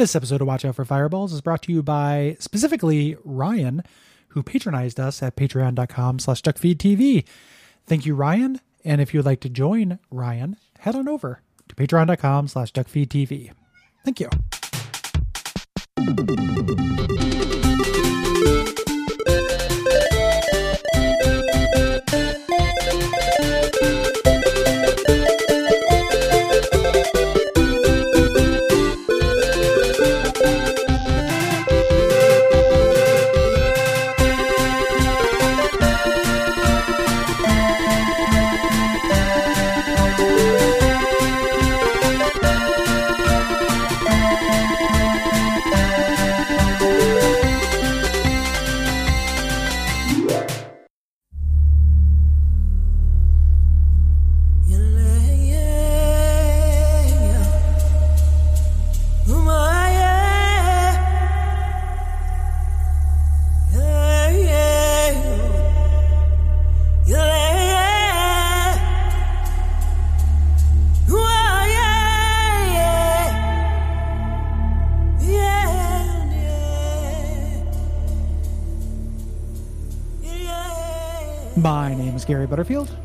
This episode of Watch Out for Fireballs is brought to you by specifically Ryan, who patronized us at patreon.com slash duckfeedtv. Thank you, Ryan. And if you would like to join Ryan, head on over to patreon.com slash duckfeedtv. Thank you.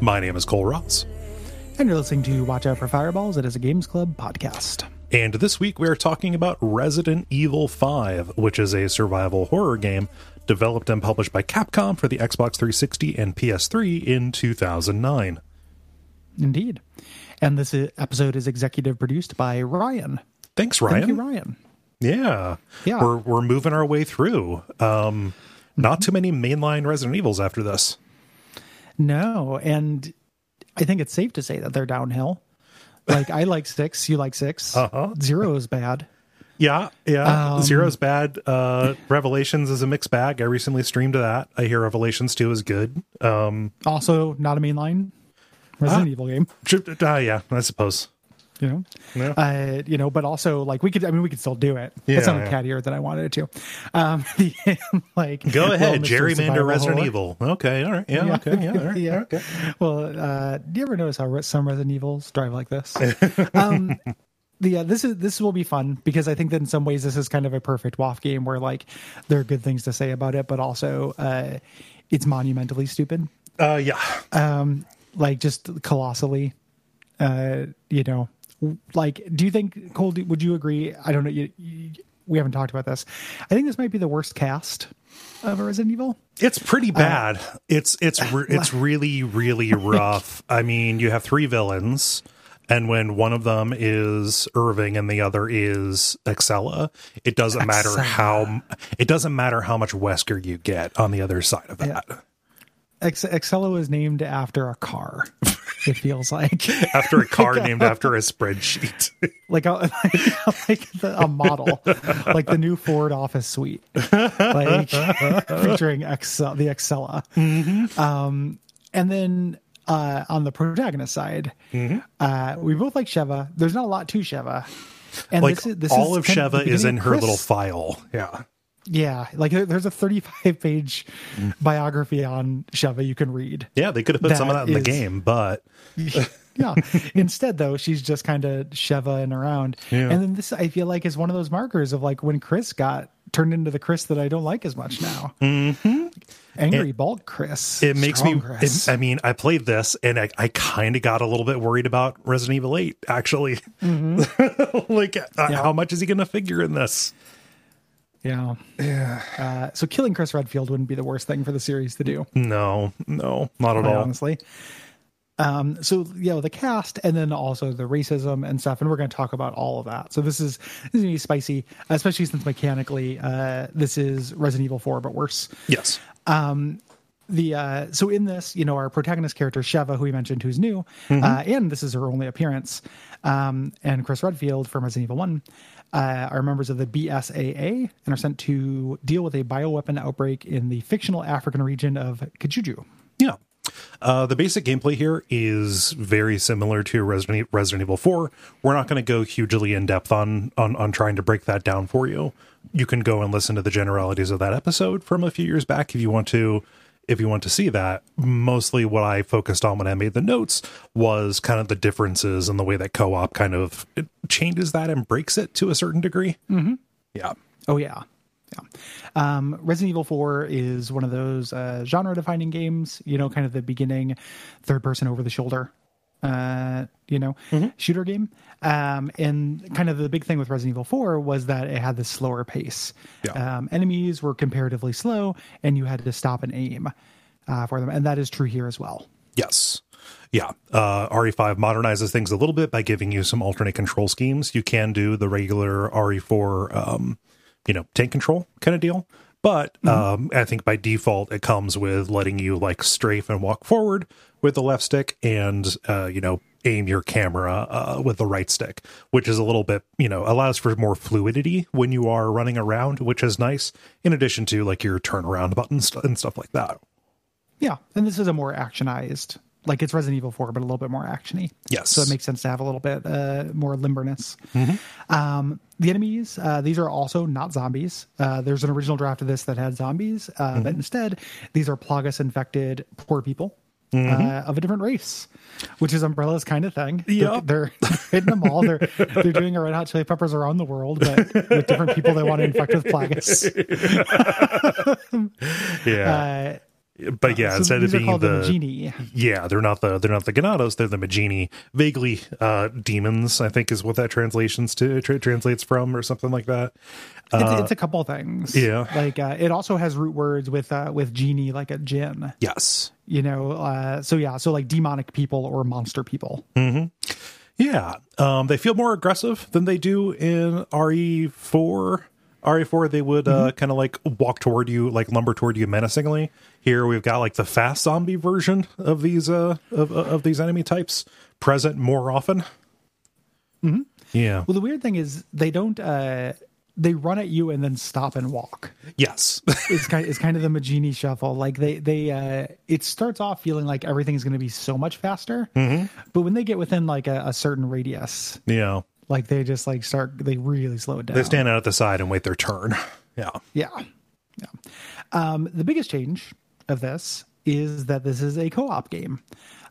My name is Cole Ross. and you're listening to Watch Out for Fireballs. It is a Games Club podcast. And this week we are talking about Resident Evil 5, which is a survival horror game developed and published by Capcom for the Xbox 360 and PS3 in 2009. Indeed. And this episode is executive produced by Ryan. Thanks, Ryan. Thank you, Ryan. Yeah. Yeah. We're we're moving our way through. Um not too many mainline Resident Evils after this. No, and I think it's safe to say that they're downhill. Like I like six, you like 6 Uh-huh. Zero is bad. Yeah, yeah. Um, Zero's bad. Uh Revelations is a mixed bag. I recently streamed that. I hear Revelations 2 is good. Um Also, not a mainline Resident Ah. Evil game. uh, yeah, I suppose. You know, Yeah. uh, you know, but also like we could. I mean, we could still do it. Yeah, it's not yeah. a cattier than I wanted it to. Um, the, like Go ahead, well, gerrymander Resident Horror. Evil. Okay, all right, yeah, okay, yeah, all right, yeah. okay. Well, uh, do you ever notice how some Resident Evils drive like this? um, the uh, this is this will be fun because I think that in some ways this is kind of a perfect WAF game where like there are good things to say about it, but also uh, it's monumentally stupid, Uh, yeah, um, like just colossally. Uh, you know, like, do you think Cole? Would you agree? I don't know. You, you, we haven't talked about this. I think this might be the worst cast of a Resident Evil. it's pretty uh, bad. it's it's re- it's really really rough. I mean, you have three villains, and when one of them is Irving and the other is Excella, it doesn't matter how it doesn't matter how much Wesker you get on the other side of that. Ex- Excello is named after a car. It feels like After a car named after a spreadsheet. like a like, like the, a model, like the new Ford Office Suite, like featuring Excel, the Excella. Mm-hmm. Um, and then uh, on the protagonist side, Mm-hmm. uh, we both like Sheva. There's not a lot to Sheva. And like this is, this all is of Sheva is in her Chris. little file. Yeah. Yeah, like there's a 35 page Mm. biography on Sheva you can read. Yeah, they could have put some of That in is- the game, but yeah. Instead, though, she's just kind of Sheva and around. Yeah. And then this, I feel like, is one of those markers of like when Chris got turned into the Chris that I don't like as much now. Mm-hmm. Angry bald Chris. it makes Strong me it, i mean i played this and i, I kind of got a little bit worried about resident evil 8 actually like uh, Yeah. how much is he gonna figure in this yeah. Yeah. Uh, so killing Chris Redfield wouldn't be the worst thing for the series to do. no no not at quite all honestly. Um, so you know the cast, and then also the racism and stuff, and we're going to talk about all of that. So this is this is gonna be spicy, especially since mechanically, uh, this is Resident Evil Four, but worse. yes Um the uh so in this you know our protagonist character sheva who we mentioned who's new uh and this is her only appearance um and chris redfield from resident evil 1 uh, are members of the bsaa and are sent to deal with a bioweapon outbreak in the fictional african region of kijuju yeah uh, the basic gameplay here is very similar to Resident, Resident Evil 4. We're not going to go hugely in depth on, on on trying to break that down for you. You can go and listen to the generalities of that episode from a few years back if you want to if you want to see that. Mostly what I focused on when I made the notes was kind of the differences and the way that co-op kind of changes that and breaks it to a certain degree. Yeah. Oh yeah, yeah. Um, Resident Evil Four is one of those uh, genre-defining games. You know, kind of the beginning, third-person over-the-shoulder, uh, you know, shooter game. Um, and kind of the big thing with Resident Evil Four was that it had this slower pace. Yeah. Um, enemies were comparatively slow, and you had to stop and aim uh, for them, and that is true here as well. Yes. Yeah. Uh, RE5 modernizes things a little bit by giving you some alternate control schemes. You can do the regular RE4, um, you know, tank control kind of deal. But um, I think by default, it comes with letting you like strafe and walk forward with the left stick and, uh, you know, aim your camera uh, with the right stick, which is a little bit, you know, allows for more fluidity when you are running around, which is nice, in addition to like your turnaround buttons and stuff like that. Yeah, and this is a more actionized, like it's Resident Evil 4, but a little bit more actiony. Yes. So it makes sense to have a little bit uh, more limberness. Um, the enemies, uh, these are also not zombies. Uh, there's an original draft of this that had zombies, uh, but instead, these are Plagas infected poor people. Uh, of a different race, which is Umbrella's kind of thing. They're, they're hitting them all. They're they're doing a Red Hot Chili Peppers around the world, but with different people they want to infect with Plagas. Yeah. Uh, but yeah, so instead of being the, the Genie. yeah, they're not the they're not the Ganados, they're the Majini, vaguely uh demons. I think is what that translations to tra- translates from, or something like that. it's, it's a couple things. yeah. like uh, it also has root words with uh, with genie, like a jinn. Yes, You know, uh, so yeah, so like demonic people or monster people. yeah. Um, they feel more aggressive than they do in RE four. RE4, they would uh, kind of like walk toward you, like lumber toward you menacingly. Here, we've got like the fast zombie version of these uh of of these enemy types present more often. Mm-hmm. Yeah. Well, the weird thing is they don't. uh They run at you and then stop and walk. Yes. It's kind. It's kind of the Majini shuffle. Like they they. uh It starts off feeling like everything's going to be so much faster, but when they get within like a, a certain radius, yeah. like they just like start. They really slow it down. They stand out at the side and wait their turn. Yeah. Yeah. Yeah. Um, the biggest change of this is that this is a co op game.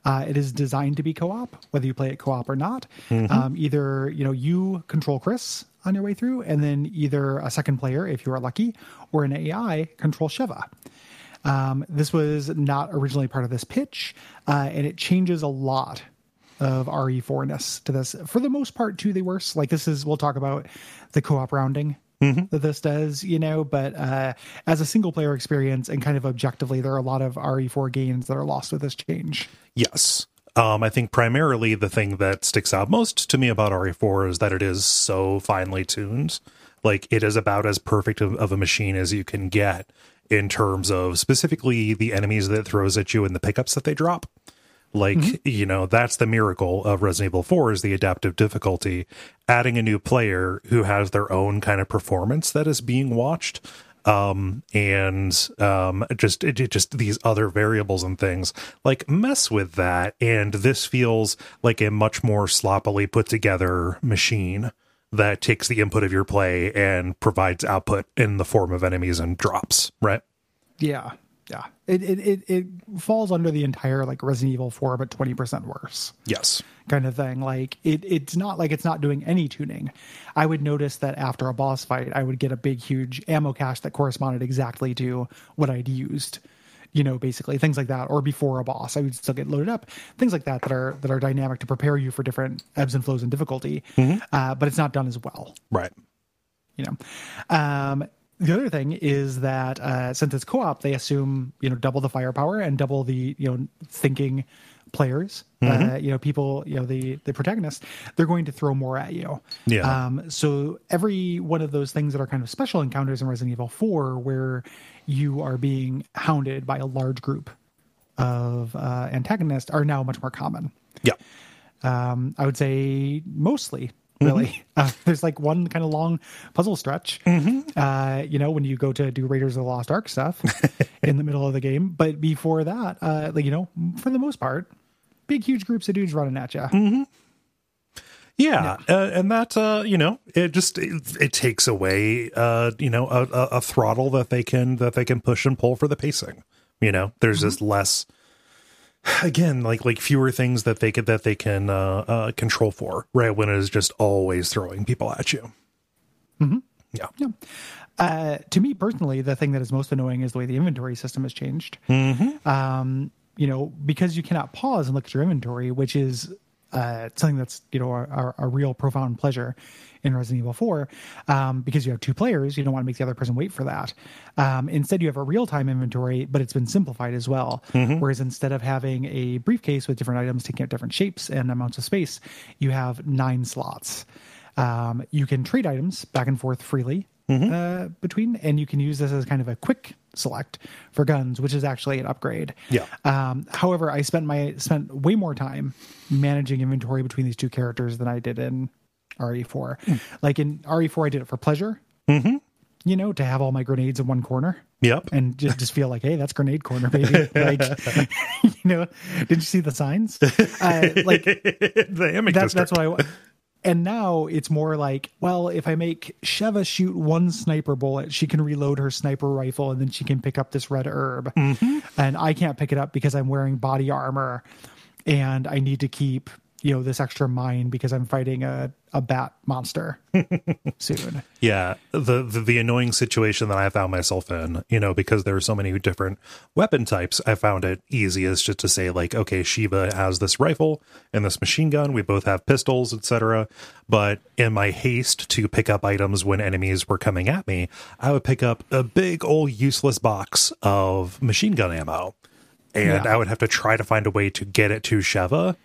Uh, it is designed to be co op, whether you play it co op or not. Um, either, you know, you control Chris on your way through, and then either a second player, if you are lucky, or an AI control Sheva. Um, this was not originally part of this pitch, uh, and it changes a lot of RE4ness to this. For the most part, to the worse. Like this is, we'll talk about the co-op rounding that this does, you know. But uh, as a single player experience and kind of objectively, there are a lot of RE4 gains that are lost with this change. Yes. Um, I think primarily the thing that sticks out most to me about RE4 is that it is so finely tuned. Like it is about as perfect of, of a machine as you can get in terms of specifically the enemies that it throws at you and the pickups that they drop. Like, you know, that's the miracle of Resident Evil 4 is the adaptive difficulty. Adding a new player who has their own kind of performance that is being watched. Um and um just it, it just these other variables and things like mess with that. And this feels like a much more sloppily put together machine that takes the input of your play and provides output in the form of enemies and drops right? Yeah, yeah. It it it, it falls under the entire like Resident Evil 4, but twenty percent worse. yes kind of thing. Like it, it's not like it's not doing any tuning. I would notice that after a boss fight, I would get a big, huge ammo cache that corresponded exactly to what I'd used. You know, basically things like that. Or before a boss, I would still get loaded up. Things like that that are that are dynamic to prepare you for different ebbs and flows and difficulty. Uh, but it's not done as well right you know um the other thing is that uh since it's co-op they assume you know double the firepower and double the you know thinking players uh you know people you know the the protagonists they're going to throw more at you. Yeah. um so every one of those things that are kind of special encounters in resident evil 4 where you are being hounded by a large group of uh antagonists are now much more common. Yeah. Um, I would say mostly really. Uh, there's like one kind of long puzzle stretch, uh, you know, when you go to do Raiders of the Lost Ark stuff in the middle of the game. But before that, uh, like, you know, for the most part, big, huge groups of dudes running at you. Yeah, Uh, and that uh, you know, it just it, it takes away uh, you know a, a, a throttle that they can that they can push and pull for the pacing. You know, there's just less again like like fewer things that they could that they can uh, uh, control for right when it is just always throwing people at you. Yeah. Yeah. Uh, to me personally, the thing that is most annoying is the way the inventory system has changed. Mm-hmm. Um, you know, because you cannot pause and look at your inventory, which is uh, something that's you know a, a, real profound pleasure in Resident Evil 4. Um, because you have two players, you don't want to make the other person wait for that. Um, instead, you have a real time inventory, but it's been simplified as well. Whereas instead of having a briefcase with different items taking up different shapes and amounts of space, you have nine slots. Um, you can trade items back and forth freely uh, between, and you can use this as kind of a quick select for guns, which is actually an upgrade. Yeah. Um, however, I spent my spent way more time managing inventory between these two characters than I did in RE4. Like in RE4, I did it for pleasure. Mm-hmm. You know, to have all my grenades in one corner Yep. and just, just feel like, hey, that's grenade corner, baby. like, you know, did you see the signs? Uh, like the Hammock that's that's what I. And now it's more like, well, if I make Sheva shoot one sniper bullet, she can reload her sniper rifle, and then she can pick up this red herb, mm-hmm. and I can't pick it up because I'm wearing body armor, and I need to keep you know this extra mine because I'm fighting a a bat monster soon. Yeah, the, the the annoying situation that I found myself in, you know, because there are so many different weapon types, I found it easiest just to say like, okay, Sheva has this rifle and this machine gun. We both have pistols, etc. But in my haste to pick up items when enemies were coming at me, I would pick up a big old useless box of machine gun ammo, and Yeah. I would have to try to find a way to get it to Sheva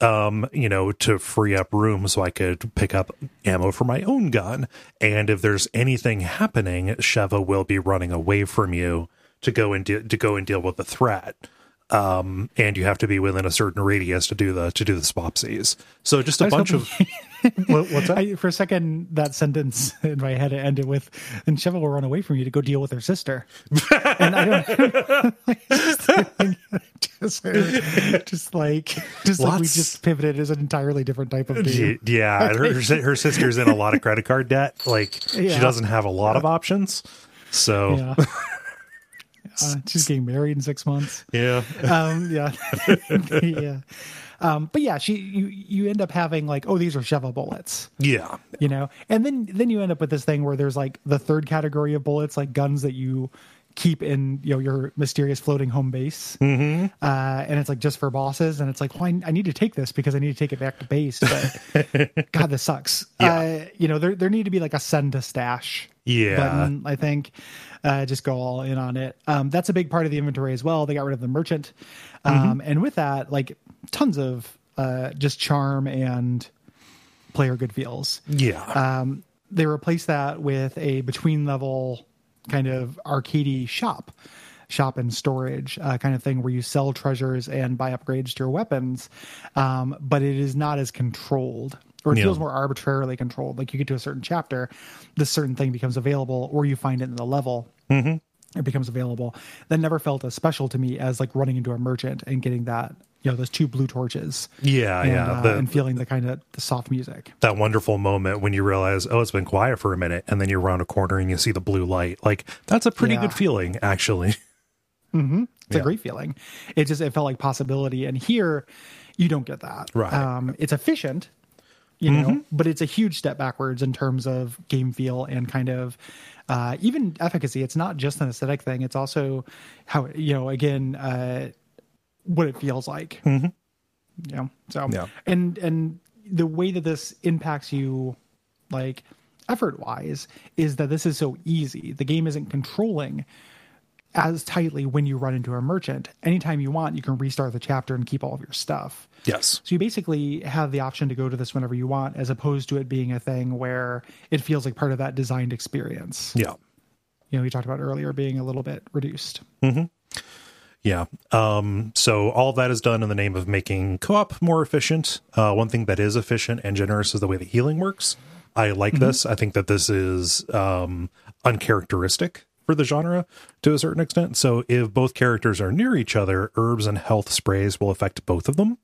um, you know, to free up room so I could pick up ammo for my own gun. And if there's anything happening, Sheva will be running away from you to go and de- to go and deal with the threat. Um, and you have to be within a certain radius to do the to do the swapsies. So just a bunch of what, what's that? I, for a second, that sentence in my head ended with, "And Sheva will run away from you to go deal with her sister." and I don't just, just like just like we just pivoted as an entirely different type of game. yeah, her, her her sister's in a lot of credit card debt. Like she doesn't have a lot of options. So Yeah. Uh, she's getting married in six months. yeah. Um, yeah, yeah. Um, but yeah, she you you end up having like, oh, these are Sheva bullets. Yeah. you know and then then you end up with this thing where there's like the third category of bullets like guns that you keep in you know your mysterious floating home base mm-hmm. uh, and it's like just for bosses and it's like well, I, I need to take this because i need to take it back to base but god this sucks Yeah. uh, you know there, there need to be like a send to stash Yeah. button i think uh, just go all in on it. Um, that's a big part of the inventory as well. They got rid of the merchant. Um, and with that like tons of uh, just charm and player good feels. Yeah. um, they replaced that with a between level kind of arcadey shop shop and storage uh, kind of thing where you sell treasures and buy upgrades to your weapons. Um, but it is not as controlled or it Yeah. feels more arbitrarily controlled. Like you get to a certain chapter this certain thing becomes available or you find it in the level it becomes available that never felt as special to me as like running into a merchant and getting that you know those two blue torches yeah. and, yeah. uh, The- and feeling the kind of the soft music that wonderful moment when you realize, oh, it's been quiet for a minute, and then you're around a corner and you see the blue light. Like that's a pretty Yeah. good feeling, actually. It's Yeah. a great feeling. It just it felt like possibility, and here you don't get that. Right. Um, it's efficient, you know, but it's a huge step backwards in terms of game feel and kind of uh, even efficacy. It's not just an aesthetic thing; it's also how you know again uh, what it feels like. Mm-hmm. You know, so Yeah. and and the way that this impacts you, like effort wise, is that this is so easy. The game isn't controlling as tightly when you run into a merchant. Anytime you want, you can restart the chapter and keep all of your stuff. Yes. So you basically have the option to go to this whenever you want, as opposed to it being a thing where it feels like part of that designed experience. Yeah. You know, we talked about earlier being a little bit reduced. Yeah. Um, so all that is done in the name of making co-op more efficient. Uh, one thing that is efficient and generous is the way the healing works. I like this. I think that this is um, uncharacteristic for the genre to a certain extent. So if both characters are near each other, herbs and health sprays will affect both of them.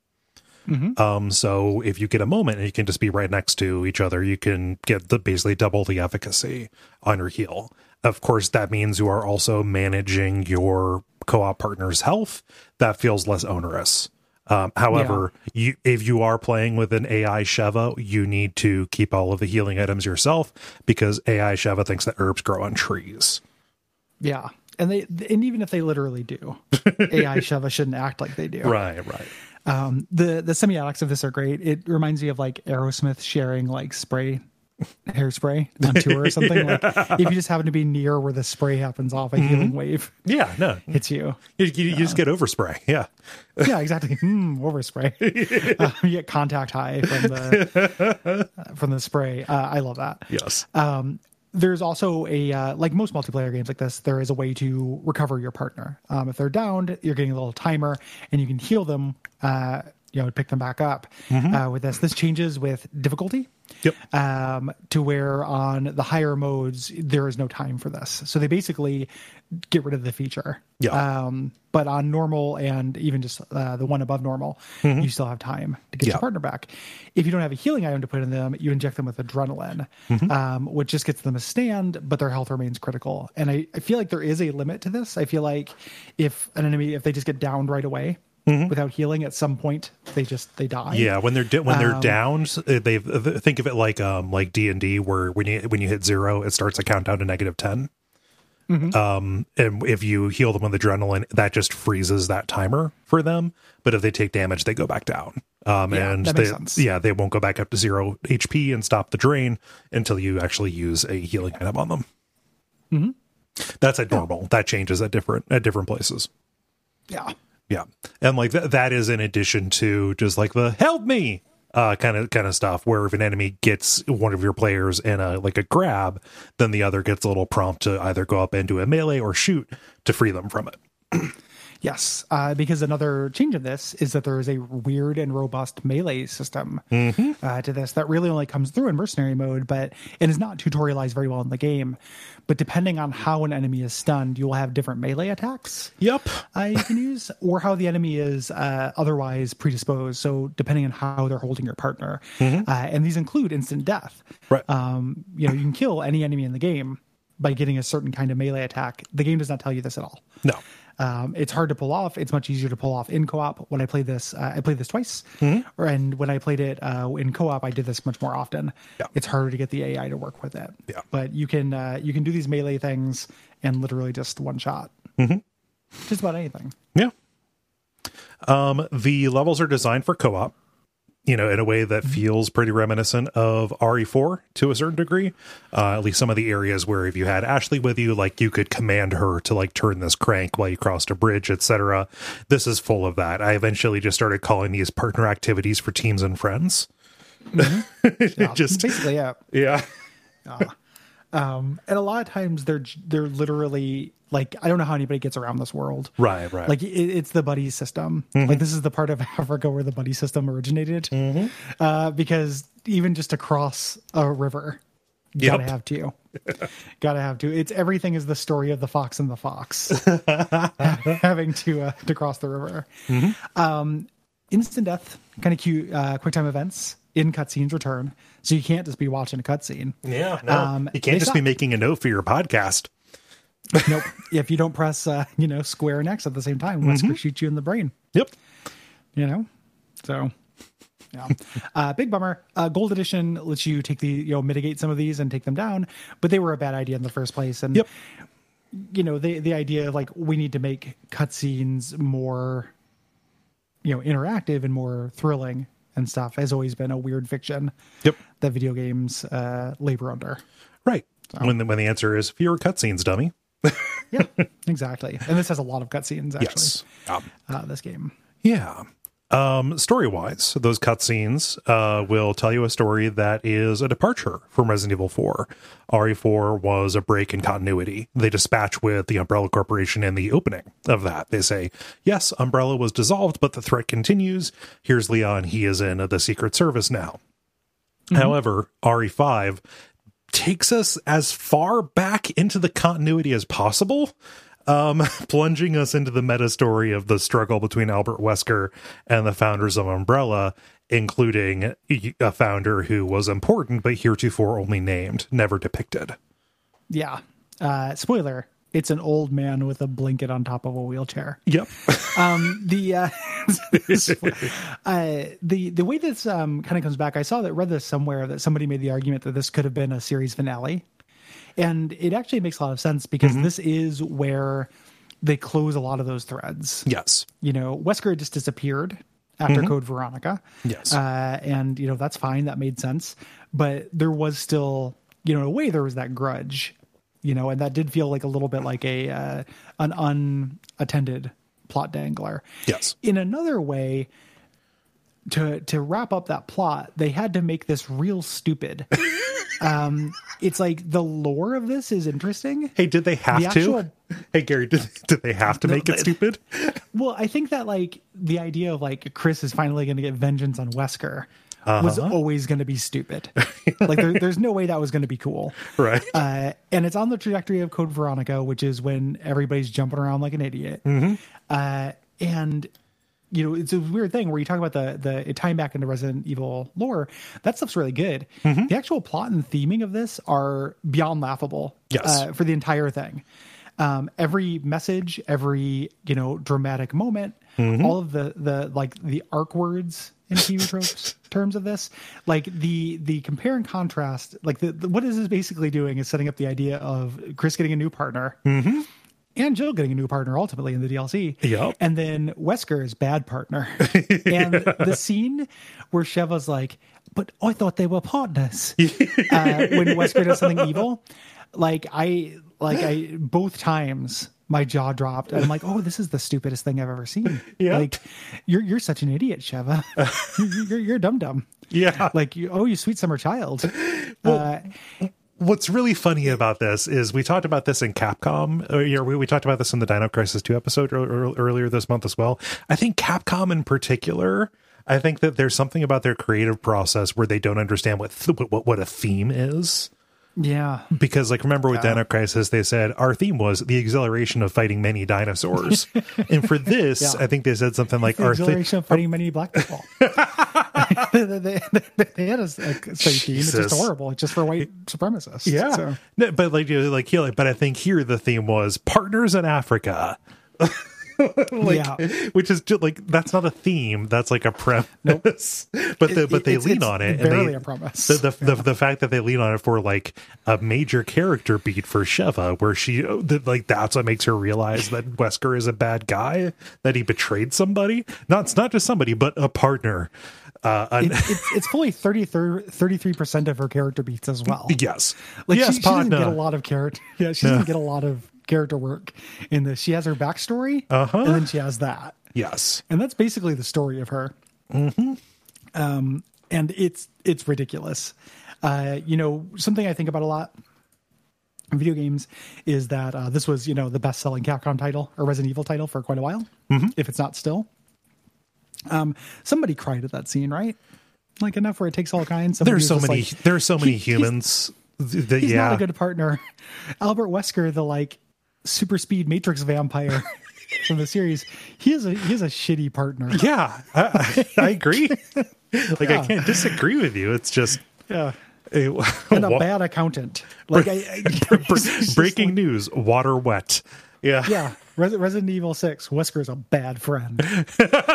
Um, so if you get a moment and you can just be right next to each other, you can get the basically double the efficacy on your heal. Of course, that means you are also managing your co-op partner's health. That feels less onerous. Um, however, you if you are playing with an AI Sheva, you need to keep all of the healing items yourself because AI Sheva thinks that herbs grow on trees. Yeah. And they and even if they literally do, AI Sheva shouldn't act like they do. Right, right. Um, the the semiotics of this are great. It reminds me of like Aerosmith sharing like spray hairspray on tour or something. Like if you just happen to be near where the spray happens off, a healing wave Yeah, no, hits you. you, you, you just get overspray. Yeah, Yeah, exactly. Mm, overspray. uh, you get contact high from the uh, from the spray. Uh, I love that. yes, Um, there's also a uh, like most multiplayer games like this, there is a way to recover your partner. Um, if they're downed, you're getting a little timer, and you can heal them. Uh, you know, pick them back up. Uh, with this, this changes with difficulty. Yep. Um, to where on the higher modes there is no time for this, so they basically get rid of the feature. Yeah. Um, but on normal and even just uh, the one above normal, you still have time to get Yeah. your partner back. If you don't have a healing item to put in them, you inject them with adrenaline, um, which just gets them a stand, but their health remains critical. And I, I feel like there is a limit to this. I feel like if an enemy, if they just get downed right away without healing, at some point they just they die. yeah. When they're di- when they're Um, down, they think of it like um like D and D, where when you when you hit zero, it starts a countdown to negative 10 Mm-hmm. Um, and if you heal them with adrenaline, that just freezes that timer for them. But if they take damage, they go back down. Um, Yeah, and they, yeah, they won't go back up to zero HP and stop the drain until you actually use a healing item on them. Mm-hmm. That's at normal. That changes at different at different places. yeah. Yeah, and like th- that is in addition to just like the help me uh kind of kind of stuff where if an enemy gets one of your players in a like a grab, then the other gets a little prompt to either go up and do a melee or shoot to free them from it. Yes, uh, because another change in this is that there is a weird and robust melee system uh, to this that really only comes through in mercenary mode, but it is not tutorialized very well in the game. But depending on how an enemy is stunned, you will have different melee attacks Yep. uh, you can use, or how the enemy is uh, otherwise predisposed. So depending on how they're holding your partner, uh, and these include instant death. Right. Um, you know, you can kill any enemy in the game by getting a certain kind of melee attack. The game does not tell you this at all. No. Um, it's hard to pull off. It's much easier to pull off in co-op. When I played this, uh, I played this twice, or, and when I played it uh, in co-op, I did this much more often. Yeah. It's harder to get the AI to work with it. Yeah. but you can uh, you can do these melee things and literally just one shot. Mm-hmm. Just about anything. Yeah. Um, the levels are designed for co-op, you know, in a way that mm-hmm. feels pretty reminiscent of RE4 to a certain degree. Uh, at least some of the areas where if you had Ashley with you, like you could command her to like turn this crank while you crossed a bridge, etc. This is full of that. I eventually just started calling these partner activities for teams and friends. Mm-hmm. Yeah, Just- basically, yeah. Yeah. Ah. Um, and a lot of times they're they're literally like I don't know how anybody gets around this world. Right, right. Like it, it's the buddy system. Like this is the part of Africa where the buddy system originated. Uh, because even just to cross a river, you Yep. gotta have to. gotta have to. It's everything is the story of the fox and the fox having to uh, to cross the river. Um, instant death, kind of cute. Uh, quick time events in cutscenes return, so you can't just be watching a cutscene. yeah. No. Um, you can't just be making a note for your podcast. nope. If you don't press, uh, you know, square and X at the same time, let's shoot you in the brain. Yep. You know, so yeah, uh, big bummer. Uh, Gold Edition lets you take the you know mitigate some of these and take them down, but they were a bad idea in the first place. And Yep. you know, the the idea of like we need to make cutscenes more, you know, interactive and more thrilling and stuff has always been a weird fiction Yep. that video games uh, labor under. Right. When the, when the answer is fewer cutscenes, dummy. Yeah, exactly. And this has a lot of cutscenes actually. Yes. Um, Uh, this game. Yeah. Um, story wise, those cutscenes uh, will tell you a story that is a departure from Resident Evil 4. RE4 was a break in continuity. They dispatch with the Umbrella Corporation in the opening of that. They say, Yes, Umbrella was dissolved, but the threat continues. Here's Leon. He is in the Secret Service now. However, RE5 takes us as far back into the continuity as possible um, plunging us into the meta story of the struggle between Albert Wesker and the founders of Umbrella, including a founder who was important but heretofore only named, never depicted. Yeah. Uh, spoiler: It's an old man with a blanket on top of a wheelchair. Yep. Um, the uh, uh, the the way this um, kind of comes back, I saw that read this somewhere that somebody made the argument that this could have been a series finale, and it actually makes a lot of sense because Mm-hmm. this is where they close a lot of those threads. yes. You know, Wesker just disappeared after Code Veronica. Mm-hmm. Yes. uh, and you know that's fine, that made sense, but there was still, you know, in a way there was that grudge, you know, and that did feel like a little bit like a uh, an unattended plot dangler. Yes. In another way, to to wrap up that plot, they had to make this real stupid. um, it's like the lore of this is interesting. Hey, did they have The to? actual- Hey, Gary, did, did they have to make it stupid? Well, I think that like the idea of like Chris is finally going to get vengeance on Wesker was Uh-huh. always going to be stupid. like there, there's no way that was going to be cool. Right. Uh, and it's on the trajectory of Code Veronica, which is when everybody's jumping around like an idiot. Mm-hmm. Uh, and you know, it's a weird thing where you talk about the the tying back into Resident Evil lore. That stuff's really good. Mm-hmm. The actual plot and theming of this are beyond laughable. Yes. uh, for the entire thing. Um, every message, every you know dramatic moment, Mm-hmm. all of the the like the arc words in TV tropes terms of this, like the the compare and contrast, like the, the what this basically doing is setting up the idea of Chris getting a new partner. Mm-hmm. And Jill getting a new partner ultimately in the DLC. Yep. And then Wesker is bad partner. and the scene where Sheva's like, but I thought they were partners. uh, when Wesker does something evil, like I, like I, both times my jaw dropped. I'm like, oh, this is the stupidest thing I've ever seen. Yep. Like, you're you're such an idiot, Sheva. you're, you're, you're dumb dumb. Yeah. Like, you, oh, you sweet summer child. uh, What's really funny about this is we talked about this in Capcom. Or, we, talked about this in the Dino Crisis 2 episode ear- ear- earlier this month as well. I think Capcom in particular, I think that there's something about their creative process where they don't understand what th- what, what a theme is. Yeah. Because, like, remember with Dino Crisis, they said our theme was the exhilaration of fighting many dinosaurs. and for this, Yeah. I think they said something like The our theme. exhilaration of fighting many black people. they, they, they, they had a, a same theme. It's just horrible. It's just for white supremacists. Yeah, So, No, but like you know, like here, like, but I think here the theme was partners in Africa. like, Yeah. which is just like that's not a theme. That's like a premise. but the, It- but they lean on it. barely and they, a premise. The the, the the fact that they lean on it for like a major character beat for Sheva, where she that like that's what makes her realize that Wesker is a bad guy, that he betrayed somebody. Not it's not just somebody, but a partner. Uh, an- it, it's, it's fully 33 percent of her character beats as well. yes, Like yes, she, she doesn't partner. get a lot of character. Yeah, she doesn't get a lot of character work in this. She has her backstory, Uh-huh. and then she has that, yes. and that's basically the story of her. Mm-hmm. Um, and it's it's ridiculous. Uh, you know, something I think about a lot in video games is that uh, this was you know the best selling Capcom title or Resident Evil title for quite a while, Mm-hmm. if it's not still. Um, somebody cried at that scene, right? Like enough where it takes all kinds. There's so many. like, there are so many he- he's- humans. th- that he's yeah, not a good partner. Albert Wesker, the like super speed Matrix vampire from the series, he is a he is a shitty partner. yeah, I, I agree. like I can't disagree with you. It's just Yeah. eh, And a wa- bad accountant. Like I, I br- it's just breaking like- news: water wet. Yeah, Yeah. Res- Resident Evil 6, Wesker is a bad friend.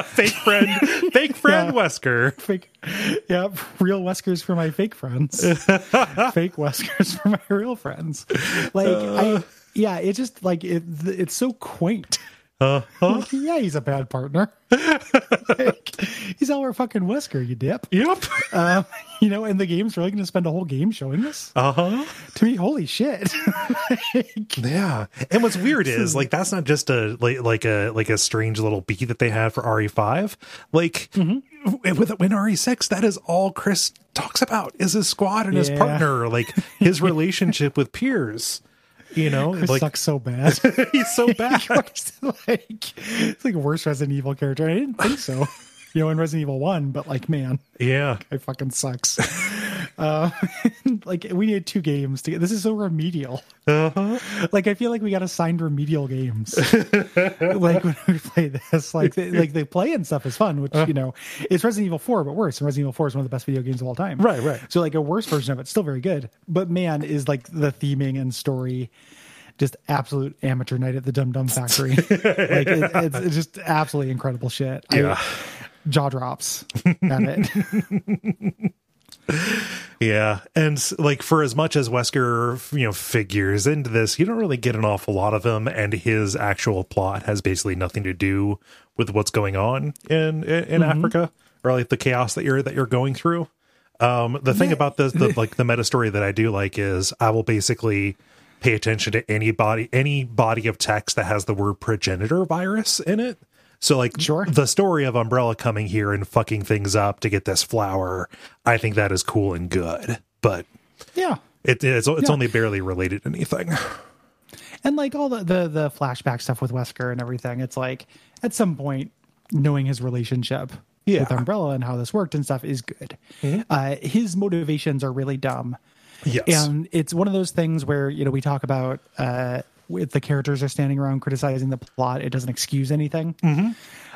fake friend, fake friend Yeah. Wesker. Fake Yeah, real Weskers for my fake friends. fake Weskers for my real friends. Like I yeah, it just like it it's so quaint. Uh-huh. Yeah, he's a bad partner. Like, he's our fucking Wesker, you dip. Yep. Um, you know, and the game's really going to spend a whole game showing this. Uh huh. To me, holy shit! Like, Yeah, and what's weird is like that's not just a like like a like a strange little beat that they had for RE5. Like Mm-hmm. with when RE6, that is all Chris talks about is his squad and his partner, like his relationship with peers. You know, Chris like sucks so bad. he's so bad. like it's like worst Resident Evil character. I didn't think so. You know, in Resident Evil One, but like, man, yeah, it fucking sucks. Uh, like we need two games to get. This is so remedial. uh-huh. Like I feel like we got assigned remedial games. like when we play this, like they, like they play and stuff is fun, which you know it's Resident Evil Four, but worse. And Resident Evil Four is one of the best video games of all time. Right, right. So like a worse version of it's still very good, but man, is like the theming and story just absolute amateur night at the Dum Dum Factory. like it, it's, it's just absolutely incredible shit. Yeah. I, jaw drops at it. Yeah, and like for as much as Wesker, you know, figures into this, you don't really get an awful lot of him, and his actual plot has basically nothing to do with what's going on in in, in Africa or like the chaos that you're that you're going through. Um, the thing about this, the like the meta story that I do like is I will basically pay attention to any body any body of text that has the word progenitor virus in it. So like Sure. the story of Umbrella coming here and fucking things up to get this flower, I think that is cool and good. But Yeah. it, it's it's Yeah. only barely related to anything. And like all the, the the flashback stuff with Wesker and everything, it's like at some point knowing his relationship Yeah. with Umbrella and how this worked and stuff is good. Uh, his motivations are really dumb. Yes. And it's one of those things where, you know, we talk about uh if the characters are standing around criticizing the plot, it doesn't excuse anything.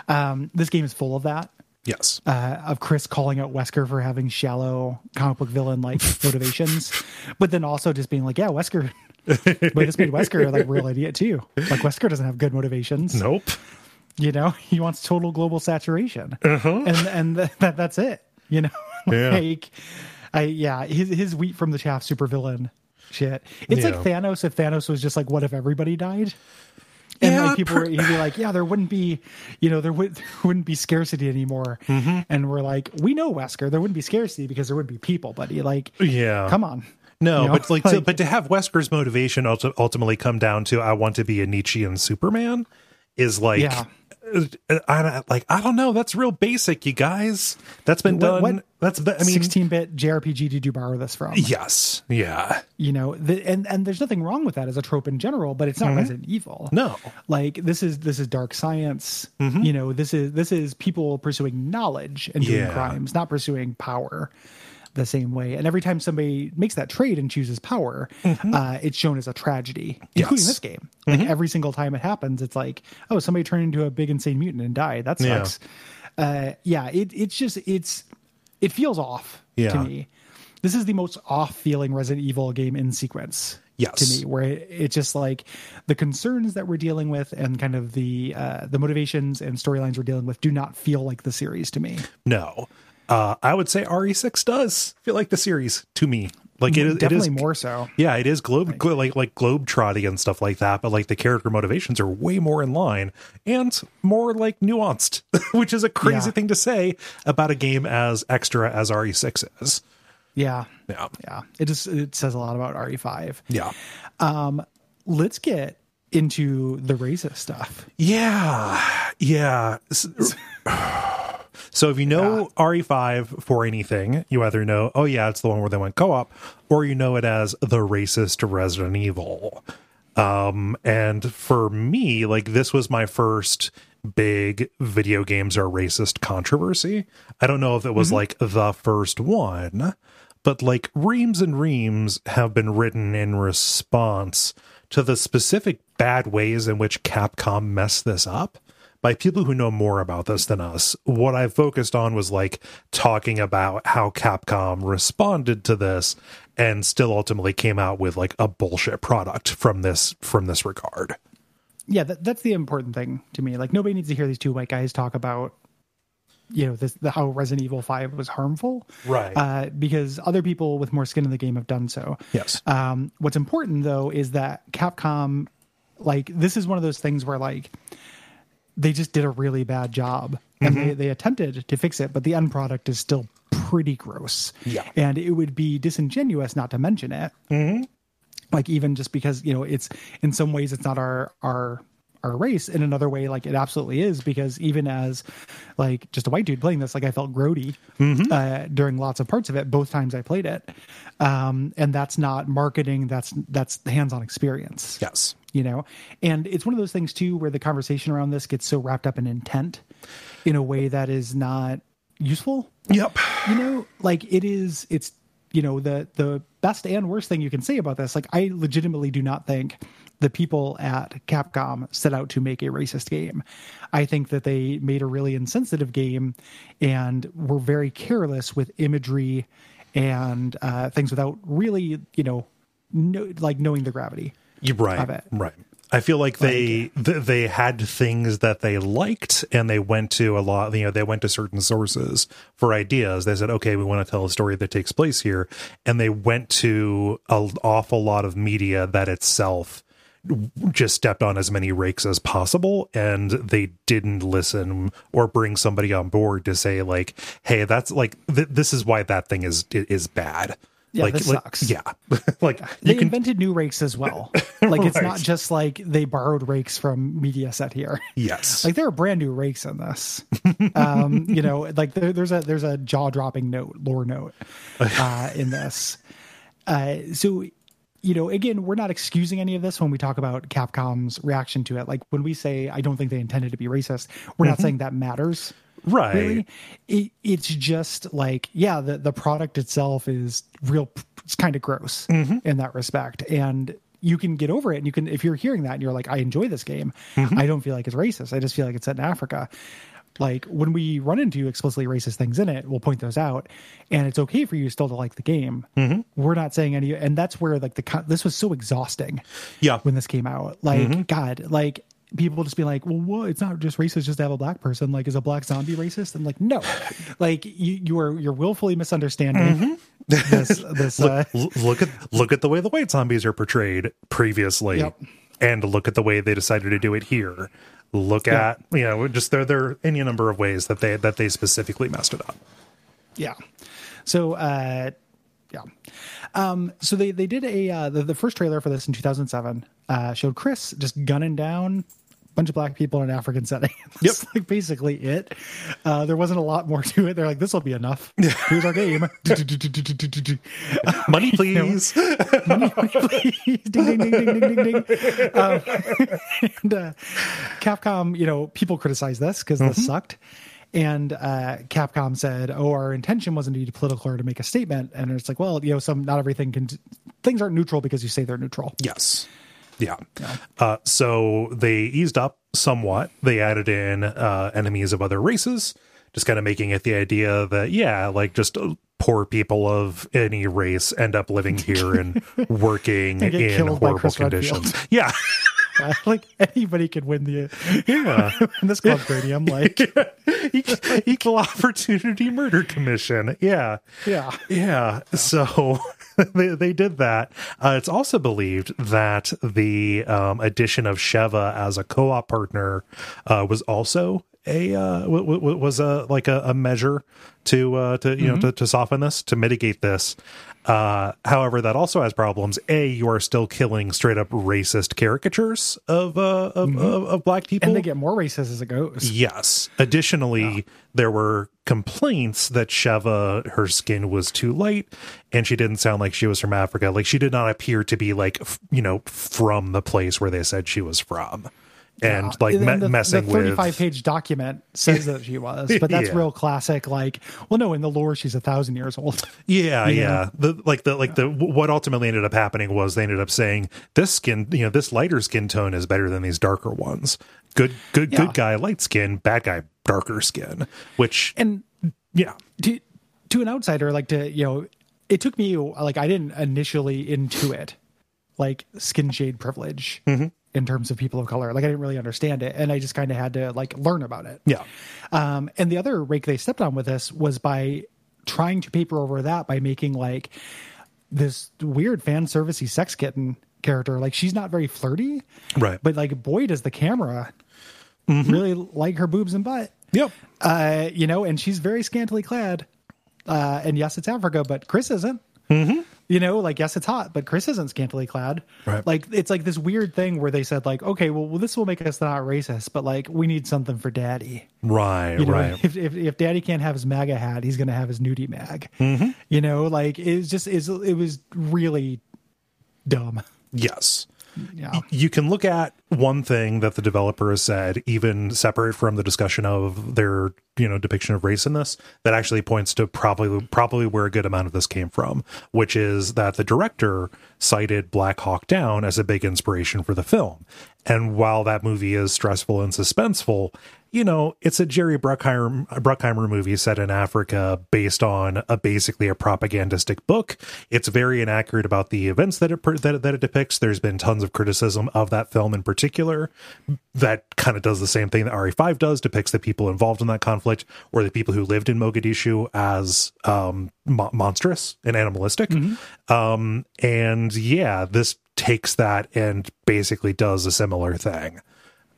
Um, this game is full of that. yes. Uh, of Chris calling out Wesker for having shallow comic book villain like motivations, but then also just being like, yeah, Wesker, but this made Wesker like real idiot too. Like Wesker doesn't have good motivations. nope. You know, he wants total global saturation, and and th- that that's it. You know, Yeah. like, I yeah, his his wheat from the chaff supervillain shit. It's like Thanos if Thanos was just like, what if everybody died? And Yeah, like people, per- were, he'd be like, "Yeah, there wouldn't be, you know, there, would, there wouldn't be scarcity anymore." Mm-hmm. And we're like, "We know Wesker, there wouldn't be scarcity because there would be people." Buddy, like, Yeah. come on, No, You know, but like, to, but to have Wesker's motivation ultimately come down to I want to be a Nietzschean Superman is like, Yeah. Uh, I, like I don't know. That's real basic, you guys. That's been What- done. what That's I mean, 16-bit JRPG did you borrow this from? yes, yeah, You know, the, and and there's nothing wrong with that as a trope in general, but it's not Resident Evil. Mm-hmm. no, like this is this is dark science. Mm-hmm. You know, this is this is people pursuing knowledge and doing Yeah. crimes, not pursuing power. The same way, and every time somebody makes that trade and chooses power, uh, it's shown as a tragedy, including Mm-hmm. Yes. this game. Like every single time it happens, it's like, oh, somebody turned into a big insane mutant and died. That Yeah. sucks. Uh, yeah, it it's just it's it feels off Yeah. to me. This is the most off feeling Resident Evil game in sequence. Yes. To me, where it, it's just like the concerns that we're dealing with and kind of the uh, the motivations and storylines we're dealing with do not feel like the series to me. no. Uh, I would say RE6 does feel like the series to me. Like it is, it Definitely is more so. Yeah, it is globe glo- like like globe trotting and stuff like that, but like the character motivations are way more in line and more like nuanced, which is a crazy Yeah. thing to say about a game as extra as RE6 is. Yeah. Yeah. Yeah. It just it says a lot about RE5. Yeah. Um, Let's get into the racist stuff. Yeah. Yeah. So if you know RE5 for anything, you either know, oh yeah, it's the one where they went co-op, or you know it as the racist Resident Evil. Um, and for me, like this was my first big video games are racist controversy. I don't know if it was like the first one, but like reams and reams have been written in response to the specific bad ways in which Capcom messed this up by people who know more about this than us. What I focused on was like talking about how Capcom responded to this and still ultimately came out with like a bullshit product from this from this regard. Yeah, that, that's the important thing to me. Like nobody needs to hear these two white guys talk about you know this the, how Resident Evil 5 was harmful. Right. Uh, because other people with more skin in the game have done so. Yes. Um, what's important though is that Capcom, like, this is one of those things where like they just did a really bad job and Mm-hmm. they, they attempted to fix it, but the end product is still pretty gross. Yeah. And it would be disingenuous not to mention it. Mm-hmm. Like even just because, you know, it's in some ways it's not our our our race. In another way, like it absolutely is, because even as like just a white dude playing this, like I felt grody uh, during lots of parts of it, both times I played it. Um, and that's not marketing, that's that's the hands-on experience yes. You know? And it's one of those things too where the conversation around this gets so wrapped up in intent in a way that is not useful. Yep. you know like it is it's you know the the best and worst thing you can say about this. Like i legitimately do not think the people at capcom set out to make a racist game. I think that they made a really insensitive game and were very careless with imagery and uh, things without really you know know, like knowing the gravity You right, right. I feel like they th- they had things that they liked, and they went to a lot. You know, they went to certain sources for ideas. They said, "Okay, we want to tell a story that takes place here," and they went to an awful lot of media that itself just stepped on as many rakes as possible and they didn't listen or bring somebody on board to say like hey that's like th- this is why that thing is is bad Yeah, like, this like- sucks. yeah like They can invented new rakes as well. Like it's Right. not just like they borrowed rakes from Mediaset here. yes Like there are brand new rakes in this. Um, you know, like there, there's a there's a jaw dropping note, lore note uh, in this. Uh, so, you know, again, we're not excusing any of this when we talk about Capcom's reaction to it. Like when we say I don't think they intended to be racist, we're not saying that matters. Right Really, it, it's just like yeah, the the product itself is real. It's kind of gross mm-hmm. in that respect, and you can get over it. And you can if you're hearing that and you're like, I enjoy this game. Mm-hmm. I don't feel like it's racist. I just feel like it's set in Africa. Like when we run into explicitly racist things in it, we'll point those out, and it's okay for you still to like the game. Mm-hmm. We're not saying any, and that's where like the this was so exhausting yeah when this came out. Like, God, like people just be like, well, what? It's not just racist just to have a black person. Like, is a black zombie racist? I'm like, no. Like, you you are you're willfully misunderstanding this this. Uh, look at look at the way the white zombies are portrayed previously Yep. and look at the way they decided to do it here look at you know just there there are any number of ways that they that they specifically messed it up yeah. So, uh, yeah. Um, so they they did a uh, the, the first trailer for this in 2007 uh, showed Chris just gunning down bunch of black people in an African setting. That's like basically it. Uh, there wasn't a lot more to it. They're like, this will be enough. Here's our game. money please money, money, please. ding, ding, ding, ding, ding, ding, ding. Um, and uh, Capcom, you know, people criticize this because this sucked. And uh, Capcom said, "Oh, our intention wasn't to be political or to make a statement." And it's like, well, you know, some not everything can things aren't neutral because you say they're neutral. Yes. Yeah. Uh, so they eased up somewhat. They added in uh, enemies of other races, just kind of making it the idea that, yeah, like just uh, poor people of any race end up living here and working in horrible Chris Redfield. conditions. Yeah. Uh, like anybody could win the Yeah. in this club gradient. Like, Equal- Equal Opportunity Murder Commission. Yeah. yeah, Yeah. So they, they did that. Uh, it's also believed that the um, addition of Sheva as a co-op partner uh, was also a uh, w- w- was a like a, a measure to uh, to you know to, to soften this to mitigate this. Uh, however, that also has problems. A, you are still killing straight up racist caricatures of uh, of, of, of black people, and they get more racist as it goes. Yes. Additionally, there were complaints that Sheva, her skin was too light and she didn't sound like she was from Africa. Like she did not appear to be like, you know, from the place where they said she was from. And like And me- the, messing the 35 with. page document says that she was, but that's Yeah. real classic. Like, well, no, in the lore, she's a thousand years old. Yeah, yeah. The like the like the what ultimately ended up happening was they ended up saying this skin, you know, this lighter skin tone is better than these darker ones. Good, good, Yeah. good guy, light skin. Bad guy, darker skin. Which, And yeah, to to an outsider, like to you know, it took me like I didn't initially intuit like skin shade privilege Mm-hmm. In terms of people of color. Like I didn't really understand it, and I just kind of had to like learn about it. yeah. Um, and the other rake they stepped on with this was by trying to paper over that by making like this weird fan servicey sex kitten character. Like she's not very flirty, Right. but like boy does the camera really like her boobs and butt. Yep. Uh, you know, and she's very scantily clad. Uh, and yes, it's Africa, but Chris isn't. Mm-hmm. You know, like yes, it's hot, but Chris isn't scantily clad. Right. Like it's like this weird thing where they said like, okay, well, well this will make us not racist, but like we need something for Daddy. Right, You know, right. if, if if Daddy can't have his MAGA hat, he's gonna have his nudie mag. Mm-hmm. You know, like it's just is it was really dumb. Yes. Yeah. You can look at one thing that the developer has said, even separate from the discussion of their you know depiction of race in this, that actually points to probably probably where a good amount of this came from, which is that the director cited Black Hawk Down as a big inspiration for the film. And while that movie is stressful and suspenseful, you know, it's a Jerry Bruckheimer, Bruckheimer movie set in Africa based on a basically a propagandistic book. It's very inaccurate about the events that it that, that it depicts. There's been tons of criticism of that film in particular. That kind of does the same thing that RE5 does, depicts the people involved in that conflict or the people who lived in Mogadishu as um, mo- monstrous and animalistic. Mm-hmm. Um, and yeah, this takes that and basically does a similar thing.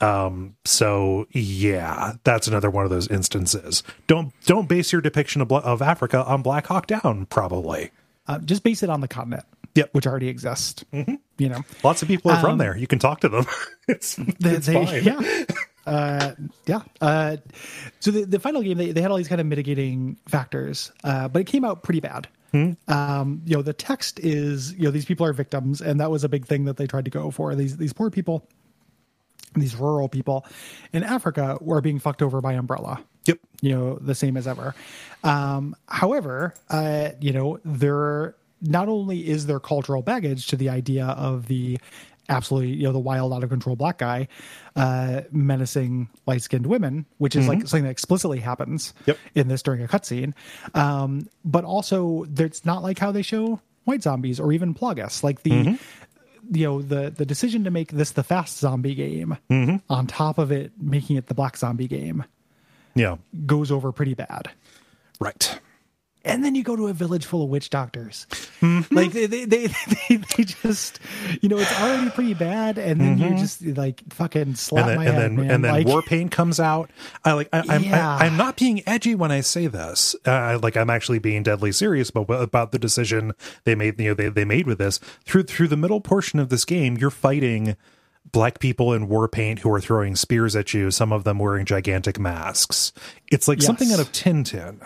Um, so yeah, that's another one of those instances. Don't don't base your depiction of, of Africa on Black Hawk Down. Probably uh, just base it on the continent. Yep. which already exists. Mm-hmm. You know, lots of people are um, from there. You can talk to them. it's, it's they. Yeah. Uh, yeah. Uh, so the, the final game, they, they had all these kind of mitigating factors, uh, but it came out pretty bad. Hmm. Um, you know, the text is, you know, these people are victims, and that was a big thing that they tried to go for. These these poor people these rural people in Africa were being fucked over by Umbrella. Yep. You know, the same as ever. Um, however, uh, you know, there not only is there cultural baggage to the idea of the absolutely, you know, the wild, out of control black guy uh, menacing light skinned women, which is mm-hmm. like something that explicitly happens yep. in this during a cutscene. Um, but also, it's not like how they show white zombies or even Plagas. Like the mm-hmm you know the the decision to make this the fast zombie game mm-hmm. on top of it making it the black zombie game yeah goes over pretty bad right and then you go to a village full of witch doctors. Mm-hmm. Like they, they, they, they, just, you know, it's already pretty bad, and then mm-hmm. you just like fucking slap and then, my and head, then, man. And then like, war paint comes out. I like. I, I'm, yeah. I, am not being edgy when I say this. Uh, like I'm actually being deadly serious about about the decision they made. You know, they they made with this through through the middle portion of this game. You're fighting black people in war paint who are throwing spears at you, some of them wearing gigantic masks. It's like yes. something out of Tintin.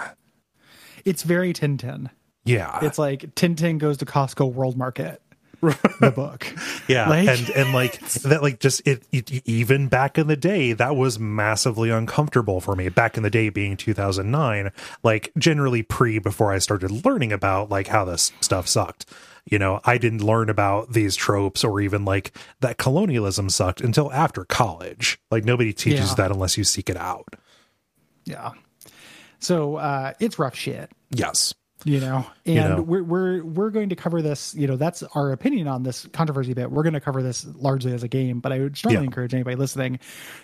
It's very Tintin. Yeah. It's like Tintin goes to Costco World Market. the book. Yeah, like, and and like that, like just it, it, Even back in the day, that was massively uncomfortable for me. Back in the day, being 2009, like generally pre before I started learning about like how this stuff sucked. You know, I didn't learn about these tropes or even like that colonialism sucked until after college. Like nobody teaches yeah. that unless you seek it out. Yeah. So uh, it's rough shit. Yes. You know, and you know. we're we're we're going to cover this. You know, that's our opinion on this controversy bit. We're going to cover this largely as a game, but I would strongly yeah. encourage anybody listening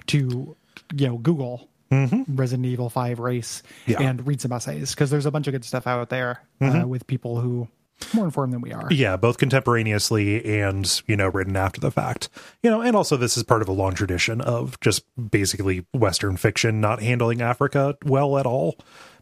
to you know Google Mm-hmm. Resident Evil 5 race yeah. and read some essays because there's a bunch of good stuff out there uh, mm-hmm. uh, with people who more informed than we are. Yeah, both contemporaneously and, you know, written after the fact. You know, and also this is part of a long tradition of just basically Western fiction not handling Africa well at all.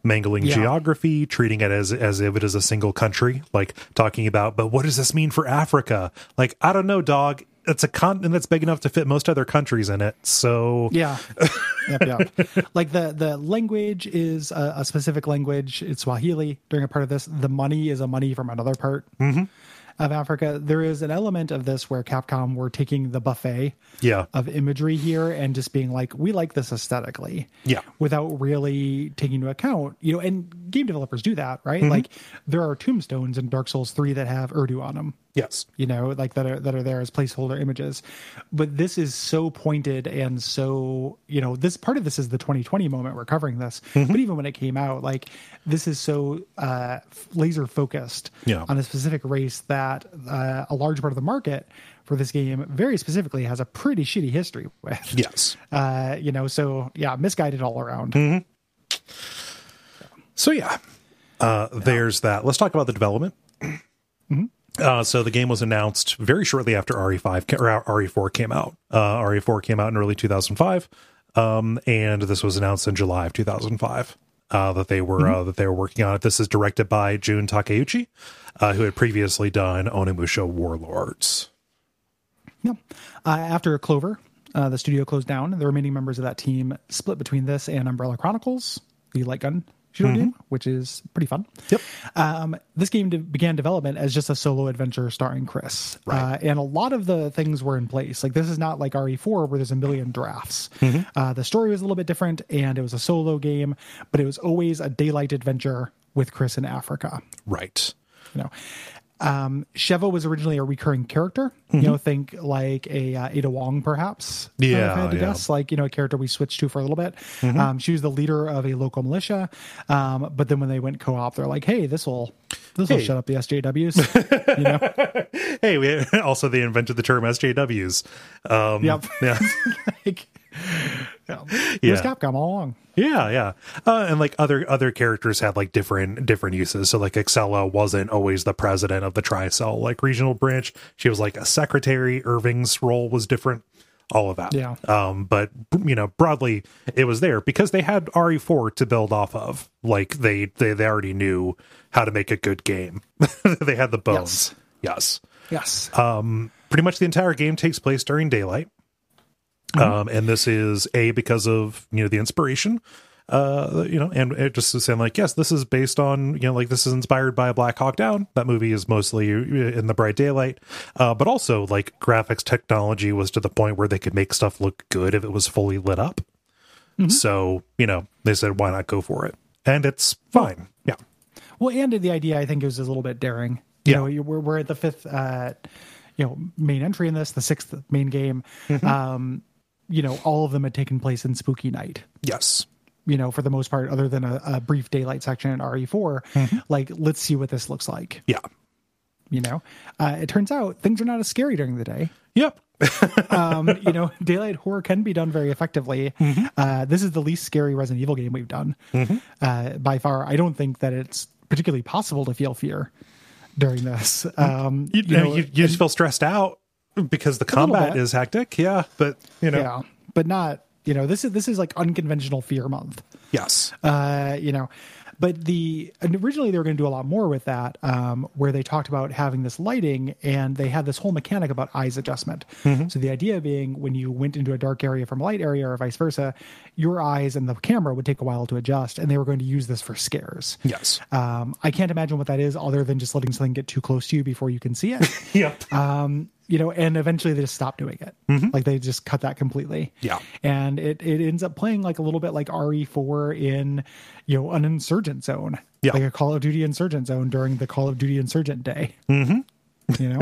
Mangling yeah. geography, treating it as as if it is a single country, like talking about, but what does this mean for Africa? Like, I don't know, dog it's a continent that's big enough to fit most other countries in it. So yeah, yep, yep. like the the language is a, a, specific language. It's Swahili during a part of this. The money is a money from another part. Mm-hmm of Africa, there is an element of this where Capcom were taking the buffet yeah. of imagery here and just being like, we like this aesthetically. Yeah. Without really taking into account, you know, and game developers do that, right? Mm-hmm. Like there are tombstones in Dark Souls 3 that have Urdu on them. Yes. You know, like that are that are there as placeholder images. But this is so pointed and so, you know, this part of this is the 2020 moment we're covering this. Mm-hmm. But even when it came out, like this is so uh laser focused yeah. on a specific race that uh, a large part of the market for this game very specifically has a pretty shitty history with. Yes. Uh, you know, so yeah, misguided all around. Mm-hmm. So yeah. Uh, yeah. there's that. Let's talk about the development. Uh, so the game was announced very shortly after RE5 or RE4 came out. Uh, RE4 came out in early 2005, um, and this was announced in July of 2005 uh, that they were mm-hmm. Uh, that they were working on it. This is directed by Jun Takeuchi, uh, who had previously done Onimusha Warlords. Yep. Uh, after Clover, the studio closed down. The remaining members of that team split between this and Umbrella Chronicles, the light gun shooter game, which is pretty fun. Yep. Um, this game de- began development as just a solo adventure starring Chris, uh, and a lot of the things were in place. Like this is not like RE4 where there's a million drafts. Uh, the story was a little bit different, and it was a solo game, but it was always a daylight adventure with Chris in Africa Right. you know um sheva was originally a recurring character you know think like a uh, ada wong perhaps uh, if Yeah, i had to yeah. guess like you know a character we switched to for a little bit um she was the leader of a local militia um but then when they went co-op they're like hey this will this will Hey. shut up the sjws you know Hey, we also they invented the term SJWs. Um, Yep. Yeah. like yeah. it was Yeah. capcom all along Yeah, yeah, uh, and like other other characters had like different different uses. So like Excella wasn't always the president of the Tricell like regional branch. She was like a secretary. Irving's role was different. All of that. Yeah. Um, but you know, broadly, it was there because they had RE4 to build off of. Like they they they already knew how to make a good game. they had the bones. Yes. yes Um Pretty much the entire game takes place during daylight. Um, and this is a because of you know the inspiration, uh, you know, and it just saying like, yes, this is based on you know like this is inspired by Black Hawk Down. That movie is mostly in the bright daylight, uh, but also like graphics technology was to the point where they could make stuff look good if it was fully lit up. So you know they said why not go for it, and it's fine. Yeah, Well, and the idea I think is a little bit daring. You Yeah. know, we're we're at the fifth, uh, you know, main entry in this, the sixth main game. Mm-hmm. Um, you know, all of them had taken place in Spooky Night. yes, You know, for the most part, other than a, a brief daylight section in RE4. Mm-hmm. Like, let's see what this looks like. yeah, You know, uh, it turns out things are not as scary during the day. yep, Um, you know, daylight horror can be done very effectively. Mm-hmm. Uh, this is the least scary Resident Evil game we've done uh, by far. I don't think that it's particularly possible to feel fear during this. Um, you, you, know, you, you just feel stressed out because the combat is hectic. Yeah, but you know, yeah, but not. You know, this is this is like unconventional fear month. yes, Uh, you know, but the originally they were going to do a lot more with that, um, where they talked about having this lighting and they had this whole mechanic about eyes adjustment. So the idea being when you went into a dark area from a light area or vice versa, your eyes and the camera would take a while to adjust, and they were going to use this for scares. yes, Um, I can't imagine what that is other than just letting something get too close to you before you can see it. yep, um, you know, and eventually they just stop doing it. Like they just cut that completely. Yeah. And it, it ends up playing like a little bit like RE4 in, you know, an insurgent zone. Yeah. Like a Call of Duty insurgent zone during the Call of Duty insurgent day. Mm-hmm. You know?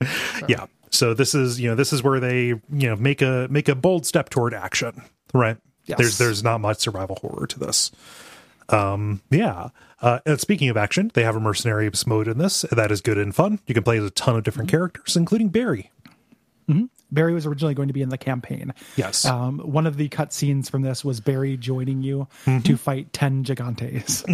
yeah. So this is you know this is where they you know make a make a bold step toward action, right? Yes. There's there's not much survival horror to this. Um, yeah. Uh, and speaking of action, they have a mercenaries mode in this that is good and fun. You can play as a ton of different characters, including Barry. Barry was originally going to be in the campaign. Yes. Um, one of the cut scenes from this was Barry joining you to fight 10 gigantes.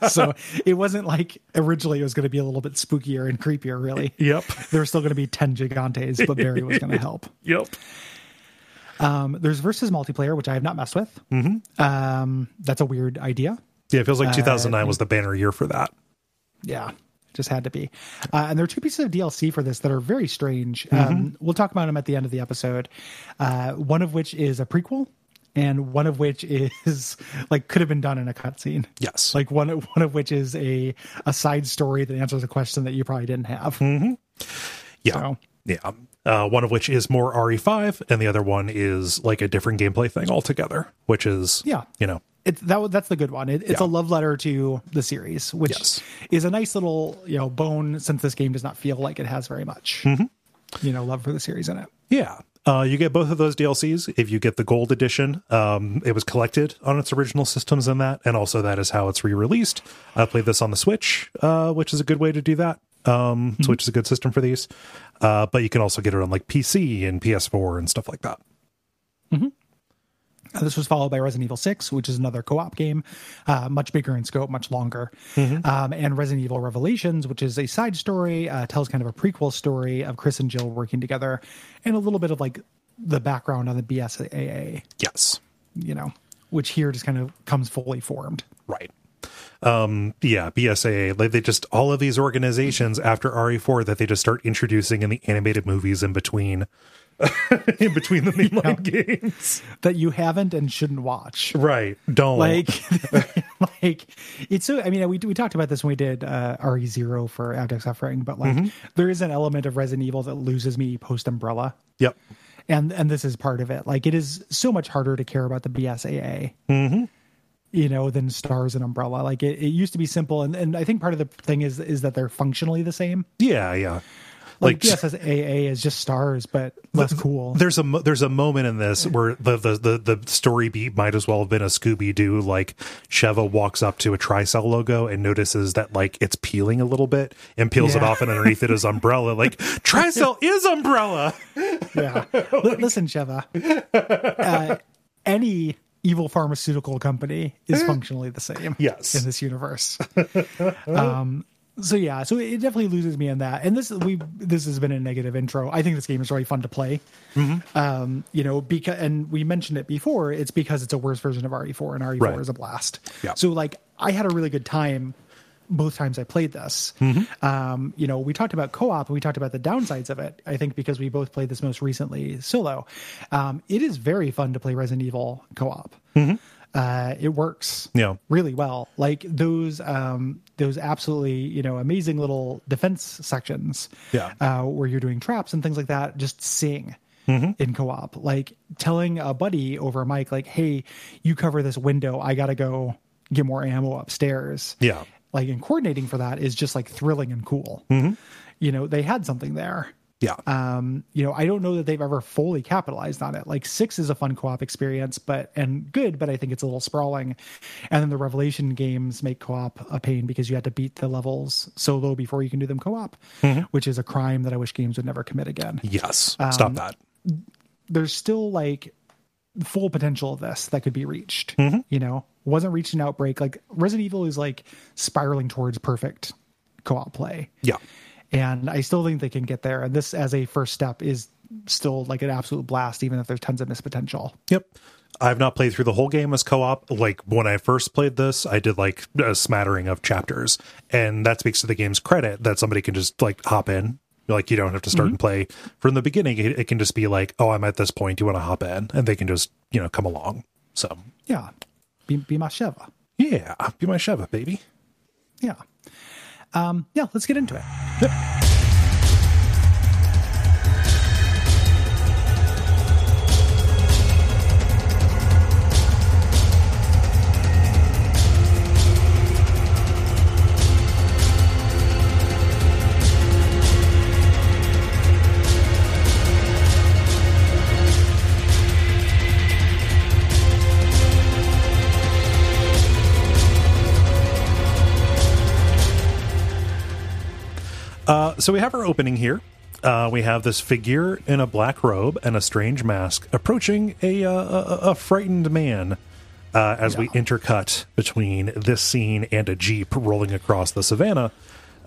so it wasn't like originally it was going to be a little bit spookier and creepier, really. Yep. There were still going to be 10 gigantes, but Barry was going to help. Yep. Um, there's versus multiplayer, which I have not messed with. Mm-hmm. Um, that's a weird idea. Yeah, it feels like 2009 was the banner year for that. Yeah, just had to be. Uh, and there are two pieces of DLC for this that are very strange. Um, we'll talk about them at the end of the episode. Uh, one of which is a prequel, and one of which is like could have been done in a cutscene. Yes. Like one one of which is a a side story that answers a question that you probably didn't have. Mm-hmm. Yeah. So- Yeah. Uh, one of which is more RE5, and the other one is like a different gameplay thing altogether, which is, Yeah. you know, It's that that's the good one. It, it's Yeah. a love letter to the series, which Yes. is a nice little you know bone since this game does not feel like it has very much Mm-hmm. you know love for the series in it. yeah. Uh, you get both of those DLCs if you get the gold edition. Um, it was collected on its original systems in that, and also that is how it's re-released. I played this on the Switch, uh, which is a good way to do that. Um, Switch is a good system for these, uh, but you can also get it on like PC and PS4 and stuff like that. Uh, This was followed by Resident Evil 6, which is another co op game, uh, much bigger in scope, much longer. Um, and Resident Evil Revelations, which is a side story, uh, tells kind of a prequel story of Chris and Jill working together and a little bit of like the background on the BSAA, Yes. you know, which here just kind of comes fully formed. Right. Um, yeah, BSAA, like they just all of these organizations after RE4 that they just start introducing in the animated movies in between. in between the mainline games, that you haven't and shouldn't watch. right? Don't Like, like it's so. I mean, we we talked about this when we did uh, RE Zero for Abject Suffering, but like there is an element of Resident Evil that loses me post Umbrella. Yep. and and this is part of it like it is so much harder to care about the bsaa you know than stars and umbrella like it, it used to be simple and, and i think part of the thing is is that they're functionally the same Yeah, yeah. like, bsaa is just stars but less cool there's a there's a moment in this where the the the, the story beat might as well have been a Scooby Doo. Like Sheva walks up to a Tricell logo and notices that like it's peeling a little bit and peels it off, and underneath it is umbrella. Like Tricell is umbrella. yeah Li- listen sheva uh, any evil pharmaceutical company is functionally the same Yes. in this universe. Um so yeah so it definitely loses me in that. And this we this has been a negative intro. I think this game is really fun to play. Um you know because and we mentioned it before it's because it's a worse version of re4 and re4 Right. is a blast. Yeah. so like i had a really good time both times I played this. Um, you know, we talked about co-op and we talked about the downsides of it. I think because we both played this most recently solo. Um, it is very fun to play Resident Evil co-op. Uh, it works Yeah. really well. Like those um, those absolutely you know amazing little defense sections. Yeah. Uh, where you're doing traps and things like that. Just sing. In co-op, like telling a buddy over a mic, like, "Hey, you cover this window. I gotta go get more ammo upstairs." Yeah. Like and coordinating for that is just like thrilling and cool. You know, they had something there. Yeah. Um, you know, I don't know that they've ever fully capitalized on it. Like six is a fun co-op experience, but and good, but I think it's a little sprawling. And then the Revelation games make co-op a pain because you had to beat the levels solo before you can do them co-op, which is a crime that I wish games would never commit again. yes. Um, Stop that. There's still like full potential of this that could be reached. Mm-hmm. You know, wasn't reached in Outbreak. Like Resident Evil is like spiraling towards perfect co-op play. Yeah. and I still think they can get there. And this, as a first step, is still like an absolute blast, even if there's tons of missed potential. Yep. I've not played through the whole game as co-op. Like when I first played this, I did like a smattering of chapters, and that speaks to the game's credit that somebody can just like hop in. Like you don't have to start mm-hmm. and play from the beginning. It, it can just be like, oh, I'm at this point. You want to hop in, and they can just you know come along. So Yeah, be, be my Sheva. yeah, be my Sheva, baby. Yeah, um, yeah. Let's get into it. Uh, so we have our opening here. Uh, we have this figure in a black robe and a strange mask approaching a uh, a, a frightened man. Uh, as we intercut between this scene and a jeep rolling across the savannah,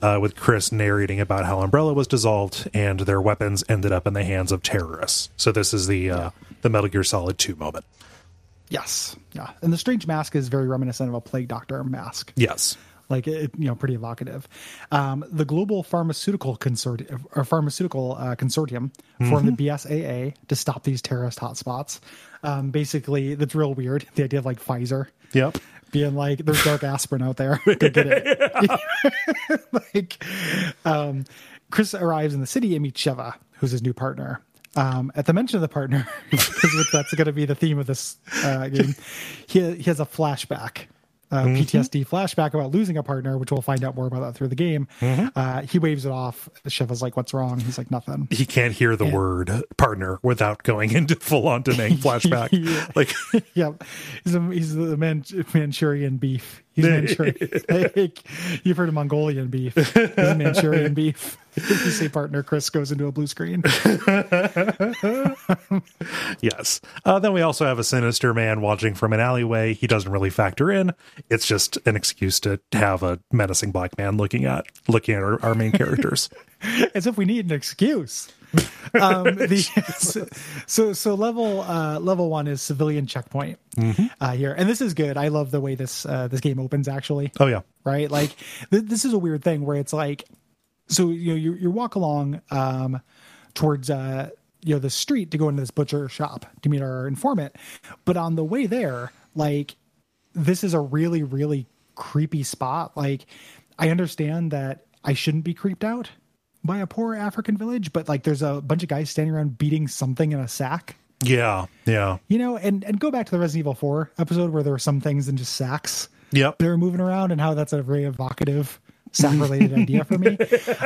uh, with Chris narrating about how Umbrella was dissolved and their weapons ended up in the hands of terrorists. So this is the uh, the Metal Gear Solid Two moment. Yes, yeah. And the strange mask is very reminiscent of a plague doctor mask. Yes. Like it, you know pretty evocative. Um, the global pharmaceutical consortium or pharmaceutical uh, consortium formed the bsaa to stop these terrorist hotspots. Um, basically that's real weird the idea of like pfizer Yep. being like there's dark aspirin out there. Go get it. Like um, chris arrives in the city and meets sheva who's his new partner. Um, at the mention of the partner because that's going to be the theme of this uh, game he, he has a flashback uh, PTSD flashback about losing a partner, which we'll find out more about that through the game. Uh, he waves it off. Sheva's like, "What's wrong?" He's like, "Nothing." He can't hear the word partner without going into full on Da Nang flashback. Yeah. Like yep, he's a, he's the Man- Manchurian beef. He's Manchurian. you've heard of Mongolian beef. He's Manchurian beef. You say partner, Chris goes into a blue screen. yes. Uh, then we also have a sinister man watching from an alleyway. He doesn't really factor in. It's just an excuse to have a menacing black man looking at looking at our, our main characters. As if we need an excuse. um, the, so so level uh, level one is civilian checkpoint Mm-hmm. uh, here, and this is good. I love the way this uh, this game opens. Actually, Oh yeah. right? Like th- this is a weird thing where it's like, so you know you you walk along um, towards uh, you know the street to go into this butcher shop to meet our informant, but on the way there, like this is a really really creepy spot. Like I understand that I shouldn't be creeped out by a poor African village, but like there's a bunch of guys standing around beating something in a sack. Yeah. Yeah. You know, and and go back to the Resident Evil 4 episode where there were some things in just sacks Yep. they're moving around and how that's a very evocative sack related idea for me.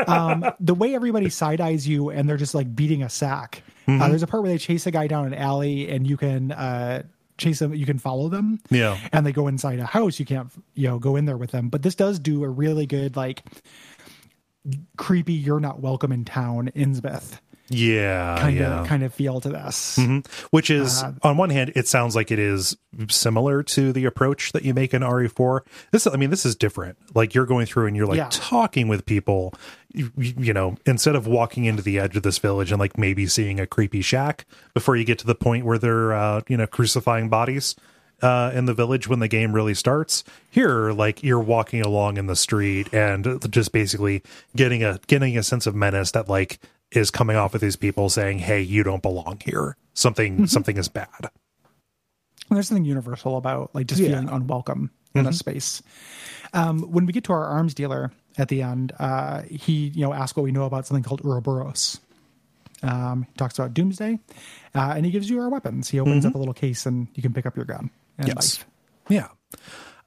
Um, the way everybody side eyes you and they're just like beating a sack. Uh, there's a part where they chase a guy down an alley and you can uh, chase them, you can follow them. Yeah. And they go inside a house. You can't, you know, go in there with them. But this does do a really good, like, creepy, you're not welcome in town, Innsmouth Yeah. kind yeah. of kind of feel to this. Which is, on one hand, it sounds like it is similar to the approach that you make in RE4. This, I mean, this is different. Like you're going through and you're like Yeah. talking with people. You, you know, instead of walking into the edge of this village and like maybe seeing a creepy shack before you get to the point where they're, uh, you know, crucifying bodies uh, in the village when the game really starts. Here, like you're walking along in the street and just basically getting a getting a sense of menace that like is coming off of these people saying, "Hey, you don't belong here. Something something is bad." There's something universal about like just Yeah. feeling unwelcome in a space. Um, when we get to our arms dealer at the end, uh, he you know asks what we know about something called Ouroboros. Um, he talks about Doomsday, uh, and he gives you our weapons. He opens up a little case, and you can pick up your gun and Yes. knife. Yeah.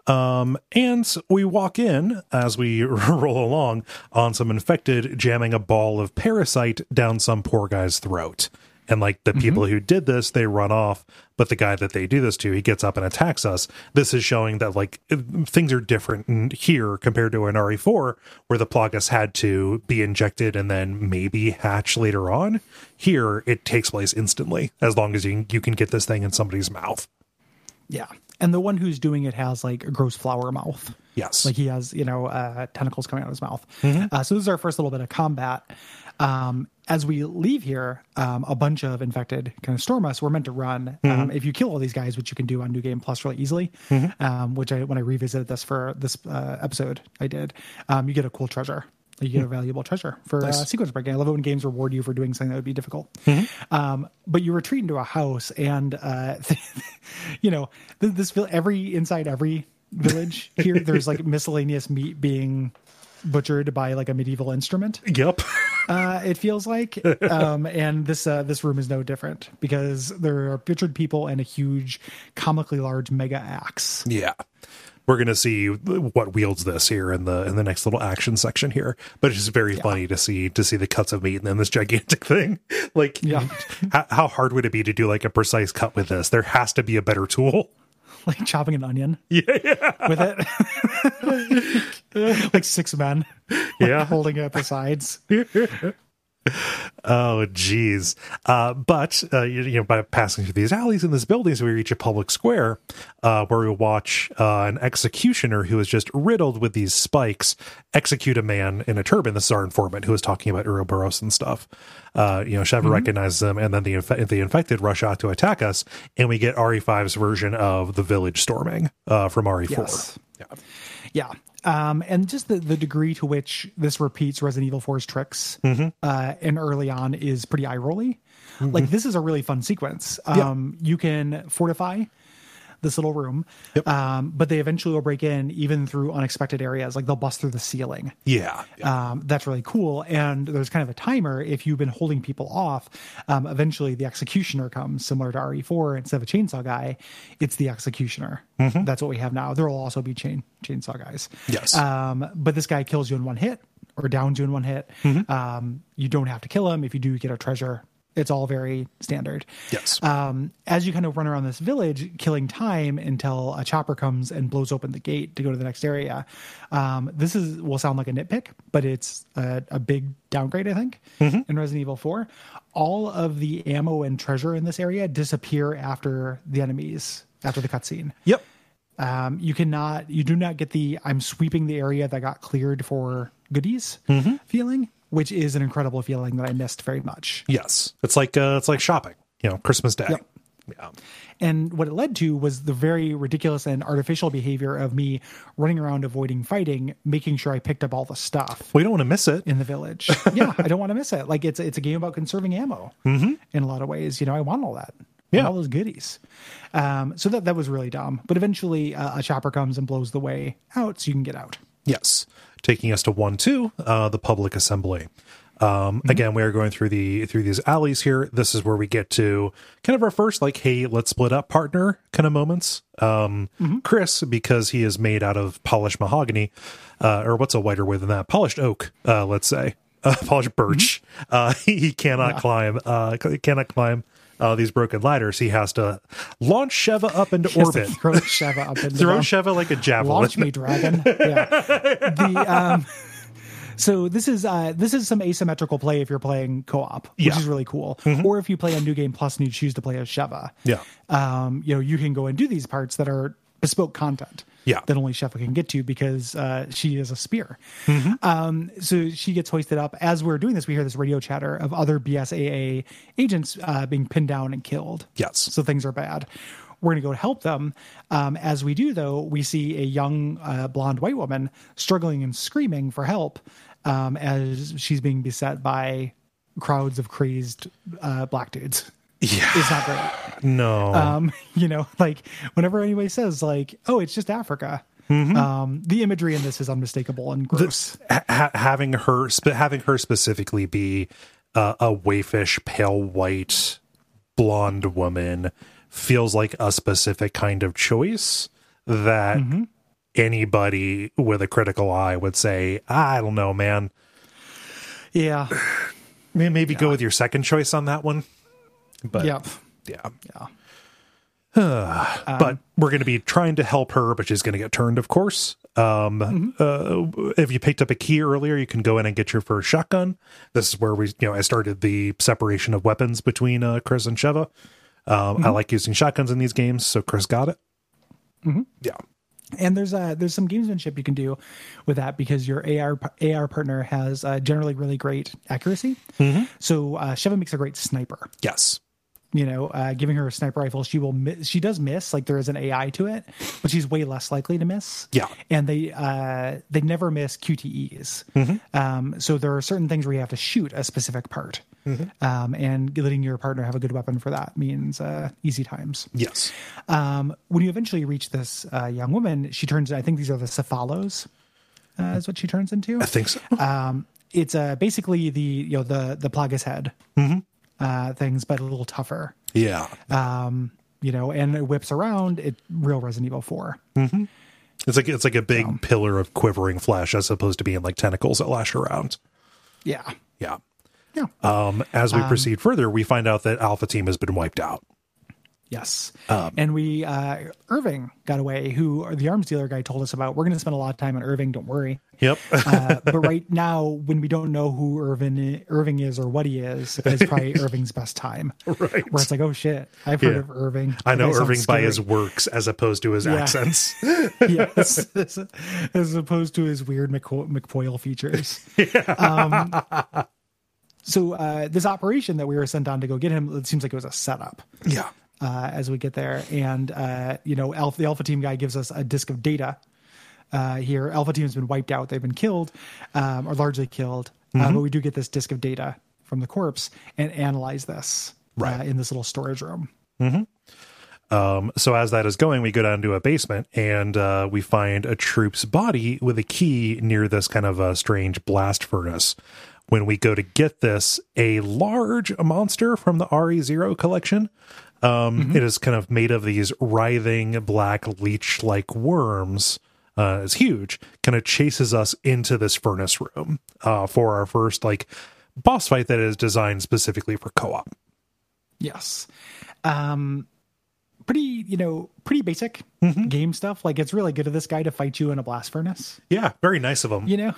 Um, and we walk in as we roll along on some infected jamming a ball of parasite down some poor guy's throat. And like the people who did this, they run off, but the guy that they do this to, he gets up and attacks us. This is showing that like things are different here compared to an RE4, where the Plagas had to be injected and then maybe hatch later on. Here, it takes place instantly, as long as you you can get this thing in somebody's mouth. Yeah, and the one who's doing it has like a gross flower mouth. Yes. like he has you know uh, tentacles coming out of his mouth. Mm-hmm. Uh, so this is our first little bit of combat. Um, as we leave here, um, a bunch of infected kind of storm us. We're meant to run. Mm-hmm. Um, if you kill all these guys, which you can do on New Game Plus really easily, um, which I when I revisited this for this uh, episode, I did. Um, you get a cool treasure. You get a valuable treasure for uh, Hmm. Sequence breaking. I love it when games reward you for doing something that would be difficult. Mm-hmm. Um, but you retreat into a house, and uh, you know th- this every inside every village here. There's like miscellaneous meat being butchered by like a medieval instrument. Yep. Uh, it feels like, um, and this uh, this room is no different because there are butchered people and a huge, comically large mega axe. Yeah. We're gonna see what wields this here in the in the next little action section here, but it's just very funny to see to see the cuts of meat and then this gigantic thing. Like, Yeah. how, how hard would it be to do like a precise cut with this? There has to be a better tool. like chopping an onion Yeah, yeah, with it. like six men yeah. holding it at the sides. Oh, geez. Uh, but, uh, you, you know, by passing through these alleys in this building, so we reach a public square uh, where we watch uh, an executioner who is just riddled with these spikes execute a man in a turban. This is our informant who is talking about Ouroboros and stuff. Uh, you know, Sheva recognizes them, and then the, inf- the infected rush out to attack us, and we get RE5's version of the village storming uh, from RE4. Yes. Yeah. Um, and just the, the degree to which this repeats Resident Evil 4's tricks uh, and early on is pretty eye rolly. Like, this is a really fun sequence. Um, You can fortify this little room, um, but they eventually will break in even through unexpected areas. Like, they'll bust through the ceiling. Yeah. Um, that's really cool. And there's kind of a timer. If you've been holding people off, um, eventually the executioner comes, similar to RE4. Instead of a chainsaw guy, it's the executioner. That's what we have now. There will also be chain chainsaw guys. Yes. Um, but this guy kills you in one hit or downs you in one hit. Um, you don't have to kill him. If you do get a treasure, It's all very standard. Yes. Um, as you kind of run around this village, killing time until a chopper comes and blows open the gate to go to the next area. Um, this is will sound like a nitpick, but it's a, a big downgrade, I think, in Resident Evil 4. All of the ammo and treasure in this area disappear after the enemies, after the cutscene. yep. Um, you cannot, you do not get the I'm sweeping the area that got cleared for goodies feeling, which is an incredible feeling that I missed very much. Yes. It's like uh, it's like shopping. You know, Christmas Day. Yep. Yeah. And what it led to was the very ridiculous and artificial behavior of me running around avoiding fighting, making sure I picked up all the stuff Well, don't want to miss it. in the village. yeah, I don't want to miss it. Like it's it's a game about conserving ammo in a lot of ways. You know, I want all that. Yeah. all those goodies. Um, so that that was really dumb. But eventually, uh, a chopper comes and blows the way out, so you can get out. Yes. Taking us to one two, uh, the public assembly. Um, again, we are going through the through these alleys here. This is where we get to kind of our first like, hey, let's split up partner kind of moments. Um, Chris, because he is made out of polished mahogany, uh, or what's a whiter way than that? Polished oak, uh, let's say, uh, polished birch. Uh, he cannot climb. Uh, he cannot climb. Uh, these broken ladders, he has to launch Sheva up into orbit. throw Sheva up into Throw. Sheva like a javelin. launch me dragon yeah the um so this is uh this is some asymmetrical play if you're playing co-op which Yeah. is really cool or if you play on new game plus and you choose to play as sheva Yeah. um you know you can go and do these parts that are bespoke content Yeah. that only sheva can get to because uh she is a spear um so she gets hoisted up as we're doing this we hear this radio chatter of other bsaa agents uh being pinned down and killed Yes. so things are bad. We're going to go help them. Um, as we do, though, we see a young uh, blonde white woman struggling and screaming for help um, as she's being beset by crowds of crazed uh, black dudes. Yeah. It's not great. No. Um, you know, like whenever anybody says, like, "Oh, it's just Africa," um, the imagery in this is unmistakable and gross. ha- having her having her specifically be uh, a waifish pale white blonde woman feels like a specific kind of choice that anybody with a critical eye would say i don't know man yeah. May- maybe go with your second choice on that one but Yep. yeah Yeah. but we're going to be trying to help her, but she's going to get turned, of course. Um, uh, if you picked up a key earlier, you can go in and get your first shotgun. This is where we, you know, I started the separation of weapons between uh, Chris and Sheva. Um, I like using shotguns in these games, so Chris got it. Yeah, and there's uh there's some gamesmanship you can do with that because your AR AR partner has uh, generally really great accuracy. So uh, Sheva makes a great sniper. yes, You know, uh, giving her a sniper rifle, she will mi- she does miss. Like there is an AI to it, but she's way less likely to miss. Yeah. and they uh, they never miss QTEs. Um, so there are certain things where you have to shoot a specific part, um, and letting your partner have a good weapon for that means uh, easy times. yes, Um, when you eventually reach this uh, young woman, she turns. I think these are the Cephalos. Uh, is what she turns into. I think so. Um, it's uh, basically the you know the the Plagas head uh, things, but a little tougher. yeah, Um, you know, and it whips around. It real Resident Evil Four. it's like it's like a big pillar of quivering flesh as opposed to being like tentacles that lash around. Yeah, Yeah. yeah, Um, as we proceed further, we find out that Alpha Team has been wiped out. Yes. Um, and we uh, Irving got away, who the arms dealer guy told us about. We're going to spend a lot of time on Irving. Don't worry. Yep. Uh, but right now, when we don't know who Irving Irving is or what he is, is probably Irving's best time. Right. Where it's like, oh shit, I've heard Yeah. of Irving. I know That guy sounds Irving by his works as opposed to his Yeah. accents. yes, as, opposed to his weird McCo- McPoyle features. Um, so uh, this operation that we were sent on to go get him, it seems like it was a setup. yeah. Uh, as we get there, and uh, you know, Alpha, the Alpha Team guy gives us a disk of data. Uh, here, Alpha Team has been wiped out; they've been killed, um, or largely killed. Uh, but we do get this disk of data from the corpse and analyze this Right. uh, in this little storage room. Um, so as that is going, we go down to a basement and uh, we find a troop's body with a key near this kind of a strange blast furnace. When we go to get this, a large monster from the RE0 collection. Um, it is kind of made of these writhing black leech like worms. Uh, it's huge, kind of chases us into this furnace room uh, for our first like boss fight that is designed specifically for co op. Yes. Um, pretty, you know, pretty basic game stuff. Like it's really good of this guy to fight you in a blast furnace. Yeah, very nice of him. You know,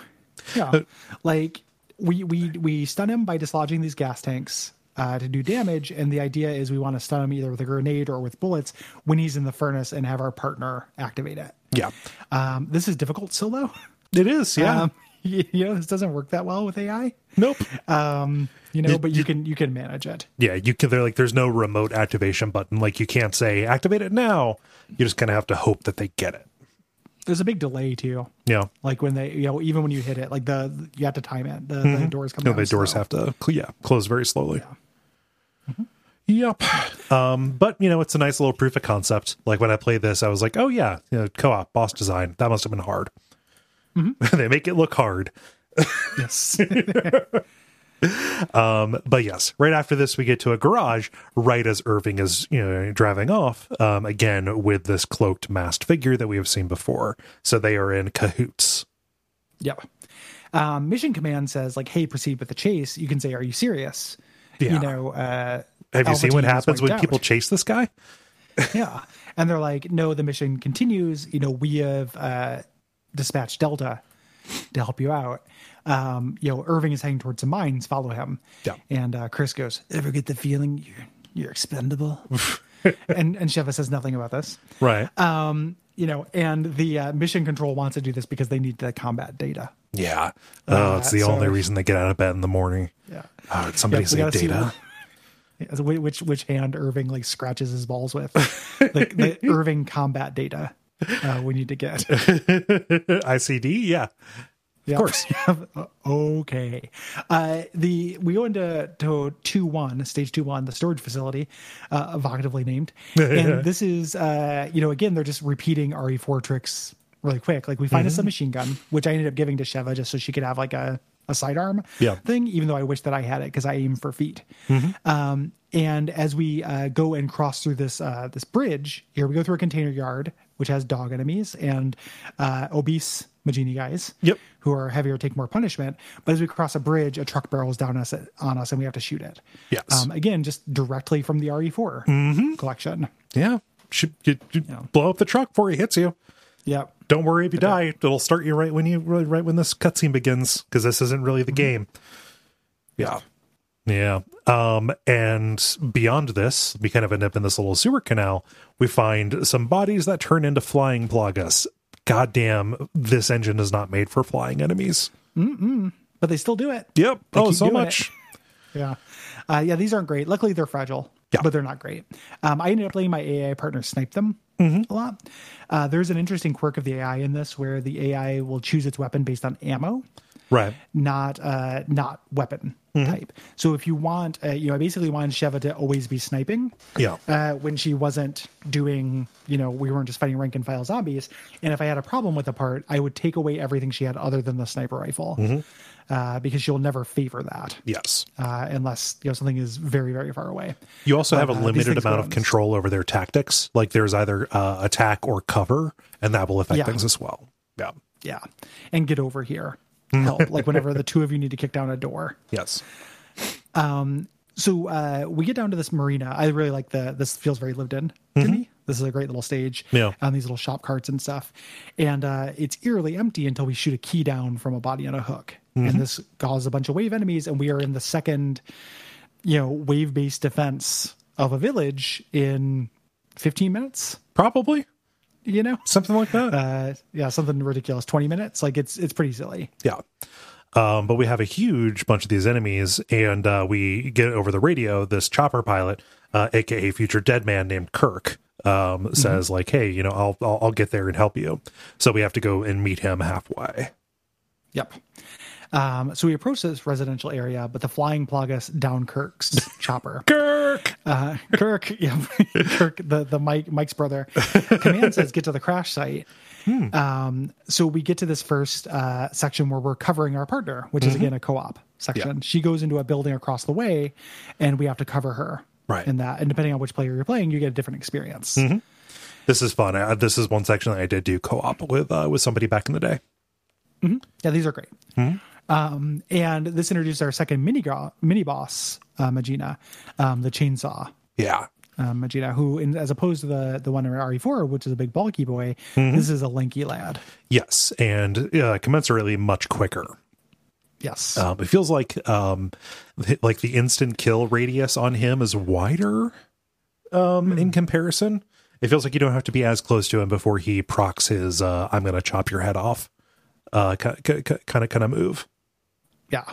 yeah. like we we we stun him by dislodging these gas tanks uh, to do damage, and the idea is we want to stun him either with a grenade or with bullets when he's in the furnace and have our partner activate it. Yeah, Um, this is difficult solo. it is. Yeah. Um, you know, this doesn't work that well with AI. nope. Um, you know, but you can you can manage it. yeah, you can. They're like, there's no remote activation button. Like, you can't say activate it now. You just kind of have to hope that they get it. There's a big delay too. Yeah. Like when they, you know, even when you hit it, like the you have to time it. The, the mm-hmm. doors come. No, the doors slow. have to, yeah, close very slowly. Yep. Mm-hmm. Um, but you know, it's a nice little proof of concept. Like when I played this, I was like, oh yeah, you know, co-op boss design. That must have been hard. Mm-hmm. they make it look hard. Yes. Um, but yes, right after this, we get to a garage right as Irving is, you know, driving off, um, again with this cloaked masked figure that we have seen before. So they are in cahoots. Yep. Um, Mission Command says like, "Hey, proceed with the chase." You can say, "Are you serious?" Yeah. You know. Uh, Have you Alpha seen what happens when wiped people chase this guy? yeah, and they're like, "No, the mission continues." You know, we have uh, dispatched Delta to help you out. Um, you know, Irving is heading towards the mines. Follow him. Yeah. And uh, Chris goes, "Ever get the feeling you're you're expendable?" and and Sheva says nothing about this. Right. Um, you know, and the uh, mission control wants to do this because they need the combat data. yeah. Oh, it's the so- only reason they get out of bed in the morning. Yeah. Oh, did somebody we say data? Yeah, so whi- which which hand Irving like scratches his balls with? like the Irving combat data uh, we need to get. ICD? Yeah. Of course. okay. Uh, the we go into to two one stage two one the storage facility, uh, evocatively named, and this is uh, you know again they're just repeating RE4 tricks really quick. Like we find a submachine gun, which I ended up giving to Sheva just so she could have like a a sidearm Yeah. thing, even though I wish that I had it because I aim for feet. Um, and as we uh, go and cross through this uh, this bridge, here we go through a container yard which has dog enemies and uh, obese Majini guys. Yep. Who are heavier, take more punishment. But as we cross a bridge, a truck barrels down us on us, and we have to shoot it. Yes. Um, again, just directly from the RE4 collection. Yeah. Should you, you blow up the truck before he hits you. Yep. Don't worry if you die. It'll start you right when you right when this cutscene begins because this isn't really the game. Yeah. Yeah. Um, and beyond this, we kind of end up in this little sewer canal. We find some bodies that turn into flying plagas. Goddamn, this engine is not made for flying enemies. But they still do it. Yep. They oh, so much. Yeah. Uh, yeah, these aren't great. Luckily, they're fragile, Yeah. but they're not great. Um, I ended up letting my AI partner snipe them Mm-hmm. a lot. Uh, there's an interesting quirk of the AI in this where the AI will choose its weapon based on ammo, Right. not uh, not weapon Mm-hmm. type. So if you want, uh, you know, I basically wanted Sheva to always be sniping. Yeah. Uh, when she wasn't doing, you know, we weren't just fighting rank and file zombies. And if I had a problem with a part, I would take away everything she had other than the sniper rifle, Mm-hmm. uh, because she'll never favor that Yes. uh, unless you know something is very very far away. You also have a Uh, limited amount of control over their tactics. Like there's either uh, attack or cover, and that will affect Yeah. things as well. Yeah. Yeah, and get over here, help. like whenever the two of you need to kick down a door. Yes. Um, So uh, we get down to this marina. I really like the. This feels very lived in to me. This is a great little stage. Yeah. on these little shop carts and stuff, and uh, it's eerily empty until we shoot a key down from a body on a hook, and this causes a bunch of wave enemies, and we are in the second, you know, wave based defense of a village in fifteen minutes. Probably You know, something like that. uh, yeah, something ridiculous. Twenty minutes, like it's it's pretty silly. Yeah. Um, but we have a huge bunch of these enemies, and uh, we get over the radio. This chopper pilot, uh, aka future dead man named Kirk, um, says like, "Hey, you know, I'll, I'll I'll get there and help you." So we have to go and meet him halfway. Yep. Um, so we approach this residential area, but the flying plagas down Kirk's chopper. Kirk. Uh, Kirk, yeah, Kirk, the the Mike Mike's brother, command says get to the crash site. Um, so we get to this first uh, section where we're covering our partner, which is again a co-op section. She goes into a building across the way, and we have to cover her. Right. In that, and depending on which player you're playing, you get a different experience. This is fun. Uh, this is one section that I did do co-op with uh, with somebody back in the day. Yeah, these are great. Um, and this introduced our second mini mini boss, uh, Majini, um, the chainsaw Yeah. um, Majini, who, in, as opposed to the the one in RE4, which is a big bulky boy, Mm-hmm. this is a lanky lad. Yes, and uh, commensurately much quicker. Yes. Um, it feels like um, like the instant kill radius on him is wider um, in comparison. It feels like you don't have to be as close to him before he procs his uh, "I'm going to chop your head off" uh, kind of kind of move. yeah.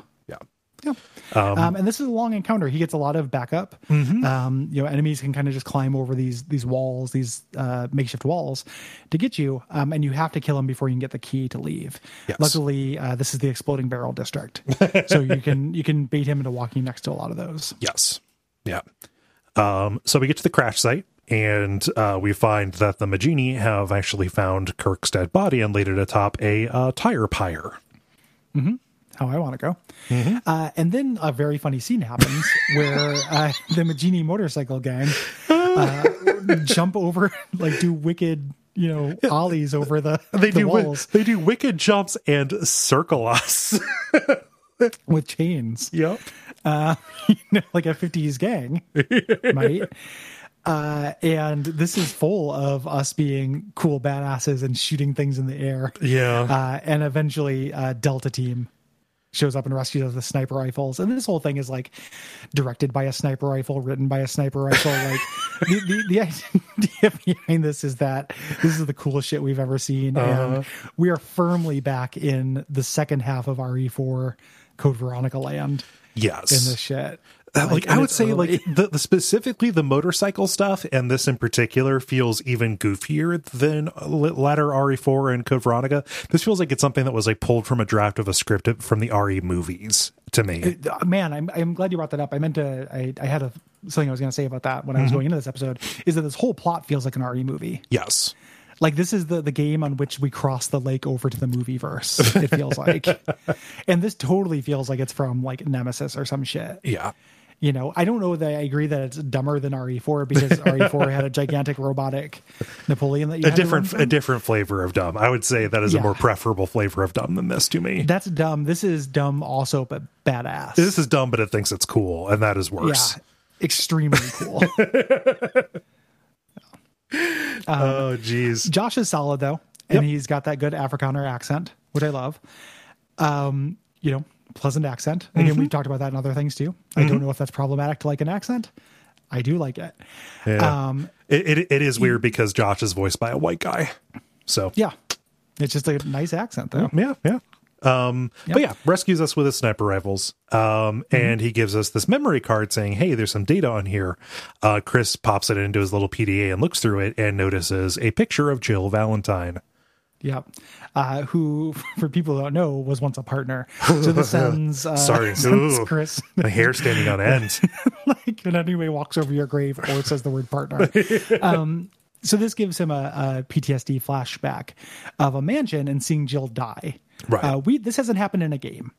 Yeah. Yeah. Um, and this is a long encounter. He gets a lot of backup. Mm-hmm. Um, you know, enemies can kind of just climb over these these walls, these uh, makeshift walls, to get you. Um, and you have to kill him before you can get the key to leave. Yes. Luckily, uh, this is the exploding barrel district, so you can you can bait him into walking next to a lot of those. Yes. Yeah. Um, so we get to the crash site and uh, we find that the Majini have actually found Kirk's dead body and laid it atop a uh, tire pyre. How I want to go. Mm-hmm. Uh, and then a very funny scene happens where uh, the Majini motorcycle gang uh, jump over, like do wicked, you know, ollies over the, They the do walls they do wicked jumps and circle us. with chains, yep. uh, you know, like a 50s gang, might. Uh, and this is full of us being cool badasses and shooting things in the air. Yeah. uh, and eventually uh, Delta Team shows up and rescues us with sniper rifles. And this whole thing is like directed by a sniper rifle, written by a sniper rifle. Like the, the, the idea behind this is that this is the coolest shit we've ever seen, uh-huh. and we are firmly back in the second half of RE4 Code Veronica land yes. in this shit. Uh, like, I would say early. like the, the specifically the motorcycle stuff and this in particular feels even goofier than l- latter RE4 and Code Veronica. This feels like it's something that was like pulled from a draft of a script from the RE movies to me. Uh, man i'm i'm glad you brought that up i meant to i, I had a something i was going to say about that when i was going into this episode is that this whole plot feels like an re movie yes. like this is the the game on which we cross the lake over to the movie verse it feels like and this totally feels like it's from like nemesis or some shit Yeah. You know i don't know that i agree that it's dumber than re4 because re4 had a gigantic robotic napoleon that you A different a different flavor of dumb. I would say that is a more preferable flavor of dumb than this to me. that's dumb this is dumb also but badass This is dumb, but it thinks it's cool, and that is worse. yeah extremely cool oh, jeez. Josh is solid though, and Yep. he's got that good Afrikaner accent, which I love. Um, you know, pleasant accent. Again, Mm-hmm. we've talked about that in other things too. I don't know if that's problematic to like an accent. I do like it. Yeah. Um, It, it, it is weird because Josh is voiced by a white guy. So yeah, it's just a nice accent though. yeah, yeah. Um, but yeah, rescues us with his sniper rifles. Um, and he gives us this memory card saying, Hey, there's some data on here. Uh, Chris pops it into his little PDA and looks through it and notices a picture of Jill Valentine. Yeah, uh, who, for people who don't know, was once a partner. So this sends uh, Sorry. sends Ooh. Chris My hair standing on end. like in any way walks over your grave or says the word partner. um, so this gives him a, a PTSD flashback of a mansion and seeing Jill die. Right. Uh, we this hasn't happened in a game.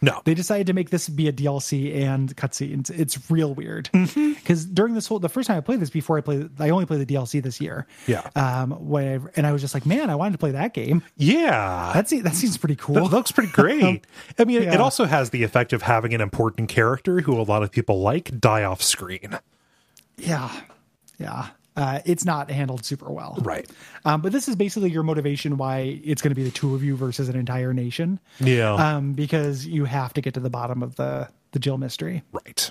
No. They decided to make this be a DLC and cutscenes. It's real weird Mm-hmm. because during this whole the first time I played this before I played I only played the DLC this year. Yeah. Um. Whatever, and I was just like, man, I wanted to play that game. yeah. That seems that seems pretty cool. That looks pretty great. I mean, it also has the effect of having an important character who a lot of people like die off screen. Yeah. Yeah. Uh, it's not handled super well. Right. Um, but this is basically your motivation why it's going to be the two of you versus an entire nation. Yeah. Um, because you have to get to the bottom of the the Jill mystery. Right.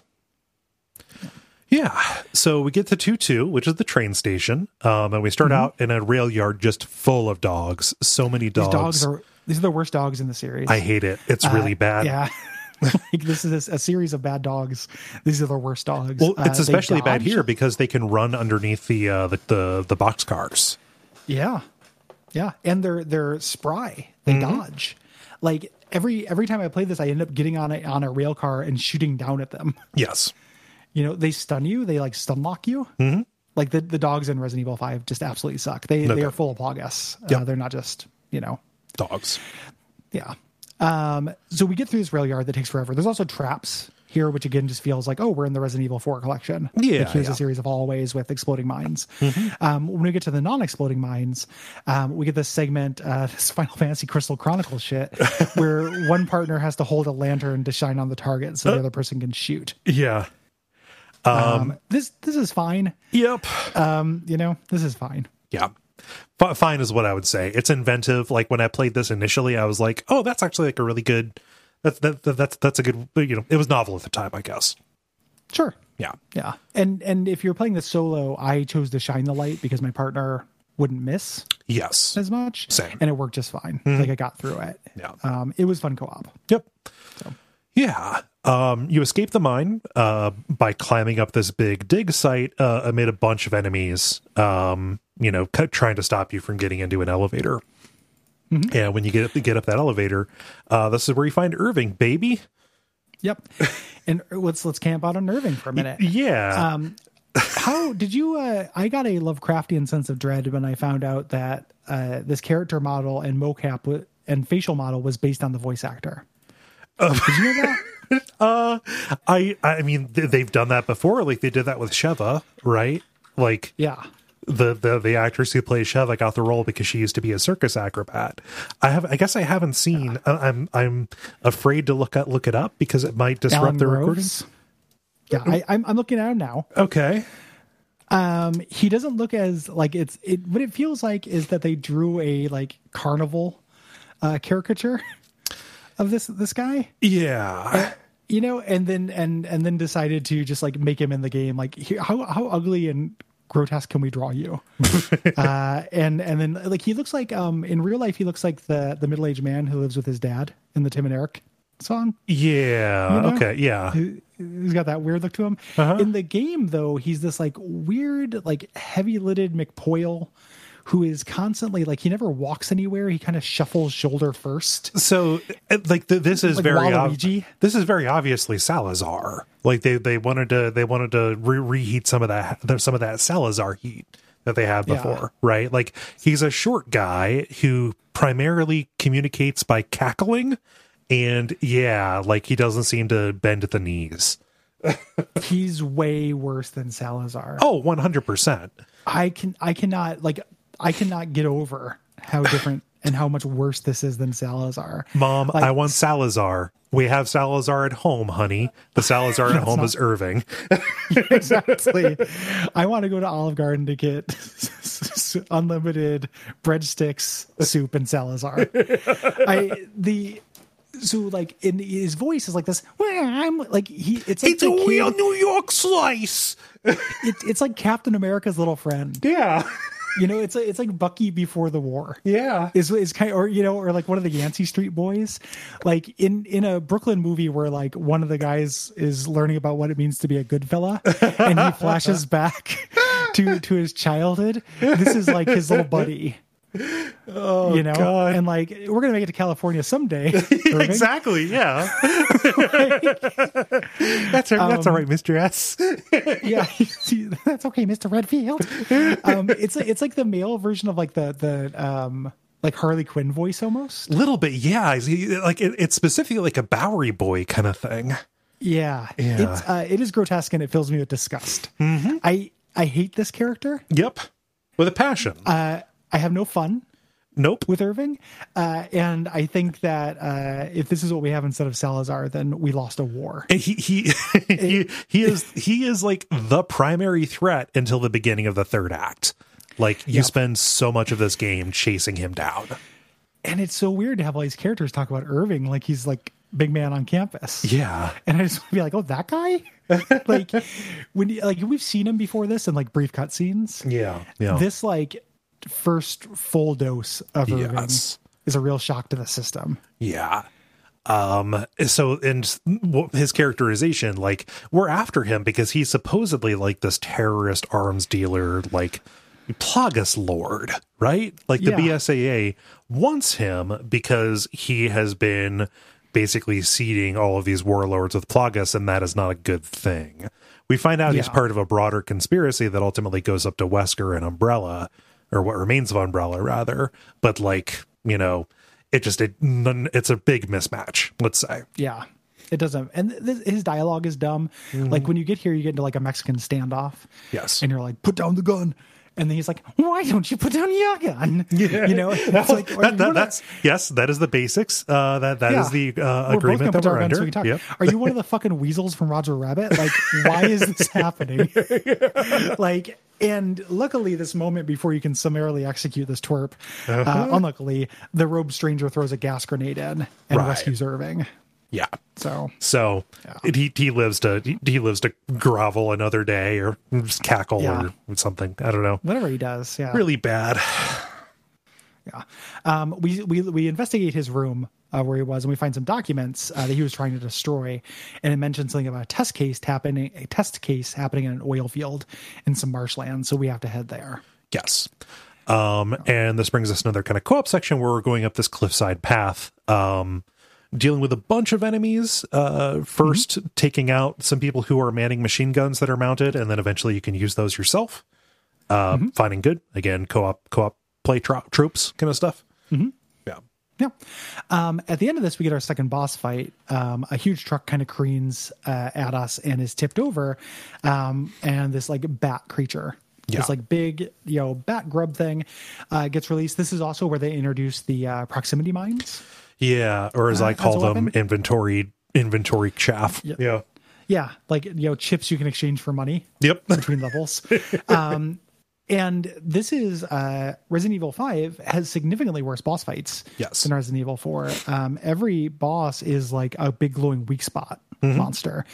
Yeah. So we get to 2 2, which is the train station. Um, and we start out in a rail yard just full of dogs. So many Mm-hmm. These dogs. dogs are these are the worst dogs in the series. I hate it. It's really Uh, bad. Yeah. like this is a, a series of bad dogs. These are the worst dogs. Well, Uh, it's they especially bad here because they can run underneath the uh, the, the the box cars. Yeah, yeah, and they're they're spry. They Mm-hmm. dodge. Like every every time I play this, I end up getting on a on a rail car and shooting down at them. Yes. You know, they stun you. They like stun lock you. Mm-hmm. Like the the dogs in Resident Evil Five just absolutely suck. They they are full of pogus. Uh, they're not just you know Dogs. yeah. Um, so we get through this rail yard that takes forever. There's also traps here, which again just feels like, oh, we're in the Resident Evil 4 collection. Yeah, Like, here's yeah. a series of hallways with exploding mines. Um, when we get to the non exploding mines, um, we get this segment, uh, this Final Fantasy Crystal Chronicles shit, where one partner has to hold a lantern to shine on the target so the other person can shoot. Yeah. Um, this this is fine. Yep. Um, you know, this is fine. Yeah. F- fine is what I would say. It's inventive. Like when I played this initially, I was like, "Oh, that's actually like a really good. That's that, that that's that's a good. You know, it was novel at the time, I guess. Sure. Yeah. Yeah. And and if you're playing this solo, I chose to shine the light because my partner wouldn't miss Yes. as much. Same. And it worked just fine. Like I got through it. Yeah. Um, it was fun co-op. Yep. So. Yeah. Um, you escape the mine uh, by climbing up this big dig site uh, amid a bunch of enemies, um, you know, c- trying to stop you from getting into an elevator. And when you get up, get up that elevator, uh, this is where you find Irving, baby. Yep. and let's let's camp out on Irving for a minute. Yeah. Um, how did you? Uh, I got a Lovecraftian sense of dread when I found out that uh, this character model and mocap w- and facial model was based on the voice actor. did you know that? Uh, I I mean th- they've done that before. Like they did that with Sheva, right? Like Yeah. The the the actress who plays Sheva got the role because she used to be a circus acrobat. I have I guess I haven't seen. I- I'm I'm afraid to look at look it up because it might disrupt Alan the recording. Yeah, I, I'm I'm looking at him now. Okay. Um, he doesn't look as like it's it. What it feels like is that they drew a like carnival uh, caricature of this this guy. Yeah. you know and then and and then decided to just like make him in the game like here, how how ugly and grotesque can we draw you uh and and then like he looks like um in real life he looks like the the middle-aged man who lives with his dad in the tim and eric song Yeah. You know? Okay. Yeah. He- he's got that weird look to him Uh-huh. in the game though he's this like weird like heavy-lidded mcpoyle who is constantly like he never walks anywhere he kind of shuffles shoulder first So, uh, like, th- this is Like very ob- this is very obviously Salazar. Like they they wanted to they wanted to re- reheat some of that some of that Salazar heat that they had Yeah. before, right? Like he's a short guy who primarily communicates by cackling, and yeah, like he doesn't seem to bend at the knees. he's way worse than salazar Oh, Oh, one hundred percent. I can I cannot like I cannot get over how different and how much worse this is than Salazar. Mom, Like- I want Salazar. We have Salazar at home, honey. The Salazar at home not- is Irving. exactly. I want to go to Olive Garden to get unlimited breadsticks, soup, and Salazar. I the so like in his voice is like this. I'm like he. It's like the kid- New York slice. it, it's like Captain America's little friend. Yeah. You know, it's like, it's like Bucky before the war. Yeah. is is kind of, or you know or like one of the Yancey Street Boys, like in in a Brooklyn movie where like one of the guys is learning about what it means to be a good fella, and he flashes back to to his childhood. This is like his little buddy. Oh, you know, God. and like we're gonna make it to California someday. Exactly. Yeah. that's all, that's all right, Mr. S. yeah, that's okay, Mister Redfield. Um, it's it's like the male version of like the the um like Harley Quinn voice almost. A little bit, yeah. Like it, it's specifically like a Bowery boy kind of thing. Yeah, Yeah. it's uh, it is grotesque and it fills me with disgust. I I hate this character. Yep. With a passion. Uh, I have no fun nope. with Irving, uh, and I think that uh, if this is what we have instead of Salazar, then we lost a war. And He he he he is he is like the primary threat until the beginning of the third act. Like you Yep. spend so much of this game chasing him down. And it's so weird to have all these characters talk about Irving like he's like big man on campus. Yeah. And I just want to be like, oh, that guy. like when like we've seen him before this in like brief cutscenes. Yeah. Yeah. This like first full dose of Irving Yes. is a real shock to the system. Yeah. Um so and his characterization like we're after him because he's supposedly like this terrorist arms dealer like Plagas Lord, right? Like the Yeah. BSAA wants him because he has been basically seeding all of these warlords with Plagas and that is not a good thing. We find out he's part of a broader conspiracy that ultimately goes up to Wesker and Umbrella or what remains of Umbrella rather, but like, you know, it just it, it's a big mismatch let's say. Yeah. It doesn't, and th- his dialogue is dumb. Like mm-hmm. when you get here, you get into like a Mexican standoff, yes. And you're like, "Put down the gun," and then he's like, "Why don't you put down your gun?" Yeah. You know, it's like That- that- that's yes, that is the basics. Uh, that that is Yeah. the uh, We're agreement that we're so under. we. Yep. Are you one of the fucking weasels from Roger Rabbit? Like, why is this happening? like, and luckily, this moment before you can summarily execute this twerp, uh Uh-huh. unluckily, the robe stranger throws a gas grenade in and Right. rescues Irving. Yeah. So So he he lives to he, he lives to grovel another day or just cackle Yeah. or something. I don't know. whatever he does, yeah, Really bad. yeah. Um, we we we investigate his room uh, where he was, and we find some documents uh, that he was trying to destroy, and it mentions something about a test case happening, a test case happening in an oil field in some marshland. So we have to head there. Yes. Um, and this brings us another kind of co-op section where we're going up this cliffside path, um, dealing with a bunch of enemies. Uh, 1st taking out some people who are manning machine guns that are mounted, and then eventually you can use those yourself. Uh, Finding good again, co-op co-op play tro- troops kind of stuff. Mm-hmm. Yeah. Yeah. Um, at the end of this, we get our second boss fight. Um, a huge truck kind of careens uh, at us and is tipped over, um, and this like bat creature. Yeah. This like big, you know, bat grub thing uh, gets released. This is also where they introduce the uh, proximity mines. Yeah, or as Uh, I as call them, inventory inventory chaff. Yeah. Yeah, like you know, chips you can exchange for money Yep. between levels. Um, and this is uh, Resident Evil 5 has significantly worse boss fights Yes. than Resident Evil 4. Um, every boss is like a big glowing weak spot monster.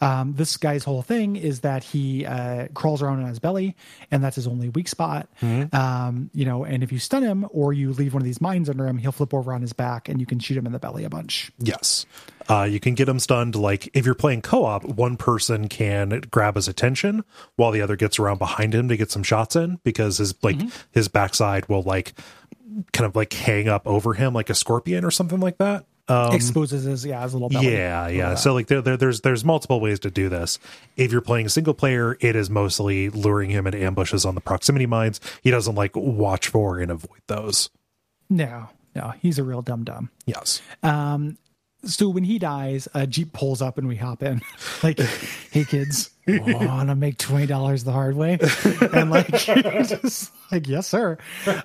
Um, this guy's whole thing is that he uh, crawls around on his belly, and that's his only weak spot. Um, you know, and if you stun him or you leave one of these mines under him, he'll flip over on his back, and you can shoot him in the belly a bunch. Yes. Uh, you can get him stunned. Like if you're playing co-op, one person can grab his attention while the other gets around behind him to get some shots in because his like his backside will like kind of like hang up over him like a scorpion or something like that. Um, Exposes his yeah his little belly. yeah, yeah. So like there, there, there's there's multiple ways to do this. If you're playing single player, it is mostly luring him into ambushes on the proximity mines. He doesn't like watch for and avoid those. No, no, he's a real dumb dumb. Yes. So when he dies, a jeep pulls up and we hop in. like, hey kids, want to make twenty dollars the hard way? And like, just like yes, sir.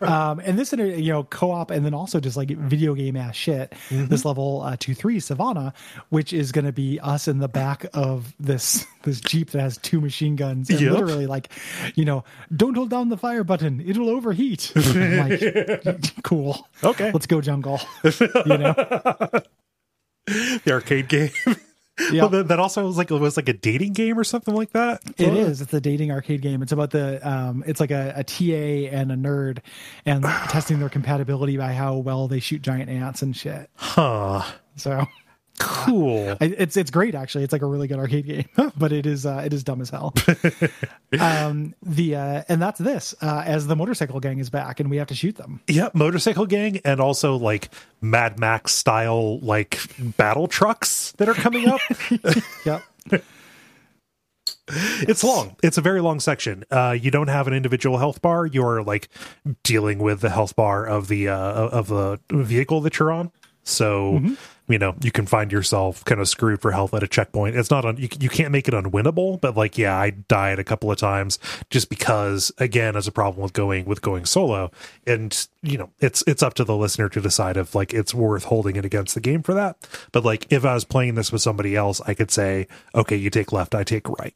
Um, and this, you know, co-op, and then also just like video game ass shit. This level uh, two three Savannah, which is going to be us in the back of this this jeep that has two machine guns, and Yep. literally like, you know, don't hold down the fire button; it'll overheat. Like, cool. Okay. let's go jungle. You know. The arcade game. Yeah. Well, that, that also was like it was like a dating game or something like that. It is. It's a dating arcade game. It's about the um it's like a, a TA and a nerd and testing their compatibility by how well they shoot giant ants and shit. Huh. So Cool. It's it's great actually. It's like a really good arcade game, but it is uh, it is dumb as hell. um the uh and that's this uh as the motorcycle gang is back and we have to shoot them. Yeah, motorcycle gang and also like Mad Max style like battle trucks that are coming up. Yep. it's long. It's a very long section. Uh you don't have an individual health bar. You're like dealing with the health bar of the uh of the vehicle that you're on. So, you know, you can find yourself kind of screwed for health at a checkpoint. It's not on you, you can't make it unwinnable, but like yeah, I died a couple of times just because again as a problem with going with going solo and you know, it's it's up to the listener to decide if like it's worth holding it against the game for that. But like if I was playing this with somebody else, I could say, okay, you take left, I take right.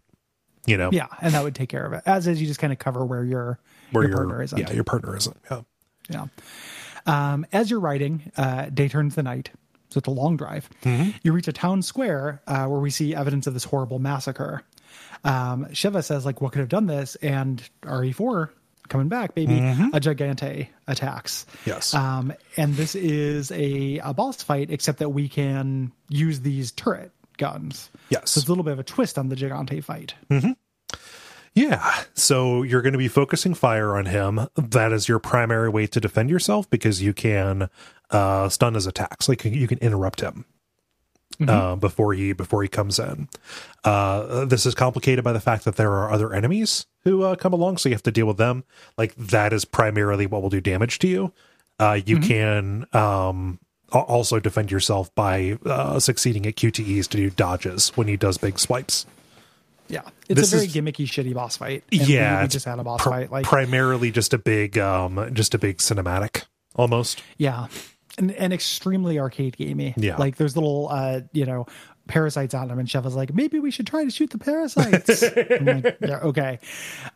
You know, Yeah, and that would take care of it. As is you just kind of cover where your where your your partner is. yeah, your partner isn't. Yeah. Yeah. Um, as you're writing uh, day turns the night. So it's a long drive. You reach a town square uh, where we see evidence of this horrible massacre. Um, Sheva says, like, what could have done this? And RE4 coming back, baby, a Gigante attacks. Yes. Um, and this is a, a boss fight, except that we can use these turret guns. Yes. So it's a little bit of a twist on the Gigante fight. Yeah. So you're going to be focusing fire on him. That is your primary way to defend yourself because you can uh, stun his attacks. Like you can interrupt him uh, before he before he comes in. Uh, this is complicated by the fact that there are other enemies who uh, come along, so you have to deal with them. Like that is primarily what will do damage to you. Uh, you can um, also defend yourself by uh, succeeding at QTEs to do dodges when he does big swipes. Yeah, it's This a very is- gimmicky, shitty boss fight. And we- yeah, we, it's just had a boss pr- fight. Like, primarily just a big, um, just a big cinematic almost. yeah, and, and extremely arcade gamey. Yeah. like there's little, uh, you know, parasites on them, and Chef was like, maybe we should try to shoot the parasites. Like, yeah, okay.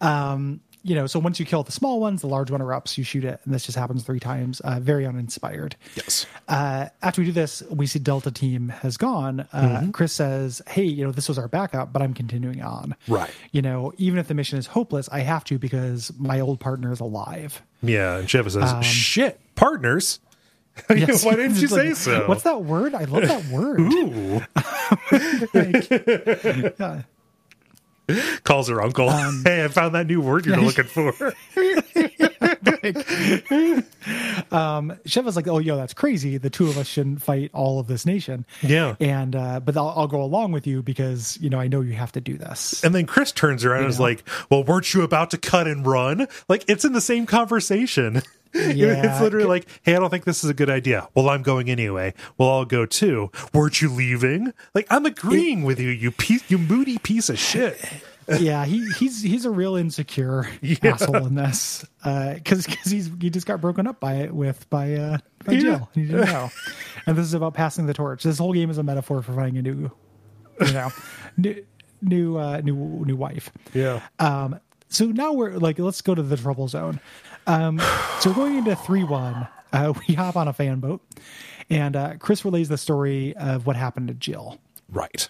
Um, you know, so once you kill the small ones, the large one erupts, you shoot it, and this just happens three times. Uh, very uninspired. Yes. uh, after we do this, we see Delta Team has gone. Uh, Mm-hmm. Chris says, "Hey, you know, this was our backup, but I'm continuing on. Right. You know, even if the mission is hopeless, I have to because my old partner is alive. Yeah, and Sheva says, Um, "Shit, partners." Yes. Why didn't you like, say so? What's that word? I love that word. Ooh, Like, yeah. calls her uncle. Um, hey, I found that new word you're looking for. Sheva's like, oh, yo, that's crazy. The two of us shouldn't fight all of this nation. Yeah. And, uh, but I'll, I'll go along with you because, you know, I know you have to do this. And then Chris turns around and is like, "Well, weren't you about to cut and run?" Like it's in the same conversation. Yeah. it's literally like, "Hey, I don't think this is a good idea." Well, I'm going anyway. Well, I'll go too. Weren't you leaving? Like I'm agreeing with you, you piece, you moody piece of shit. yeah, he, he's he's a real insecure asshole in this because because he's he just got broken up by it with by uh by Yeah. Jill. He didn't know, and this is about passing the torch. This whole game is a metaphor for finding a new, you know, new new uh, new new wife. Yeah. Um, so now we're like, let's go to the trouble zone. Um, so we're going into three one. Uh, we hop on a fan boat, and uh, Chris relays the story of what happened to Jill. Right.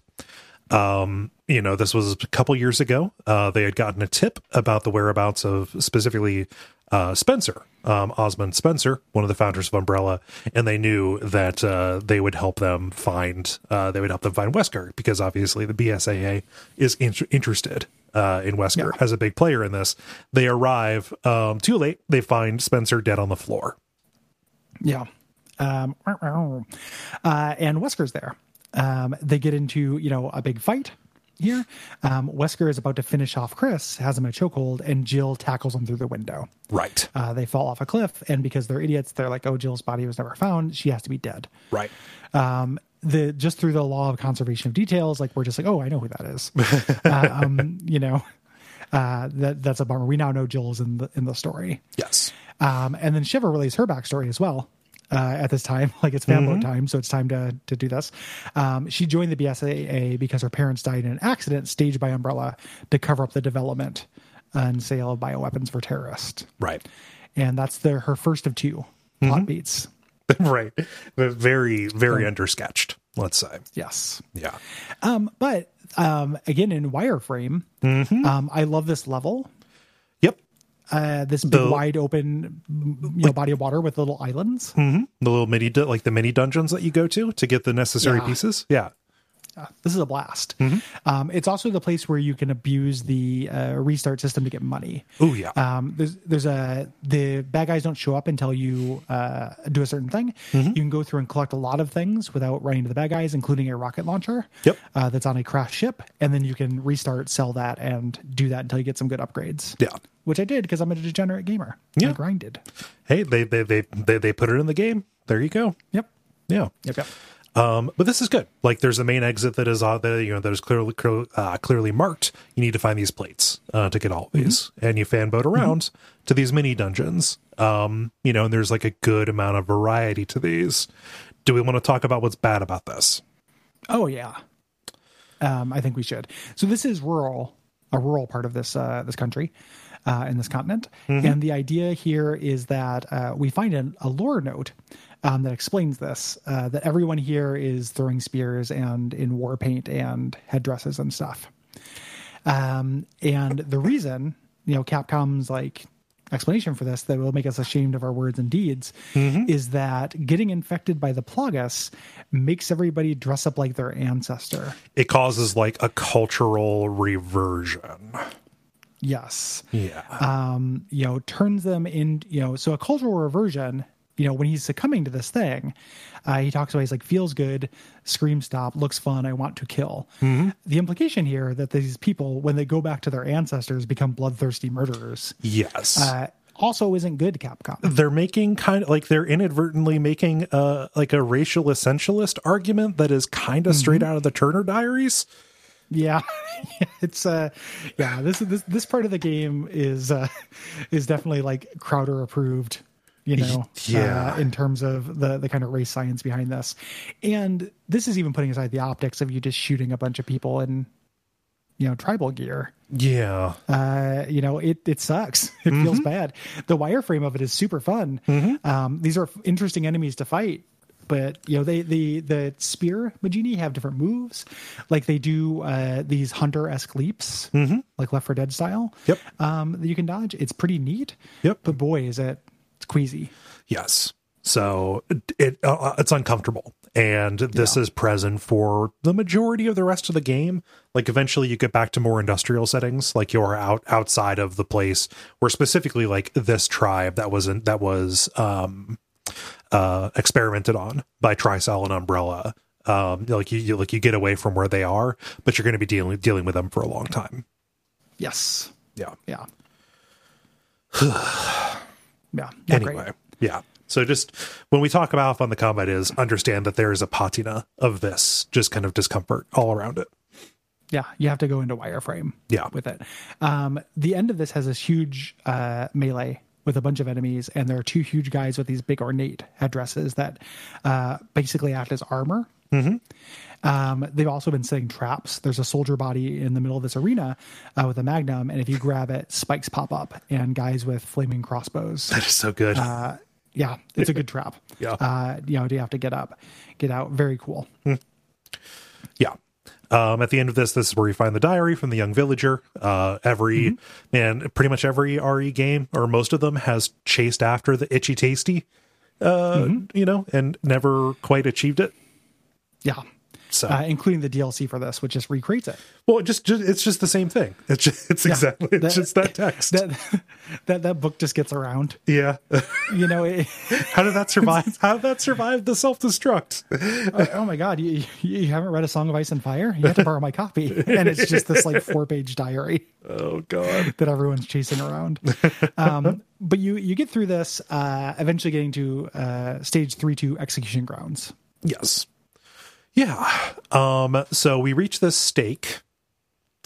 Um, you know, this was a couple years ago. Uh, they had gotten a tip about the whereabouts of specifically uh, Spencer, um, Osmond Spencer, one of the founders of Umbrella, and they knew that uh, they would help them find uh, they would help them find Wesker because obviously the BSAA is in- interested uh, in Wesker Yeah. as a big player in this. They arrive um, too late. They find Spencer dead on the floor. Yeah. Um, uh, and Wesker's there. Um, they get into, you know, a big fight here. Um, Wesker is about to finish off Chris, has him in a chokehold, and Jill tackles him through the window. Right. Uh, they fall off a cliff, and because they're idiots, they're like, oh, Jill's body was never found. She has to be dead. Right. Um, the just through the law of conservation of details, like we're just like, oh, I know who that is. uh, um, you know, uh, that that's a bummer. We now know Jill is in the in the story. Yes. Um, and then Sheva relays her backstory as well. Uh, at this time, like it's fanboat time, so it's time to to do this. Um, she joined the BSAA because her parents died in an accident staged by Umbrella to cover up the development and sale of bioweapons for terrorists. Right. And that's the her first of two plot beats. right. Very, very undersketched, let's say. Yes. Yeah. Um, but um, again, in wireframe, um, I love this level. Yep. Uh, this big, The- wide open, you know, body of water with little islands. The little mini, like the mini dungeons that you go to to get the necessary Yeah. pieces. Yeah. Uh, this is a blast. Mm-hmm. Um, it's also the place where you can abuse the uh, restart system to get money. Oh yeah. Um, there's there's a the bad guys don't show up until you uh, do a certain thing. Mm-hmm. You can go through and collect a lot of things without running to the bad guys, including a rocket launcher. Yep. Uh, that's on a crashed ship, and then you can restart, sell that, and do that until you get some good upgrades. yeah. Which I did because I'm a degenerate gamer. Yeah. I grinded. Hey, they, they they they they put it in the game. There you go. Yep. Yeah. Yep. Yep. Um, but this is good. Like, there's a main exit that is uh, that you know that is clearly clear- uh, clearly marked. You need to find these plates uh, to get all of these, and you fanboat around to these mini dungeons. Um, you know, and there's like a good amount of variety to these. Do we want to talk about what's bad about this? Oh yeah. Um, I think we should. So this is rural, a rural part of this uh, this country, uh, in this continent, and the idea here is that uh, we find an, a lore note um, that explains this. Uh, that everyone here is throwing spears and in war paint and headdresses and stuff. Um, and the reason, you know, Capcom's like explanation for this that will make us ashamed of our words and deeds is that getting infected by the Plagas makes everybody dress up like their ancestor. It causes like a cultural reversion. Yes. Yeah. Um, you know, turns them in, you know, so a cultural reversion, you know, when he's succumbing to this thing, uh, he talks about he's like feels good, scream stop, looks fun, I want to kill. The implication here that these people, when they go back to their ancestors, become bloodthirsty murderers. yes. uh, also isn't good, Capcom. they're making kind of like they're inadvertently making uh like a racial essentialist argument that is kind of straight out of the Turner Diaries. Yeah, it's uh, yeah. This this this part of the game is uh, is definitely like Crowder approved. You know, Yeah. uh, in terms of the the kind of race science behind this, and this is even putting aside the optics of you just shooting a bunch of people in, you know, tribal gear. Yeah. Uh, you know, it it sucks. It feels bad. The wireframe of it is super fun. Um, these are interesting enemies to fight. But you know, they the the spear Majini have different moves, like they do uh, these hunter esque leaps, like Left 4 Dead style. Yep. Um, that you can dodge. It's pretty neat. Yep. But boy, is it it's queasy. Yes. So it, it uh, it's uncomfortable, and this Yeah. is present for the majority of the rest of the game. Like eventually, you get back to more industrial settings, like you're out outside of the place where specifically like this tribe that wasn't that was um uh experimented on by Tricell and Umbrella. Um, like you, you like you get away from where they are, but you're going to be dealing dealing with them for a long time. Yes. Yeah. Yeah. yeah. Not great. anyway yeah so just when we talk about how fun the combat is understand that there is a patina of this just kind of discomfort all around it Yeah, you have to go into wireframe. Yeah. with it. Um, the end of this has this huge uh, melee with a bunch of enemies, and there are two huge guys with these big ornate headdresses that uh, basically act as armor. Mm-hmm. Um, they've also been setting traps. There's a soldier body in the middle of this arena uh, with a magnum, and if you grab it, spikes pop up, and guys with flaming crossbows that is so good uh, yeah, it's a good trap. Yeah. Uh, you know, do you have to get up, get out. Very cool. yeah um, at the end of this, this is where you find the diary from the young villager. Uh, every man, pretty much every RE game or most of them has chased after the itchy tasty, uh, you know, and never quite achieved it. Yeah. So, Uh, including the DLC for this, which just recreates it. well, it just, just it's just the same thing. It's just, it's exactly it's that- just that text. That that that book just gets around. yeah. You know, it, How did that survive? How did that survive the self destruct? oh, oh my god, you, you you haven't read A Song of Ice and Fire? You have to borrow my copy, and it's just this like four page diary Oh God. that everyone's chasing around. Um, but you you get through this, uh, eventually getting to uh, stage three two execution grounds. Yes. Yeah. Um. So we reach this stake.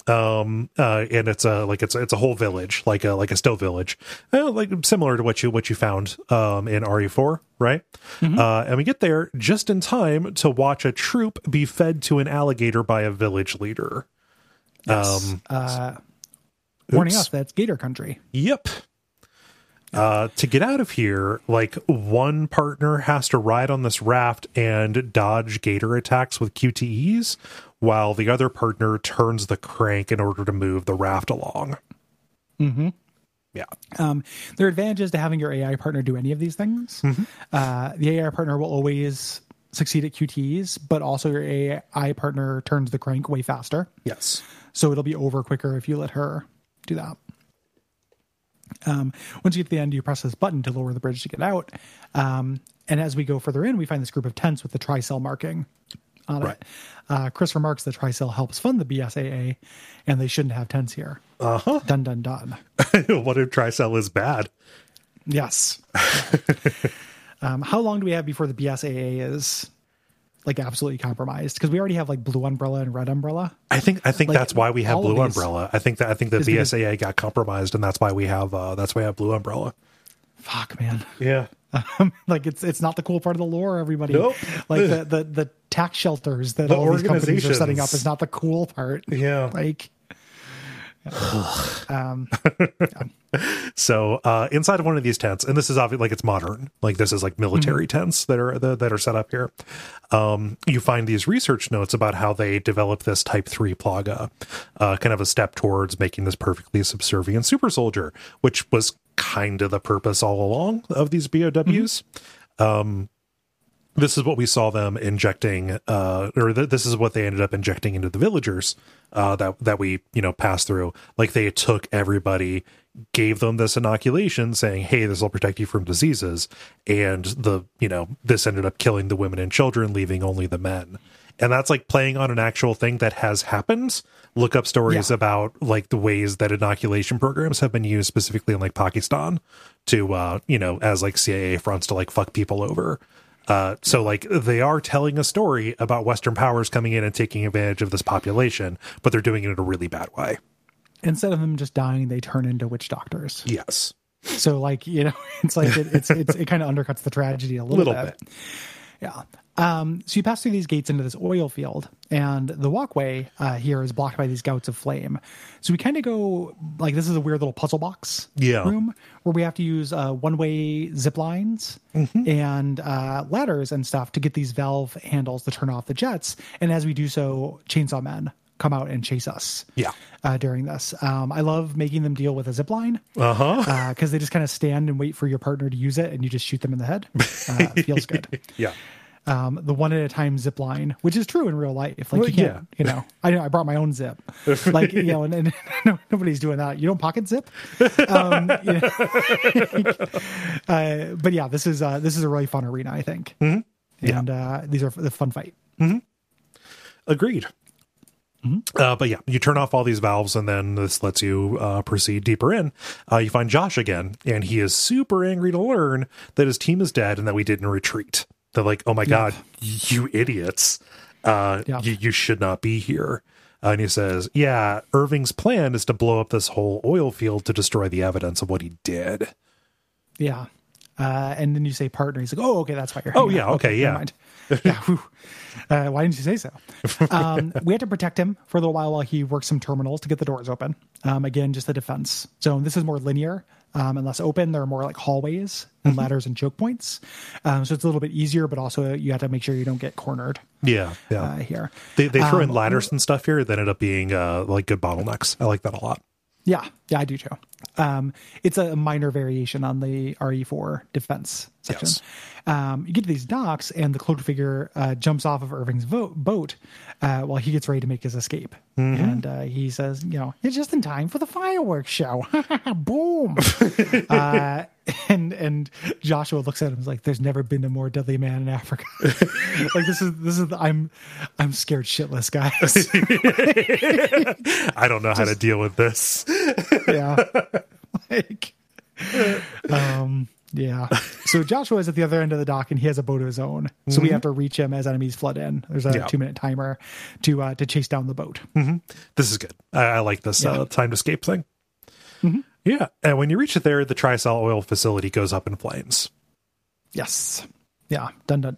Um. Uh. And it's a like it's it's a whole village, like a like a still village, uh, like similar to what you what you found um in RE4, right? Uh. And we get there just in time to watch a troop be fed to an alligator by a village leader. Um. Warning Oops. us that's Gator Country. Yep. Uh, to get out of here, like one partner has to ride on this raft and dodge gator attacks with QTEs, while the other partner turns the crank in order to move the raft along. Mm-hmm. Yeah. Um, there are advantages to having your AI partner do any of these things. Uh, the AI partner will always succeed at QTs, but also your AI partner turns the crank way faster. Yes. So it'll be over quicker if you let her do that. Um, once you get to the end, you press this button to lower the bridge to get out. Um, and as we go further in, we find this group of tents with the tricell marking on Right. it. Uh, Chris remarks that tricell helps fund the BSAA, and they shouldn't have tents here. Uh huh. Dun dun dun. what if Tricell is bad? Yes. um, how long do we have before the BSAA is like absolutely compromised? Because we already have like blue umbrella and red umbrella. I think I think Like, that's why we have Blue Umbrella. I think that I think the BSAA got compromised, and that's why we have uh, that's why we have Blue Umbrella. Fuck, man. Yeah. Um, like it's it's not the cool part of the lore. Everybody, Nope. like the, the the tax shelters that The all these companies are setting up is not the cool part. Yeah. Like, um, So uh, inside of one of these tents, and this is obviously like it's modern, like this is like military tents that are that, that are set up here. Um, you find these research notes about how they developed this Type Three Plaga, uh, kind of a step towards making this perfectly subservient super soldier, which was kind of the purpose all along of these BOWs. Um, this is what we saw them injecting uh or th- this is what they ended up injecting into the villagers uh that that we you know passed through. Like they took everybody gave them this inoculation saying hey this will protect you from diseases. And the you know this ended up killing the women and children leaving only the men. And that's like playing on an actual thing that has happened. Look up stories Yeah. about like the ways that inoculation programs have been used specifically in like pakistan to uh you know as like cia fronts to like fuck people over Uh, so like they are telling a story about Western powers coming in and taking advantage of this population, but they're doing it in a really bad way. Instead of them just dying, they turn into witch doctors. Yes, So like you know, it's like it, it's it's it kind of undercuts the tragedy a little, little bit. bit. Yeah. Um, so you pass through these gates into this oil field, and the walkway uh, here is blocked by these gouts of flame. So we kind of go like this is a weird little puzzle box Yeah. room where we have to use uh, one way zip lines Mm-hmm. and uh, ladders and stuff to get these valve handles to turn off the jets. And as we do so, chainsaw men come out and chase us. Yeah. Uh, during this, um, I love making them deal with a zip line Uh huh. because they just kind of stand and wait for your partner to use it, and you just shoot them in the head. Uh, feels good. Yeah. Um, the one at a time zip line, which is true in real life. Like Well, you can't, yeah. you know, I know I brought my own zip. Like you know, and, and no, nobody's doing that. You don't pocket zip. Um, you know, uh, but yeah, this is uh, this is a really fun arena, I think. Mm-hmm. And uh, these are the fun fight. Agreed. Uh, but yeah, you turn off all these valves, and then this lets you uh, proceed deeper in. Uh, you find Josh again, and he is super angry to learn that his team is dead and that we didn't retreat. They're like, "Oh my god, you idiots! Uh, Yeah. you, you should not be here." Uh, and he says, "Yeah, Irving's plan is to blow up this whole oil field to destroy the evidence of what he did." Yeah. Uh, and then you say partner. He's like, oh, okay, that's why you're. Oh, yeah, out. okay, yeah. yeah. Uh, why didn't you say so? Um, we had to protect him for a little while while he worked some terminals to get the doors open. Um, again, just a defense zone. This is more linear um, and less open. There are more like hallways and Mm-hmm. ladders and choke points. Um, so it's a little bit easier, but also you have to make sure you don't get cornered Yeah, yeah. uh, here. they they throw in um, ladders and stuff here that end up being uh, like good bottlenecks. I like that a lot. Yeah, yeah, I do too. Um, it's a minor variation on the RE4 defense section. Yes. Um, you get to these docks, and the cloaked figure uh, jumps off of Irving's vo- boat uh, while he gets ready to make his escape. And uh, he says, "You know, it's just in time for the fireworks show." Boom! uh, and and Joshua looks at him like, "There's never been a more deadly man in Africa." like this is this is the, I'm I'm scared shitless, guys. I don't know how to deal with this. yeah like um yeah so joshua is at the other end of the dock and he has a boat of his own so we have to reach him as enemies flood in there's a Mm-hmm. Yeah. two minute timer to uh to chase down the boat This is good. I, I like this Yeah. uh, time to escape thing. Yeah, and when you reach it there, the Tricell oil facility goes up in flames. yes yeah done done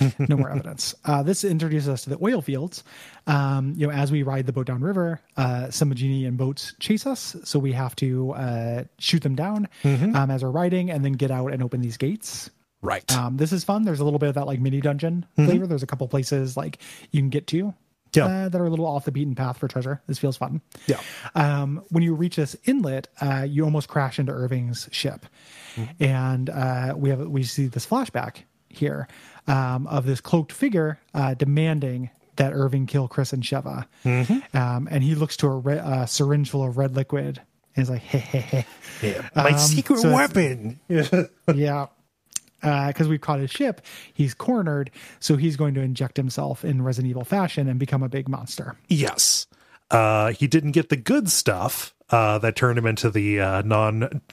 done no more evidence uh this introduces us to the oil fields um you know as we ride the boat down river uh some Majini boats chase us so we have to uh shoot them down um as we're riding and then get out and open these gates Right. Um, this is fun. There's a little bit of that like mini dungeon flavor. There's a couple places like you can get to Yeah. uh, that are a little off the beaten path for treasure. This feels fun. Yeah. Um, when you reach this inlet, uh, you almost crash into Irving's ship, and uh, we have we see this flashback here um, of this cloaked figure uh, demanding that Irving kill Chris and Sheva, um, and he looks to a re- uh, syringe full of red liquid and is like, "Hey, hey, hey." yeah. My Um, secret so weapon. yeah because we've caught his ship he's cornered so he's going to inject himself in resident evil fashion and become a big monster yes. Uh, he didn't get the good stuff uh, that turned him into the uh, non.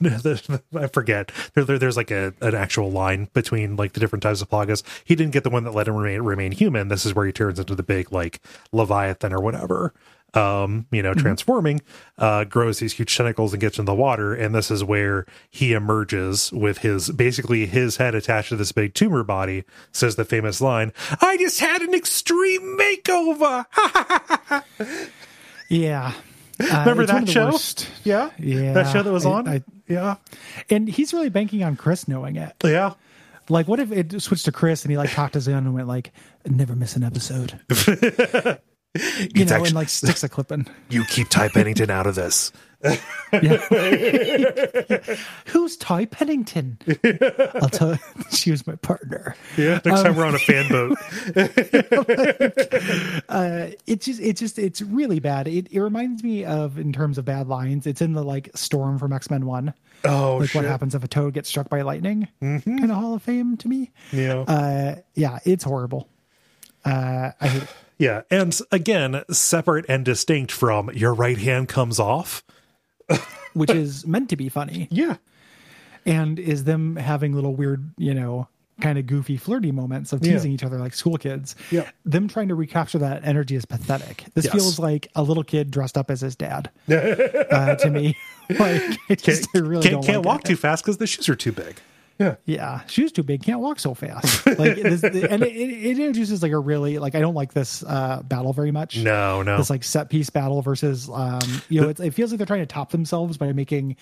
I forget. There, there, there's like a an actual line between like the different types of plagas. He didn't get the one that let him remain remain human. This is where he turns into the big like leviathan or whatever. Um, you know, transforming, uh, grows these huge tentacles and gets in the water, and this is where he emerges with his basically his head attached to this big tumor body. Says the famous line, "I just had an extreme makeover." yeah Uh, Remember it's one that of the show? worst. Yeah, Yeah, that show that was I- on. I- yeah, and he's really banking on chris knowing it yeah. like what if it switched to chris and he like talked us in and went like never miss an episode you know and like sticks a clip in You keep Ty Pennington out of this. Yeah. Who's Ty Pennington? I'll tell you, she was my partner. Yeah, next time we're on a fan boat. Uh, it's just, it's just, it's really bad. It, it reminds me of, in terms of bad lines, it's in the like Storm from X Men One. Oh Like shit! what happens if a toad gets struck by lightning? Kind of Hall of Fame to me. Yeah, Uh, yeah, it's horrible. Uh, I hate it. yeah, and again, separate and distinct from your right hand comes off. which is meant to be funny Yeah, and is them having little weird, you know, kind of goofy, flirty moments of teasing each other like school kids. Yeah. Them trying to recapture that energy is pathetic. This Yes. feels like a little kid dressed up as his dad uh, to me. Like, just I really can't can't like walk it. too fast because the shoes are too big. Yeah. Yeah, shoes too big, can't walk so fast. Like, this, and it, it introduces like a really like I don't like this uh, battle very much. No, no. this like set piece battle versus um you know it, it feels like they're trying to top themselves by making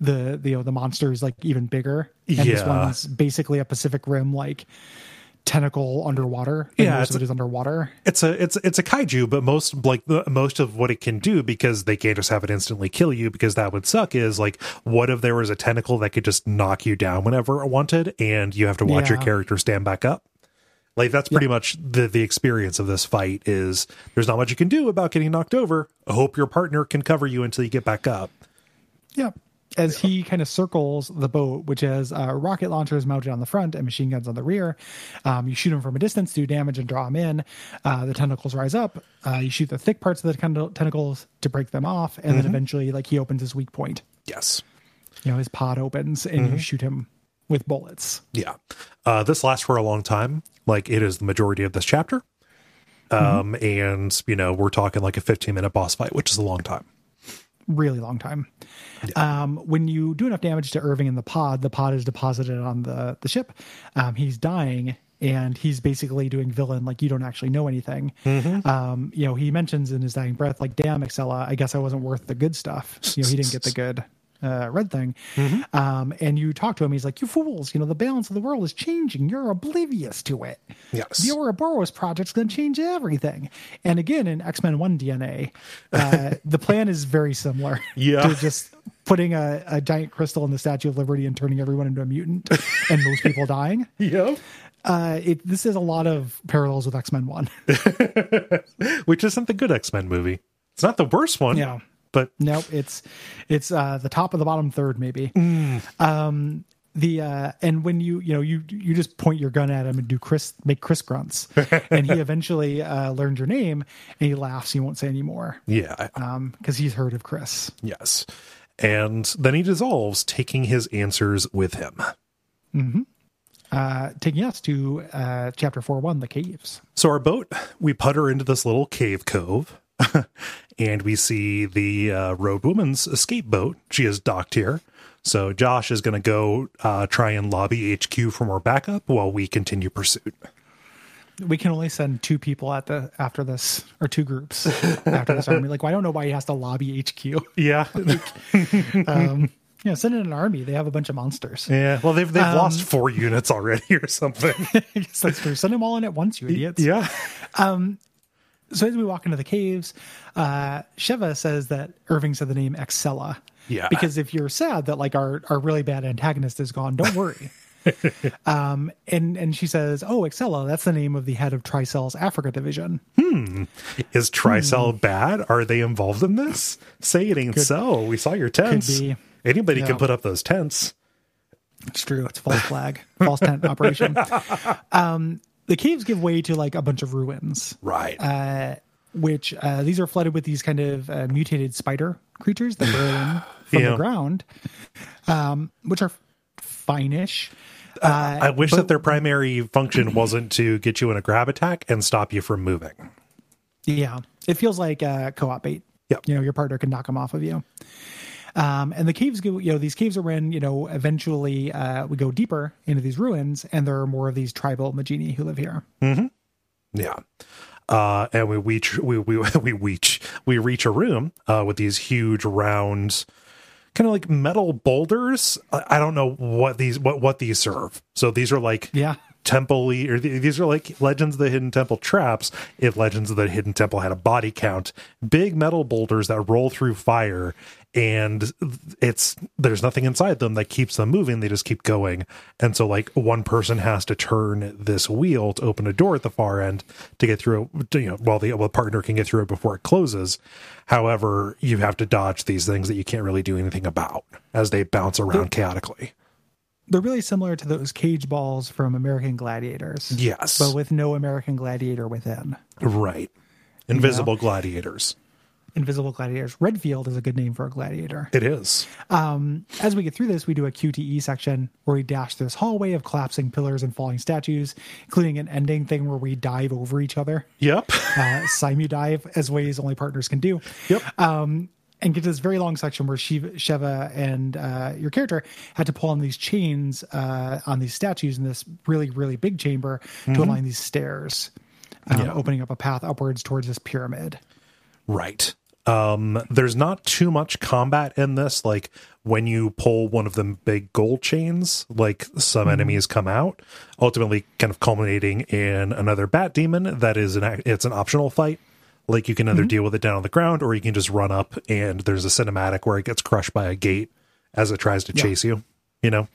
the, the you know the monsters like even bigger and this one's basically a pacific rim like tentacle underwater Yeah, it's is underwater it's a it's it's a kaiju, but most like the most of what it can do because they can't just have it instantly kill you because that would suck. Is like what if there was a tentacle that could just knock you down whenever it wanted, and you have to watch your character stand back up. Like that's pretty much the the experience of this fight. Is there's not much you can do about getting knocked over. I hope your partner can cover you until you get back up. yeah as he kind of circles the boat which has uh, rocket launchers mounted on the front and machine guns on the rear um, you shoot him from a distance do damage and draw him in uh, the tentacles rise up uh, you shoot the thick parts of the ten- tentacles to break them off and then eventually like he opens his weak point Yes. you know his pod opens and you shoot him with bullets Yeah. Uh, this lasts for a long time. Like it is the majority of this chapter. Um, and you know, we're talking like a 15 minute boss fight, which is a long time. Really long time. Um, when you do enough damage to irving in the pod the pod is deposited on the the ship. Um, he's dying and he's basically doing villain like you don't actually know anything. Um, you know he mentions in his dying breath like damn excella i guess i wasn't worth the good stuff. You know he didn't get the good uh, red thing um, and you talk to him he's like you fools you know the balance of the world is changing you're oblivious to it Yes. the Ouroboros project's going to change everything. And again, in X Men One DNA, uh, the plan is very similar. Yeah. to just putting a, a giant crystal in the Statue of Liberty and turning everyone into a mutant, and most people dying. Yeah. Uh, it, this is a lot of parallels with X Men One. Which isn't the good X Men movie. It's not the worst one. Yeah. But Nope, it's it's uh, the top of the bottom third, maybe. Mm. Um, the uh, and when you you know you you just point your gun at him and do Chris make Chris grunts, and he eventually uh, learns your name and he laughs. He won't say anymore. yeah. um because he's heard of chris Yes. And then he dissolves, taking his answers with him. uh taking us to uh chapter 4 1 the caves So our boat, we putter into this little cave cove, and we see the uh, road woman's escape boat. She is docked here. So Josh is going to go uh, try and lobby HQ for more backup while we continue pursuit. we can only send two people at the after this or two groups after this army like well, i don't know why he has to lobby hq Yeah, um yeah send in an army they have a bunch of monsters yeah. Well, they've they've lost four units already or something. I guess that's true send them all in at once you idiots yeah, so as we walk into the caves uh sheva says that irving said the name excella Yeah. because if you're sad that like our our really bad antagonist is gone don't worry um and and she says oh excella that's the name of the head of tricell's africa division Hmm. is Tricell bad? Are they involved in this? Say it ain't so. We saw your tents. be. Anybody Yeah. can put up those tents. It's true. It's false flag, false tent operation. Um, the caves give way to like a bunch of ruins, Right. uh, which uh, these are flooded with these kind of uh, mutated spider creatures that burrow in from Yeah. the ground, um, which are fine-ish. Uh, I wish that their primary function wasn't to get you in a grab attack and stop you from moving. Yeah, it feels like uh, co-op bait. Yep. you know, your partner can knock them off of you. Um, and the caves go, you know, these caves are in, you know, eventually uh, we go deeper into these ruins, and there are more of these tribal Majini who live here. Yeah. Uh, and we reach we we we reach we reach a room uh, with these huge round kind of like metal boulders. I, I don't know what these what what these serve. So these are like Yeah. temple or th- these are like legends of the hidden temple traps if legends of the hidden temple had a body count big metal boulders that roll through fire and it's there's nothing inside them that keeps them moving they just keep going and so like one person has to turn this wheel to open a door at the far end to get through it you know while the while the partner can get through it before it closes however you have to dodge these things that you can't really do anything about as they bounce around chaotically They're really similar to those cage balls from American Gladiators. yes But with no American Gladiator within. Right. Invisible gladiators. Invisible gladiators. Redfield is a good name for a gladiator. It is. Um, as we get through this, we do a QTE section where we dash through this hallway of collapsing pillars and falling statues, including an ending thing where we dive over each other. Yep. Uh, simu dive as ways only partners can do. Yep. Um, and get to this very long section where Shiva, Sheva and uh, your character had to pull on these chains uh, on these statues in this really, really big chamber to align these stairs, um, Yeah. opening up a path upwards towards this pyramid. Right. Um, there's not too much combat in this. Like when you pull one of them big gold chains, like some enemies come out, ultimately kind of culminating in another bat demon that is an it's an optional fight. Like you can either deal with it down on the ground or you can just run up and there's a cinematic where it gets crushed by a gate as it tries to chase you. You know?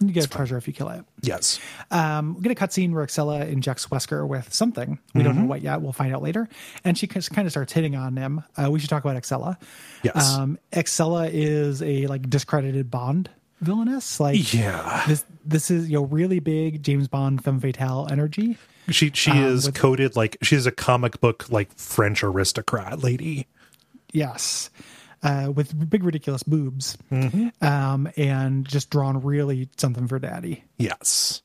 You get a treasure if you kill it. Yes. Um, we get a cutscene where Excella injects Wesker with something. We don't know what yet. We'll find out later. And she kind of starts hitting on him. Uh, we should talk about Excella. Yes. Um, Excella is a like discredited Bond villainess. Like Yeah. this, this is you know really big James Bond femme fatale energy. She she is coded like she's a comic book like French aristocrat lady. Yes. Uh, with big ridiculous boobs, um, and just drawn really something for daddy. Yes.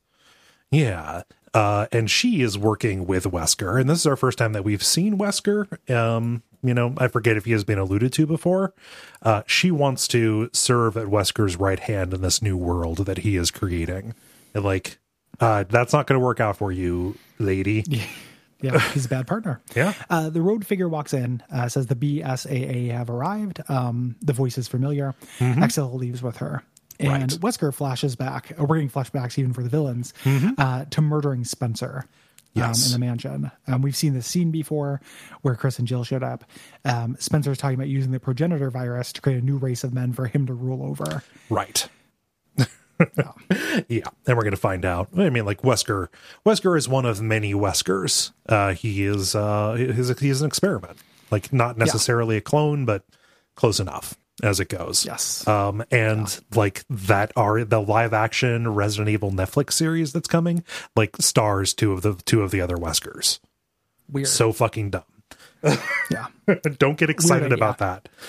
Yeah. Uh, and she is working with Wesker, and this is our first time that we've seen Wesker. Um, you know, I forget if he has been alluded to before. Uh, she wants to serve at Wesker's right hand in this new world that he is creating. And like, uh, that's not going to work out for you, lady. Yeah, he's a bad partner. Yeah. Uh, the road figure walks in, uh, says the BSAA have arrived. Um, the voice is familiar. Excel leaves with her. And Right. Wesker flashes back, uh, we're getting flashbacks even for the villains, uh, to murdering Spencer. Yes. Um, in the mansion. Um, we've seen this scene before where Chris and Jill showed up. Um, Spencer's talking about using the progenitor virus to create a new race of men for him to rule over. Right. yeah, and we're going to find out. I mean, like Wesker, Wesker is one of many Weskers. Uh, he is uh, he's, a, he's an experiment, like not necessarily a clone, but close enough as it goes. Yes. Um, and like that are the live action Resident Evil Netflix series that's coming, like stars two of the two of the other Weskers. Weird. So fucking dumb. yeah. Don't get excited about that.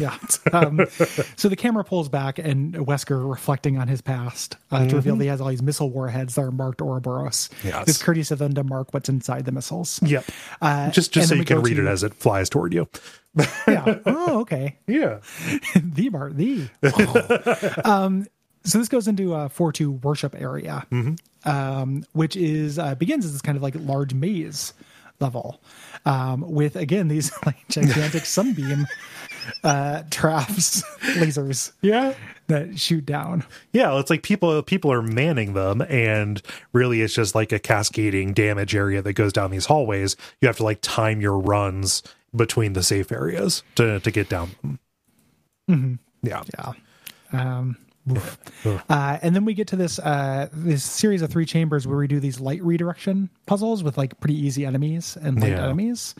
Yeah. Um, so the camera pulls back, and Wesker, reflecting on his past, uh, to reveal that he has all these missile warheads that are marked Ouroboros. Yes. It's courteous of them to mark what's inside the missiles. Yep. Uh, Just just so you can read to- it as it flies toward you. Yeah. Oh, okay. Yeah. the Bart, the. Oh. um, so this goes into a 4 2 worship area, um, which is uh, begins as this kind of like large maze level um, with, again, these like gigantic sunbeam uh, traps, lasers Yeah. that shoot down. Yeah, it's like people people are manning them, and really, it's just like a cascading damage area that goes down these hallways. You have to like time your runs between the safe areas to to get down them. Yeah, Yeah. Um. Uh, and then we get to this uh, this series of three chambers where we do these light redirection puzzles with like pretty easy enemies and light Yeah. enemies.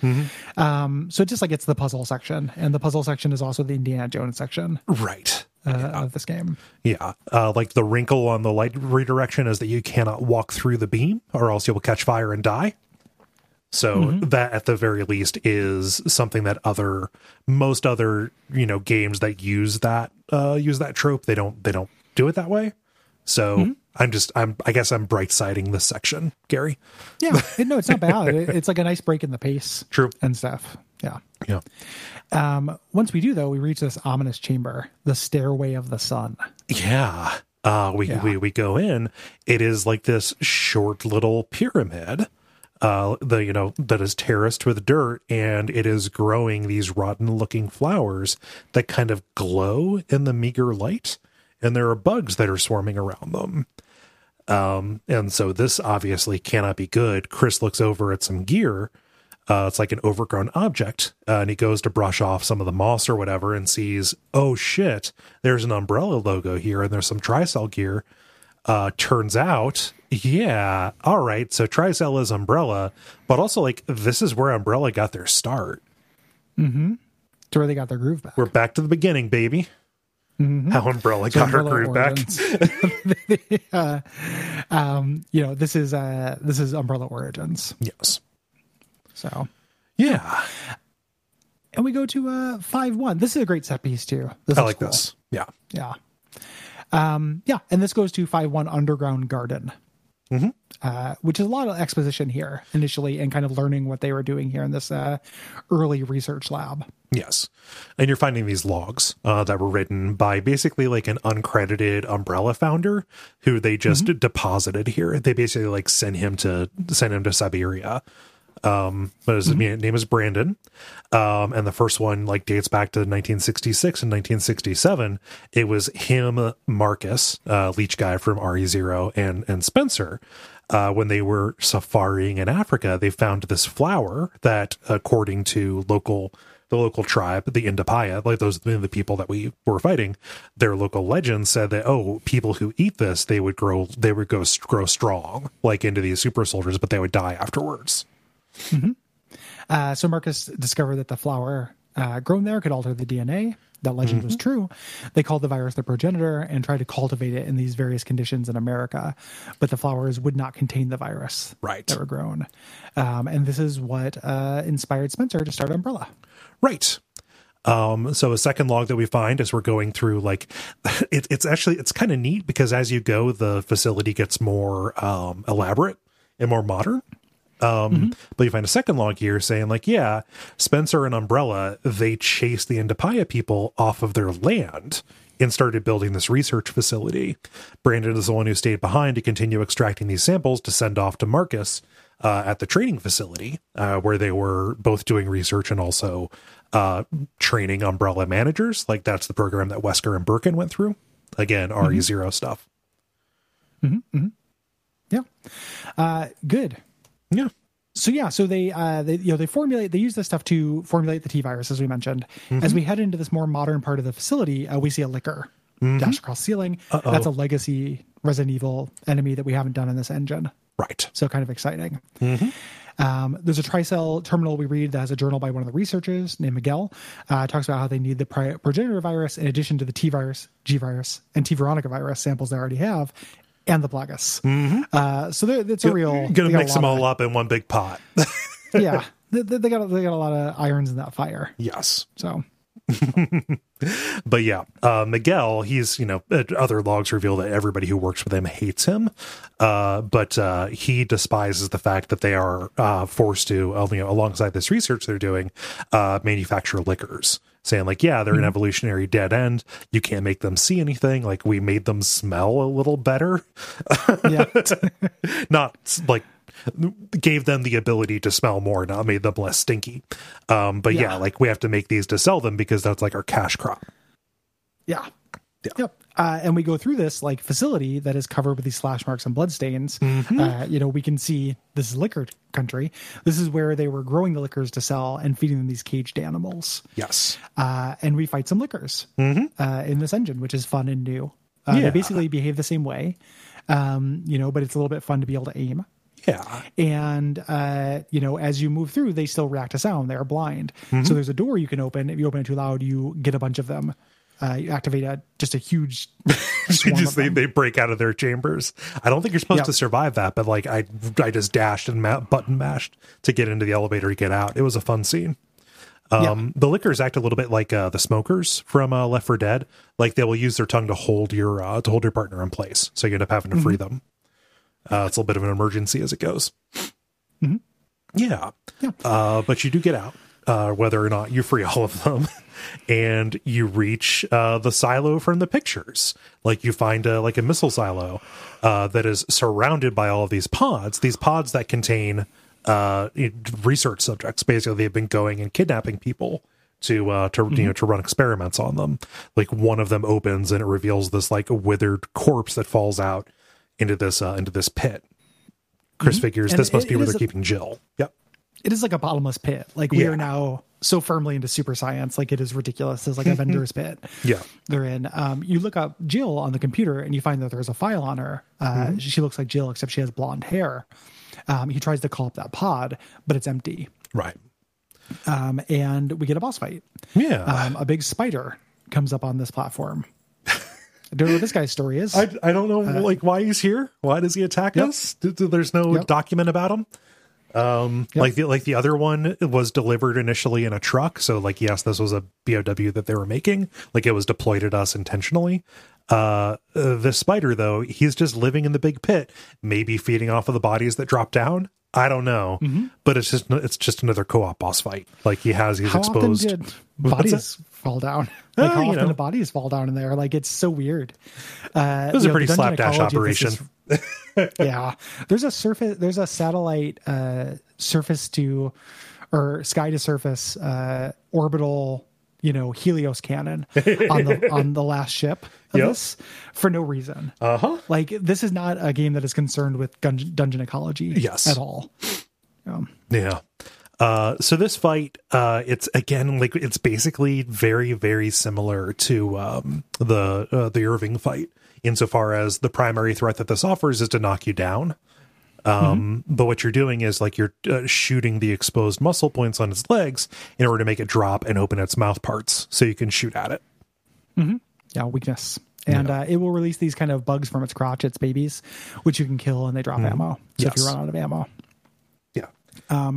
Um, so it just like it's the puzzle section, and the puzzle section is also the Indiana Jones section right. uh, of this game. Yeah, uh, like the wrinkle on the light redirection is that you cannot walk through the beam, or else you will catch fire and die. So that, at the very least, is something that other most other you know games that use that uh, use that trope they don't they don't do it that way. So I'm just I'm I guess I'm bright siding this section, Gary. Yeah, no, it's not bad. It's like a nice break in the pace. True. and stuff. Yeah. Yeah. Um, once we do though, we reach this ominous chamber, the Stairway of the Sun. Yeah. Uh, we, Yeah. we we go in. It is like this short little pyramid, uh, the you know that is terraced with dirt, and it is growing these rotten looking flowers that kind of glow in the meager light, and there are bugs that are swarming around them. Um, and so this obviously cannot be good. Chris looks over at some gear. Uh, it's like an overgrown object, uh, and he goes to brush off some of the moss or whatever, and sees, oh shit, there's an umbrella logo here, and there's some Tricell gear. Uh, turns out, yeah, all right. So Tricell is Umbrella, but also like this is where Umbrella got their start. Mm hmm. To where they got their groove back. We're back to the beginning, baby. How Umbrella got her Umbrella groove back. Uh, um, you know, this is uh, this is Umbrella Origins. Yes. So Yeah. and we go to uh five one. This is a great set piece too. This I like cool. this. Yeah. Yeah. Um, yeah, and this goes to five one underground garden. Mhm. Uh, which is a lot of exposition here initially and kind of learning what they were doing here in this uh, early research lab. Yes. And you're finding these logs uh, that were written by basically like an uncredited umbrella founder who they just deposited here. They basically like sent him to send him to Siberia. Um, but his name is Brandon. Um, and the first one like dates back to 1966 and 1967. It was him, Marcus, uh, leech guy from RE0 and, and Spencer. Uh, when they were safaring in Africa, they found this flower that, according to local the local tribe, the Ndipaya, like those the people that we were fighting, their local legend said that oh, people who eat this, they would grow, they would go grow strong, like into these super soldiers, but they would die afterwards. Uh, so Marcus discovered that the flower uh, grown there could alter the DNA. That legend was true. They called the virus the progenitor and tried to cultivate it in these various conditions in America, but the flowers would not contain the virus Right. that were grown. Um, and this is what uh, inspired Spencer to start Umbrella. Right. Um, so a second log that we find as we're going through, like it, it's actually it's kind of neat because as you go, the facility gets more um, elaborate and more modern. Um, but you find a second log here saying like, yeah, Spencer and Umbrella they chased the Ndipaya people off of their land and started building this research facility. Brandon is the one who stayed behind to continue extracting these samples to send off to Marcus uh, at the training facility, uh, where they were both doing research and also uh, training umbrella managers. Like that's the program that Wesker and Birkin went through. Again, RE0 stuff. Yeah. Uh, good. Yeah. So yeah, so they uh they you know they formulate they use this stuff to formulate the T virus as we mentioned. As we head into this more modern part of the facility, uh, we see a licker dash across the ceiling. That's a legacy Resident Evil enemy that we haven't done in this engine. Right. So kind of exciting. Um, there's a tricell terminal we read that has a journal by one of the researchers named Miguel. Uh, talks about how they need the pri- progenitor virus in addition to the T virus, G virus, and T Veronica virus samples they already have, and the plagas. Uh, so it's a real. Gonna they got a mix them all up in one big pot. yeah, they, they got they got a lot of irons in that fire. yes. So But yeah, uh, Miguel, he's, you know, other logs reveal that everybody who works with him hates him. Uh, but uh, he despises the fact that they are uh, forced to, uh, you know, alongside this research they're doing, uh, manufacture lickers. Saying, like, yeah, they're an evolutionary dead end. You can't make them see anything. Like, we made them smell a little better. yeah, Not like gave them the ability to smell more, not made them less stinky. Um, but yeah. Yeah. like we have to make these to sell them because that's like our cash crop. yeah, Yeah. Yep. Uh, and we go through this like facility that is covered with these slash marks and bloodstains. Uh, you know, we can see this is licker country. This is where they were growing the lickers to sell and feeding them these caged animals. Yes. Uh, and we fight some lickers uh, in this engine, which is fun and new. Uh, Yeah. They basically behave the same way, um, you know, but it's a little bit fun to be able to aim. Yeah. and uh, you know as you move through they still react to sound they're blind so there's a door you can open if you open it too loud you get a bunch of them uh, you activate a just a huge They just they, they break out of their chambers. I don't think you're supposed Yep. to survive that, but like I I just dashed and ma- button mashed to get into the elevator to get out. It was a fun scene. Um, The lickers act a little bit like uh, the smokers from uh, Left 4 Dead. Like they will use their tongue to hold your uh, to hold your partner in place, so you end up having to free them. Uh, it's a little bit of an emergency as it goes. Yeah, Yeah. Uh, but you do get out, uh, whether or not you free all of them, and you reach uh, the silo from the pictures. Like you find a, like a missile silo uh, that is surrounded by all of these pods. These pods that contain uh, research subjects. Basically, they've been going and kidnapping people to uh to you know to run experiments on them like one of them opens and it reveals this like withered corpse that falls out into this uh into this pit. Chris figures And this must be where they're a- keeping jill. Yep. It is like a bottomless pit. Like we Yeah. are now so firmly into super science like it is ridiculous. It's like a vendor's pit yeah. they're in. Um, you look up jill on the computer and you find that there's a file on her. Uh, she looks like jill except she has blonde hair. Um, he tries to call up that pod but it's empty. Right. Um, and we get a boss fight. Yeah. Um, a big spider comes up on this platform. I don't know what this guy's story is. I, I don't know like why he's here why does he attack Yep. us Th- th- there's no Yep. document about him Um, like the like the other one was delivered initially in a truck, so like yes, this was a BOW that they were making, like it was deployed at us intentionally. Uh, the spider though, he's just living in the big pit, maybe feeding off of the bodies that drop down. I don't know, Mm-hmm. but it's just it's just another co-op boss fight. Like he has he's How exposed. often did bodies fall down? Like how often know. do bodies fall down in there? Like it's so weird. Uh, It was a know, pretty slapdash ecology of this operation. is- yeah, there's a surface. There's a satellite uh, surface to or sky to surface uh, orbital. You know, Helios cannon on the on the last ship of Yep. this for no reason. Uh huh. Like this is not a game that is concerned with gun- dungeon ecology. Yes. at all. Um, Yeah. Uh, so this fight, uh, it's again like it's basically very, very similar to um, the uh, the Irving fight, insofar as the primary threat that this offers is to knock you down. Um, But what you're doing is like you're uh, shooting the exposed muscle points on its legs in order to make it drop and open its mouth parts, so you can shoot at it. yeah, weakness. And uh, it will release these kind of bugs from its crotch, its babies, which you can kill and they drop ammo. So if you run out of ammo. Yeah.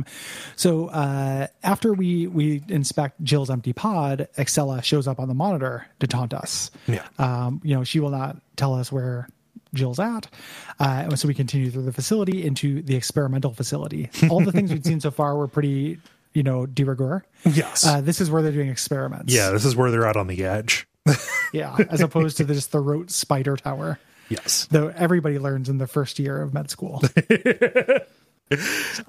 So uh, after we we inspect Jill's empty pod, Excella shows up on the monitor to taunt us. Yeah. Um, you know, she will not tell us where Jill's at. Uh, so we continue through the facility into the experimental facility. All the things we've seen so far were pretty, you know, de rigueur. Yes. Uh, this is where they're doing experiments. yeah. This is where they're out on the edge. Yeah. As opposed to just the rote spider tower. Yes. Though everybody learns in the first year of med school.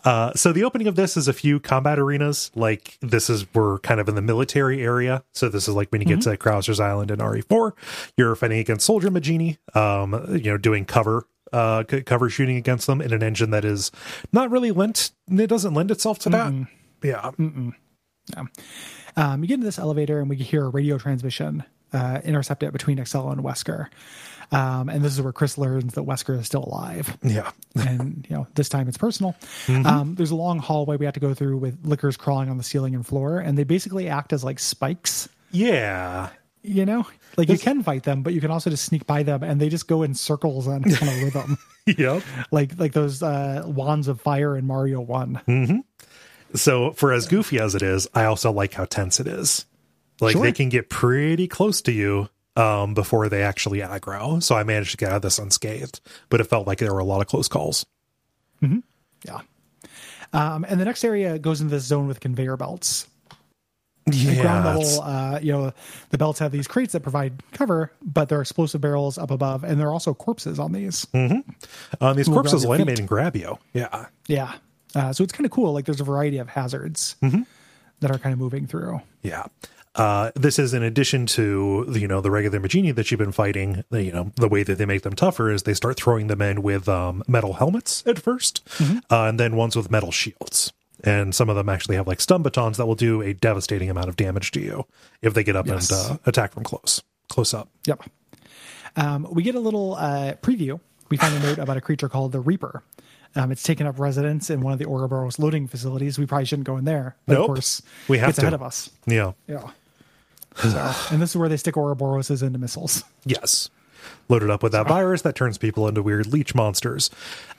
Uh, so the opening of this is a few combat arenas. Like this is we're kind of in the military area. So this is like when you get to Krauser's Island in RE4, you're fighting against Soldier Majini. Um, you know, doing cover uh c- cover shooting against them in an engine that is not really lent. It doesn't lend itself to that. Yeah. Um, you get into this elevator and we hear a radio transmission uh, intercept it between Excel and Wesker. Um, and this is where Chris learns that Wesker is still alive. Yeah. and you know this time it's personal. Um, there's a long hallway we have to go through with lickers crawling on the ceiling and floor, and they basically act as like spikes. Yeah. You know, like you can fight them, but you can also just sneak by them, and they just go in circles on kind of rhythm, Yep. like like those uh, wands of fire in Mario One. So for as goofy as it is, I also like how tense it is. Like Sure. they can get pretty close to you um before they actually aggro. So I managed to get out of this unscathed, but it felt like there were a lot of close calls. Mm-hmm. Yeah. Um, and the next area goes into this zone with conveyor belts. Yeah. ground level, uh, you know, the belts have these crates that provide cover, but there are explosive barrels up above, and there are also corpses on these. um, these Will corpses your will feet. animate and grab you. Yeah. Yeah. Uh, so it's kind of cool. Like there's a variety of hazards that are kind of moving through. Yeah. Uh, this is in addition to you know the regular Majini that you've been fighting. the- You know the way that they make them tougher is they start throwing them in with um, metal helmets at 1st uh, and then ones with metal shields. And some of them actually have like stun batons that will do a devastating amount of damage to you if they get up Yes. and uh, attack from close, close up. Yep. Um, we get a little uh, preview. We find a note about a creature called the Reaper. Um, it's taken up residence in one of the Ouroboros loading facilities. We probably shouldn't go in there, but Nope. of course, We have it's to. ahead of us. Yeah. Yeah. So, and this is where they stick Ouroboroses into missiles. Yes. Loaded up with that virus that turns people into weird leech monsters.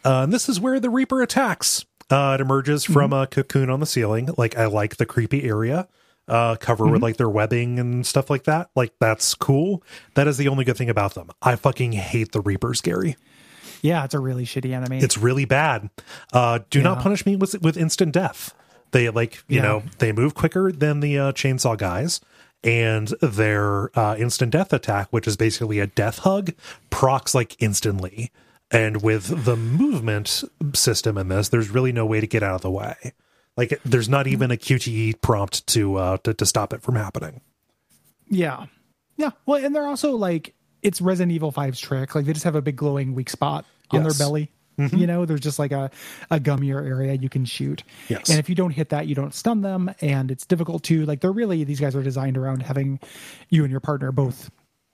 Uh, and this is where the Reaper attacks. Uh, it emerges from a cocoon on the ceiling. Like, I like the creepy area. Uh, cover with like their webbing and stuff like that. Like, that's cool. That is the only good thing about them. I fucking hate the Reapers, Gary. Yeah, it's a really shitty enemy. It's really bad. Uh, do not punish me with with instant death. They like you Yeah. know they move quicker than the uh, chainsaw guys, and their uh, instant death attack, which is basically a death hug, procs like instantly. And with the movement system in this, there's really no way to get out of the way. Like there's not even a QTE prompt to uh to, to stop it from happening. Yeah. Yeah. Well, and they're also like it's Resident Evil 5's trick. Like they just have a big glowing weak spot on Yes. their belly. You know, there's just like a, a gummier area you can shoot. Yes. And if you don't hit that, you don't stun them. And it's difficult to like they're really these guys are designed around having you and your partner both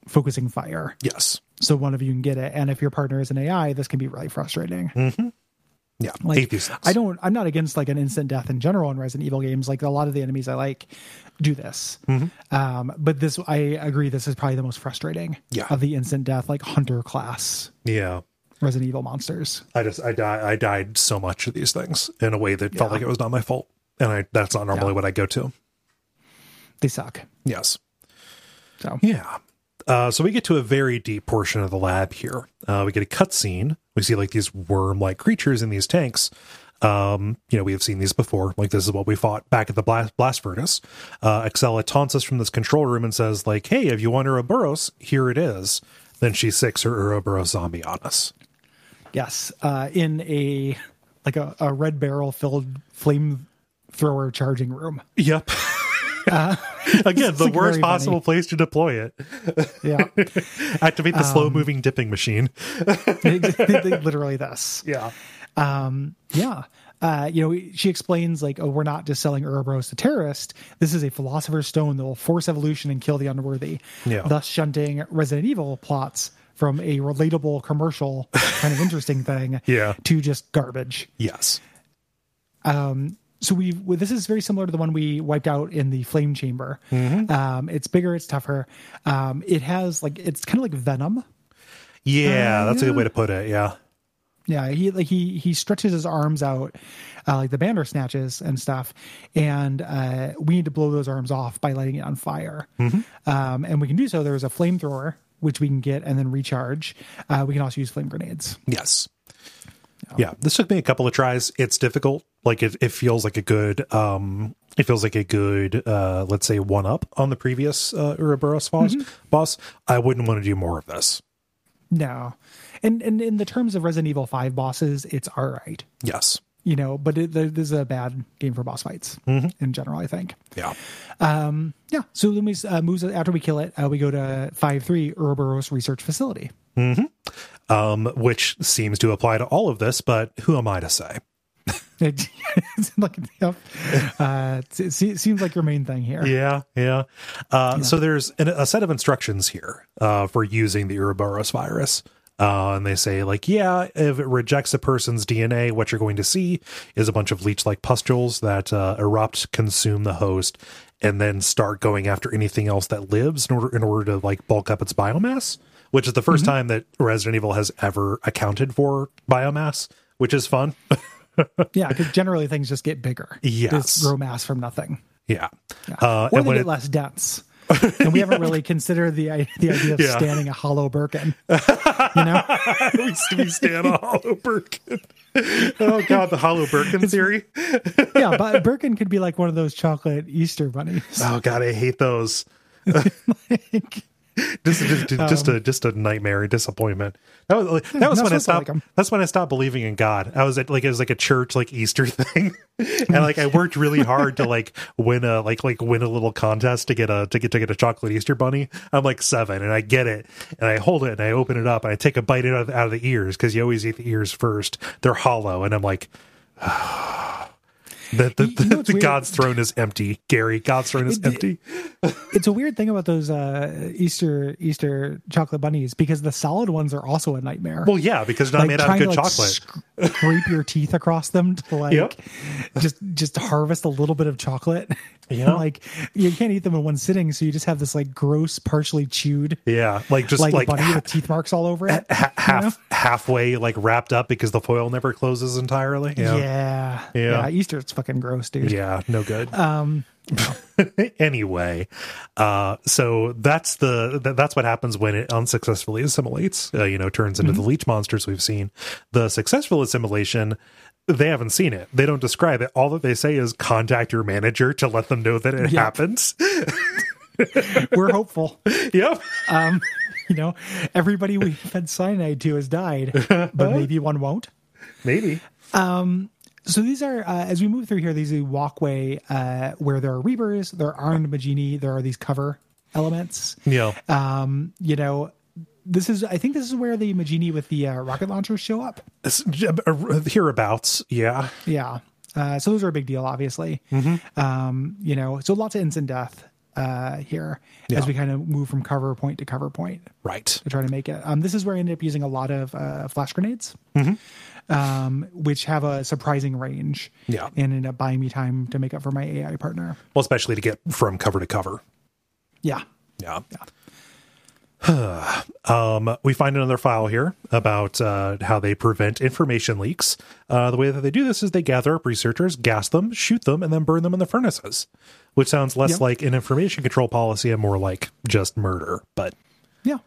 focusing fire. Yes. So one of you can get it. And if your partner is an AI, this can be really frustrating. Yeah. Like. I don't I'm not against like an instant death in general in Resident Evil games. Like a lot of the enemies I like do this. Mm-hmm. Um, but this I agree this is probably the most frustrating Yeah. of the instant death like hunter class. Yeah. Resident Evil monsters. I just I die I died so much of these things in a way that felt like it was not my fault, and I that's not normally Yeah. what I go to. They suck. Yes. So Yeah. Uh, so we get to a very deep portion of the lab here. Uh, we get a cutscene. We see like these worm-like creatures in these tanks. Um, you know, we have seen these before. Like this is what we fought back at the blast, blast furnace. Uh, Excella taunts us from this control room and says, like, "Hey, if you want Ouroboros, here it is." Then she sicks her Ouroboros zombie on us. Yes, uh, in a like a, a red barrel filled flamethrower charging room. Yep. Again, the like worst possible place to deploy it. Yeah, Activate the Um, slow moving dipping machine. literally this. Yeah. Um, yeah. Uh, you know, she explains like, oh, we're not just selling Ouroboros to terrorists. This is a philosopher's stone that will force evolution and kill the unworthy. Yeah. Thus shunting Resident Evil plots from a relatable commercial kind of interesting thing Yeah. to just garbage. Yes. So we well, this is very similar to the one we wiped out in the flame chamber. Mm-hmm. Um, it's bigger, it's tougher. Um, it has like it's kind of like venom. Yeah, Uh, that's a good way to put it. Yeah. Yeah, he like he he stretches his arms out uh, like the Bandersnatches and stuff, and uh, we need to blow those arms off by lighting it on fire. Um, and we can do so. There's a flamethrower which we can get and then recharge. Uh, we can also use flame grenades. Yes. Yeah, this took me a couple of tries. It's difficult. Like it, it feels like a good um it feels like a good uh let's say one up on the previous uh Ouroboros boss. boss. I wouldn't want to do more of this. No, and and in the terms of Resident Evil Five bosses, it's all right. Yes. You know, but it, this is a bad game for boss fights in general. I think. Yeah. Um, Yeah. So then we uh, moves after we kill it. Uh, we go to five three Ouroboros Research Facility. Um which seems to apply to all of this, but who am I to say? It, like, yep. uh, it, it seems like your main thing here. Yeah, yeah. Uh, So there's an, a set of instructions here uh, for using the Ouroboros virus. Uh, and they say, like, yeah, if it rejects a person's DNA, what you're going to see is a bunch of leech like pustules that uh, erupt, consume the host, and then start going after anything else that lives in order, in order to like bulk up its biomass, which is the 1st time that Resident Evil has ever accounted for biomass, which is fun. Yeah, because generally things just get bigger. Yes. Grow mass from nothing. yeah. Yeah. Uh, or and they get it- less dense. And we haven't really considered the the idea of Yeah. standing a hollow Birkin. You know, we, we stand a Hollow Birkin. Oh god, the Hollow Birkin theory. yeah, but Birkin could be like one of those chocolate Easter bunnies. Oh god, I hate those. Just, just, just a just a nightmare, and disappointment. That was that was when I to like that's when I stopped believing in God. I was at like it was like a church like Easter thing, and like I worked really hard to like win a like like win a little contest to get a to get to get a chocolate Easter bunny. I'm like seven, and I get it, and I hold it, and I open it up, and I take a bite out of, out of the ears because you always eat the ears first. They're hollow, and I'm like. The, the, You know the? God's throne is empty, Gary. God's throne is It- empty. it's a weird thing about those uh, Easter Easter chocolate bunnies because the solid ones are also a nightmare. Well, yeah, because it's not made out of good like, chocolate. scrape your teeth across them to like Yep. just just harvest a little bit of chocolate. Yeah. like you can't eat them in one sitting, so you just have this like gross, partially chewed Yeah, like just like, like, bunny ha- with teeth marks all over it. ha- half halfway like wrapped up because the foil never closes entirely. Yeah. Yeah, yeah, Yeah. Easter, it's fucking gross, dude. Yeah, no good. Um, anyway, uh, so that's the th- that's what happens when it unsuccessfully assimilates. Uh, you know, turns into Mm-hmm. the leech monsters we've seen. The successful assimilation. They haven't seen it. They don't describe it. All that they say is contact your manager to let them know that it Yep. happens. we're hopeful. yep. Um, you know, everybody we've fed cyanide to has died, but maybe one won't. Maybe. So these are uh, as we move through here. These are walkway uh, where there are Reavers, there are armed Majini, there are these cover elements. Yeah. Um, you know, this is I think this is where the Majini with the uh, rocket launchers show up. Uh, Hereabouts. Yeah. Yeah. Uh, so those are a big deal, obviously. Um, you know, so lots of instant death uh, here Yeah. as we kind of move from cover point to cover point Right. to try to make it. Um, this is where I ended up using a lot of uh, flash grenades, um, which have a surprising range. Yeah. And ended up buying me time to make up for my AI partner. Well, especially to get from cover to cover. Yeah. Yeah. um, we find another file here about uh, how they prevent information leaks. Uh, the way that they do this is they gather up researchers, gas them, shoot them, and then burn them in the furnaces, which sounds less Yep. like an information control policy and more like just murder. But Yeah.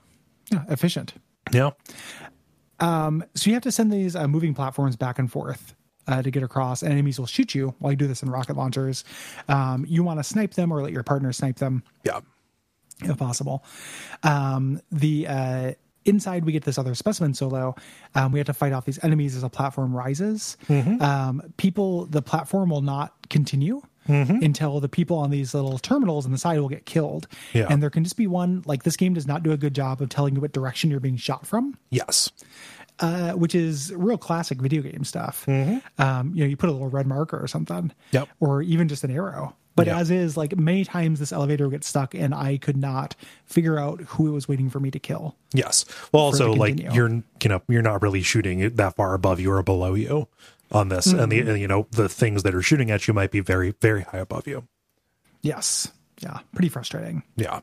Yeah. Efficient. yeah, So you have to send these uh, moving platforms back and forth uh, to get across. and Enemies will shoot you while you do this in rocket launchers. Um, you want to snipe them or let your partner snipe them yeah, if possible. Um, the uh, inside we get this other specimen solo. Um, we have to fight off these enemies as a platform rises. Mm-hmm. Um, people, the platform will not continue. Mm-hmm. Until the people on these little terminals on the side will get killed. Yeah. And there can just be one, like this game does not do a good job of telling you what direction you're being shot from yes, uh, which is real classic video game stuff. Um, you know, you put a little red marker or something, Yep. or even just an arrow. But Yeah. as is, like many times, this elevator would get stuck, and I could not figure out who it was waiting for me to kill. yes. Well, For it to also like you're you know you're not really shooting that far above you or below you on this, and the and, you know the things that are shooting at you might be very very high above you. Yes, yeah, pretty frustrating. Yeah.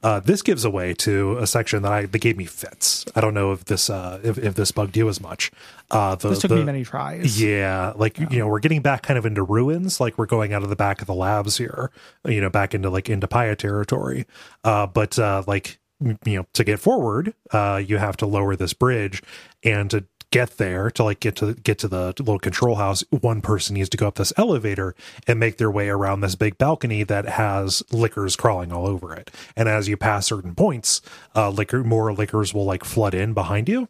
Uh, this gives away to a section that I that gave me fits. I don't know if this uh, if, if this bugged you as much. Uh, the, This took the- me many tries. Yeah, like you know, we're getting back kind of into ruins. Like we're going out of the back of the labs here. You know, back into like into Paya territory. Uh, but uh, like you know, to get forward, uh, you have to lower this bridge, and to get there to like get to get to the little control house one person needs to go up this elevator and make their way around this big balcony that has lickers crawling all over it and as you pass certain points uh licker more lickers will like flood in behind you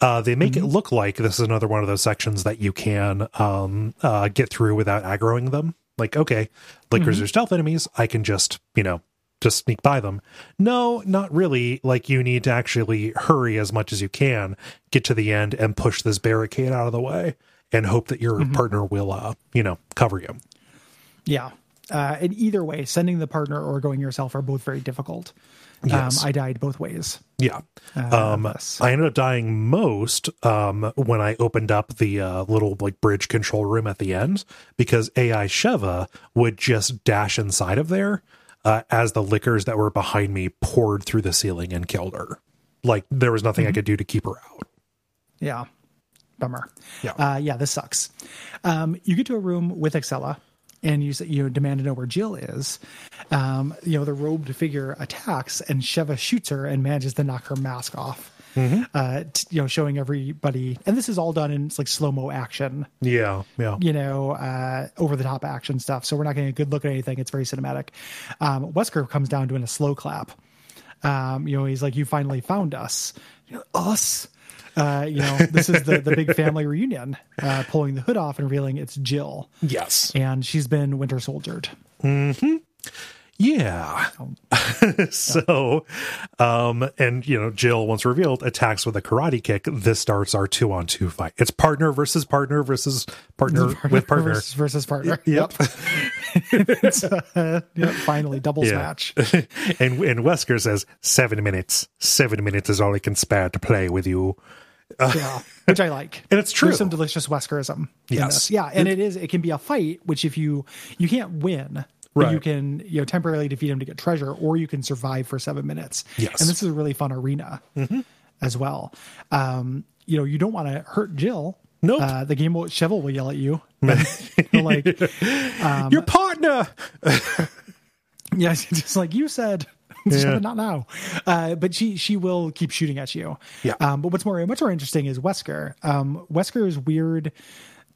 uh, they make it look like this is another one of those sections that you can um, uh, get through without aggroing them. Like, okay, lickers are stealth enemies. I can just, you know, just sneak by them. No, not really. Like, you need to actually hurry as much as you can, get to the end, and push this barricade out of the way, and hope that your partner will, uh, you know, cover you. Yeah. Uh, and either way, sending the partner or going yourself are both very difficult. Yes. Um, I died both ways. Yeah. Uh, Um. I ended up dying most um, when I opened up the uh, little like bridge control room at the end because AI Sheva would just dash inside of there uh, as the lickers that were behind me poured through the ceiling and killed her. Like there was nothing I could do to keep her out. Yeah. Bummer. Yeah. Uh, yeah, this sucks. Um, you get to a room with Excella and you, you demand to know where Jill is. Um, you know, the robed figure attacks and Sheva shoots her and manages to knock her mask off. Uh, t- you know, showing everybody, and this is all done in like slow mo action, Yeah, yeah, you know, uh, over the top action stuff. So we're not getting a good look at anything. It's very cinematic. Um, Wesker comes down doing a slow clap. Um, you know, he's like, "You finally found us, You know, us." Uh, you know, this is the the big family reunion. Uh, pulling the hood off and revealing it's Jill, yes, and she's been Winter Soldiered. Yeah. so, um, and you know, Jill, once revealed, attacks with a karate kick. This starts our two on two fight. It's partner versus partner versus partner, with partner. versus, versus partner. Yep. It's, uh, yep. Finally, doubles match. and and Wesker says seven minutes. Seven minutes is all I can spare to play with you. yeah, which I like. And it's true. There's some delicious Weskerism. Yes. yeah, and it is. It can be a fight, which if you you can't win, but you can you know temporarily defeat him to get treasure, or you can survive for seven minutes. Yes. and this is a really fun arena as well. Um, you know, you don't want to hurt Jill. Nope. Uh, the game will Chevel will yell at you. Like, Um, Your partner. yeah, just like you said. Just not now, uh, but she she will keep shooting at you. Yeah. Um, but what's more much more interesting is Wesker. Um, Wesker's weird,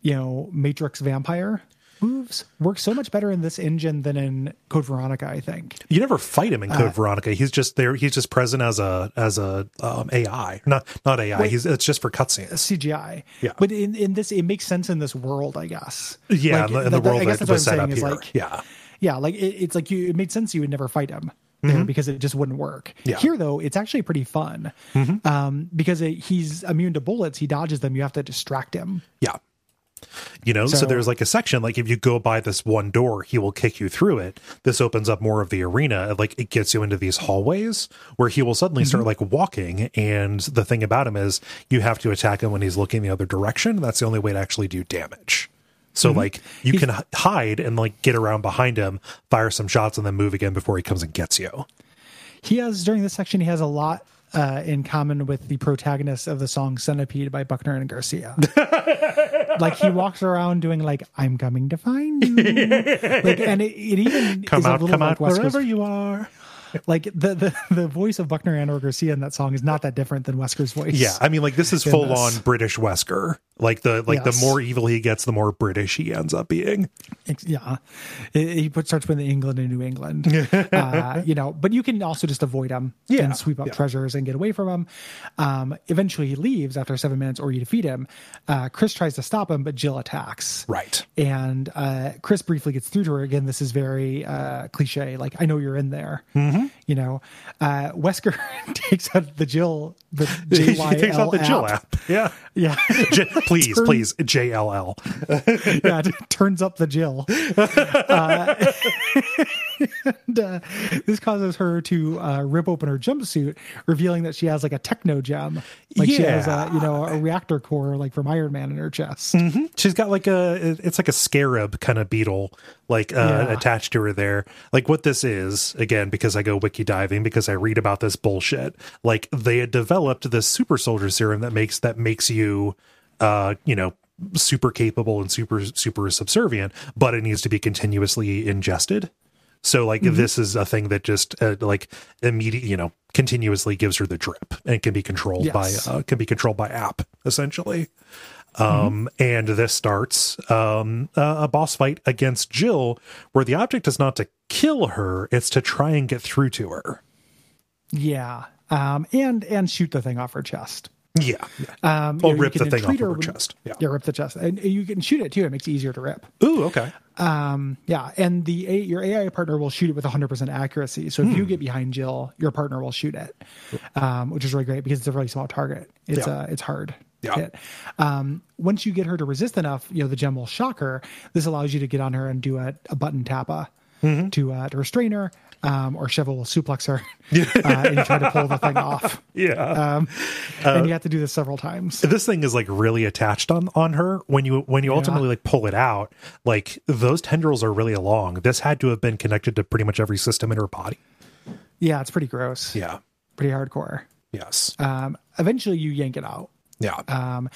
you know, Matrix vampire moves work so much better in this engine than in Code Veronica. I think. You never fight him in Uh, Code Veronica. He's just there. He's just present as a as a um, AI, not not AI. He's it's just for cutscenes. CGI. Yeah. But in, in this, it makes sense in this world, I guess. Yeah, Like, in the, in the that- world I guess that that's what I'm saying up is here. like, yeah, yeah, like it, it's like you, it made sense you would never fight him there because it just wouldn't work. Mm-hmm. Yeah. Mm-hmm. Here, though, it's actually pretty fun um, because it, he's immune to bullets. He dodges them. You have to distract him. yeah. You know, so, So- there's like a section like if you go by this one door, he will kick you through it. This opens up more of the arena. Like it gets you into these hallways where he will suddenly Mm-hmm. start like walking. And the thing about him is you have to attack him when he's looking the other direction. That's the only way to actually do damage. So Mm-hmm. like you can hide and like get around behind him, fire some shots, and then move again before he comes and gets you. He has during this section he has a lot uh, in common with the protagonist of the song "Centipede" by Buckner and Garcia. like he walks around doing like "I'm coming to find you," like, and it, it even Come is out, a little come like out wherever you are. like the, the the voice of Buckner and or Garcia in that song is not that different than Wesker's voice. Yeah, I mean, like this is full this. on British Wesker. Like the like Yes. the more evil he gets, the more British he ends up being. Yeah. He put, starts with England and New England, uh, you know. But you can also just avoid him Yeah, and sweep up yeah. treasures and get away from him. Um, eventually, he leaves after seven minutes, or you defeat him. Uh, Chris tries to stop him, but Jill attacks. Right. And uh, Chris briefly gets through to her. Again, this is very uh, cliche. Like, I know you're in there. Mm-hmm. You know, uh, Wesker takes out the Jill, the he takes out the Jill app. app. Yeah. Yeah. J- please, Turn- please, JLL. yeah, turns up the Jill. Uh, and, uh, this causes her to uh, rip open her jumpsuit, revealing that she has like a techno gem, like she has a you know a reactor core like from Iron Man in her chest. She's got like a it's like a scarab kind of beetle like uh, Yeah. attached to her there. Like what this is again because I go wiki diving because I read about this bullshit. Like they had developed this super soldier serum that makes that makes you uh you know super capable and super super subservient, but it needs to be continuously ingested. So like this is a thing that just uh, like immediate, you know, continuously gives her the drip and can be controlled Yes. by uh, can be controlled by app essentially. Um, and this starts um, a, a boss fight against Jill, where the object is not to kill her; it's to try and get through to her. Yeah, um, and and shoot the thing off her chest. Yeah, yeah. Um, you know, rip the thing off her chest. Yeah. yeah, rip the chest, and you can shoot it too. It makes it easier to rip. Ooh, okay. Um, yeah, and the A, your AI partner will shoot it with 100% accuracy. So if Hmm. you get behind Jill, your partner will shoot it, um, which is really great because it's a really small target. It's Yeah. uh, it's hard. Yeah. hit. Um, once you get her to resist enough, you know the gem will shock her. This allows you to get on her and do a, a button tappa Mm-hmm. to uh, to restrain her, um, or Sheva will suplex her uh, and try to pull the thing off. Yeah. Um, Uh, and you have to do this several times. this thing is like really attached on on her when you when you ultimately like pull it out like those tendrils are really long this had to have been connected to pretty much every system in her body Yeah, it's pretty gross. yeah Pretty hardcore. yes Um, eventually, you yank it out. Yeah um,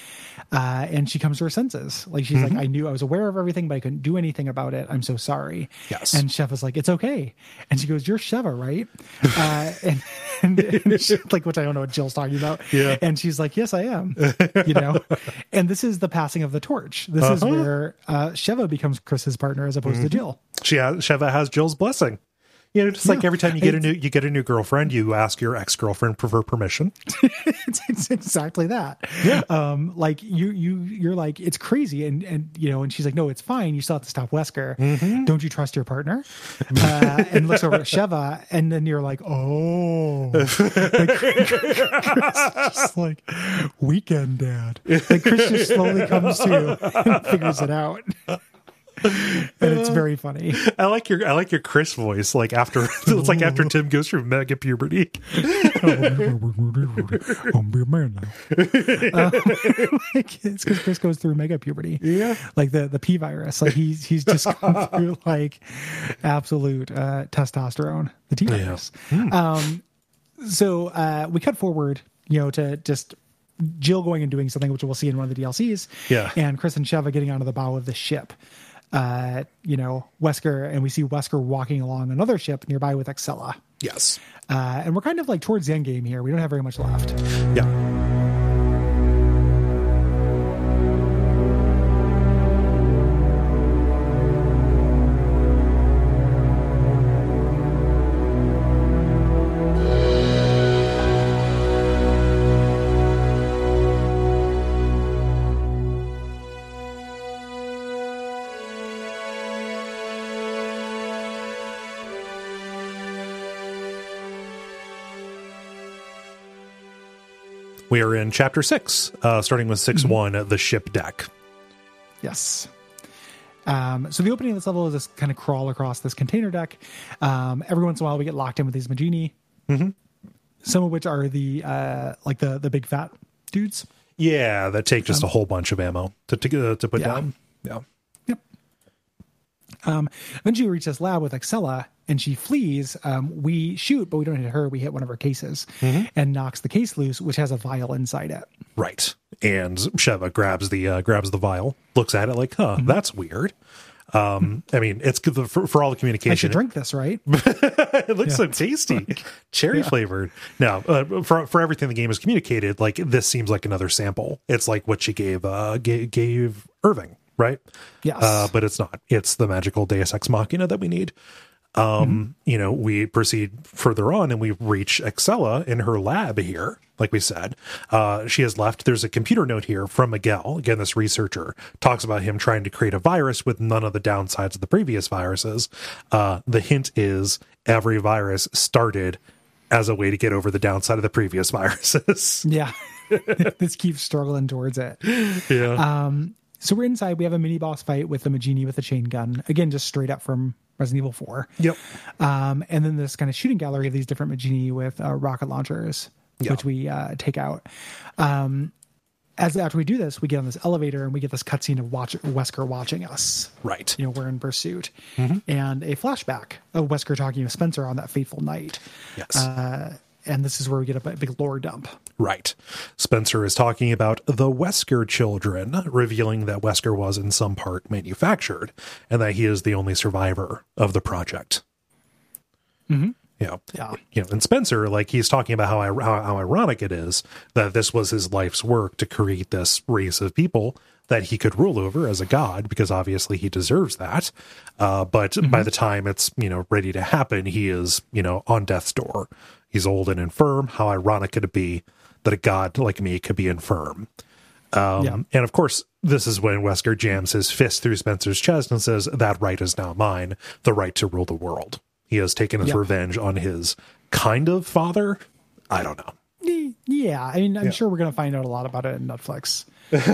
uh, and she comes to her senses. Like she's Mm-hmm. like, I knew I was aware of everything, but I couldn't do anything about it. I'm so sorry. Yes. And Sheva was like, it's okay. And she goes, you're Sheva, right? uh, and, and, and she, like, which I don't know what Jill's talking about. Yeah. And she's like, yes, I am. You know. and this is the passing of the torch. This is Uh-huh. where uh, Sheva becomes Chris's partner as opposed Mm-hmm. to Jill. she has Sheva has Jill's blessing you know just like every time you get a new you get a new girlfriend you ask your ex-girlfriend for her permission it's, it's exactly that. Yeah. Um, like you, you, you're like, it's crazy. And, and, you know, and she's like, no, it's fine. You still have to stop Wesker. Mm-hmm. Don't you trust your partner? Uh, and looks over at Sheva. And then you're like, oh, like, just like weekend dad. Like Chris just slowly comes to and figures it out. and it's very funny. i like your i like your chris voice like after it's like after tim goes through mega puberty I'm be a man now. Uh, like, it's because Chris goes through mega puberty. Yeah. like the the P virus. Like he's he's just going through like absolute uh, testosterone. The T virus. Um, so uh, we cut forward, you know, to just Jill going and doing something, which we'll see in one of the DLCs. Yeah. and Chris and Sheva getting onto the bow of the ship. Uh, you know, Wesker, and we see Wesker walking along another ship nearby with Excella. yes Uh, and we're kind of like towards the end game here. We don't have very much left. yeah we are in chapter six uh starting with 6 1 the ship deck Yes. Um, so the opening of this level is this kind of crawl across this container deck. Um, every once in a while, we get locked in with these Majini, some of which are the uh, like the the big fat dudes. yeah that take just a whole bunch of ammo to to, uh, to put Yeah. down yeah. Um, eventually, we reach this lab with Excella, and she flees. Um, we shoot, but we don't hit her. We hit one of her cases and knocks the case loose, which has a vial inside it. Right. And Sheva grabs the uh, grabs the vial, looks at it like, "Huh, Mm-hmm. that's weird." Um, I mean, it's good for, for all the communication. I should drink this, right? it looks so tasty, cherry flavored. Now, uh, for for everything the game is communicated, like this seems like another sample. It's like what she gave uh gave, gave Irving, right? Yes. Uh, but it's not. It's the magical Deus Ex Machina that we need. Um, you know, we proceed further on and we reach Excella in her lab here. Like we said, uh, she has left. There's a computer note here from Miguel. Again, this researcher talks about him trying to create a virus with none of the downsides of the previous viruses. Uh, the hint is every virus started as a way to get over the downside of the previous viruses. yeah. this keeps struggling towards it. yeah. So we're inside. We have a mini boss fight with the Majini with a chain gun. Again, just straight up from Resident Evil 4. yep. Um, and then this kind of shooting gallery of these different Majini with uh, rocket launchers, Yeah. which we uh, take out. Um, as after we do this, we get on this elevator and we get this cutscene of watch, Wesker watching us. Right. You know, we're in pursuit, Mm-hmm. and a flashback of Wesker talking to Spencer on that fateful night. Yes. Uh, and this is where we get a big lore dump. Right. Spencer is talking about the Wesker children, revealing that Wesker was in some part manufactured and that he is the only survivor of the project. Mm-hmm. Yeah. Yeah. You know, and Spencer, like he's talking about how, how how ironic it is that this was his life's work to create this race of people that he could rule over as a god, because obviously he deserves that. Uh, but by the time it's you know ready to happen, he is you know on death's door. He's old and infirm. How ironic could it be that a god like me could be infirm? Um, Yeah. And of course, this is when Wesker jams his fist through Spencer's chest and says, That right is now mine, the right to rule the world. He has taken his revenge on his kind of father. I don't know. Yeah, I mean, I'm sure we're going to find out a lot about it in Netflix.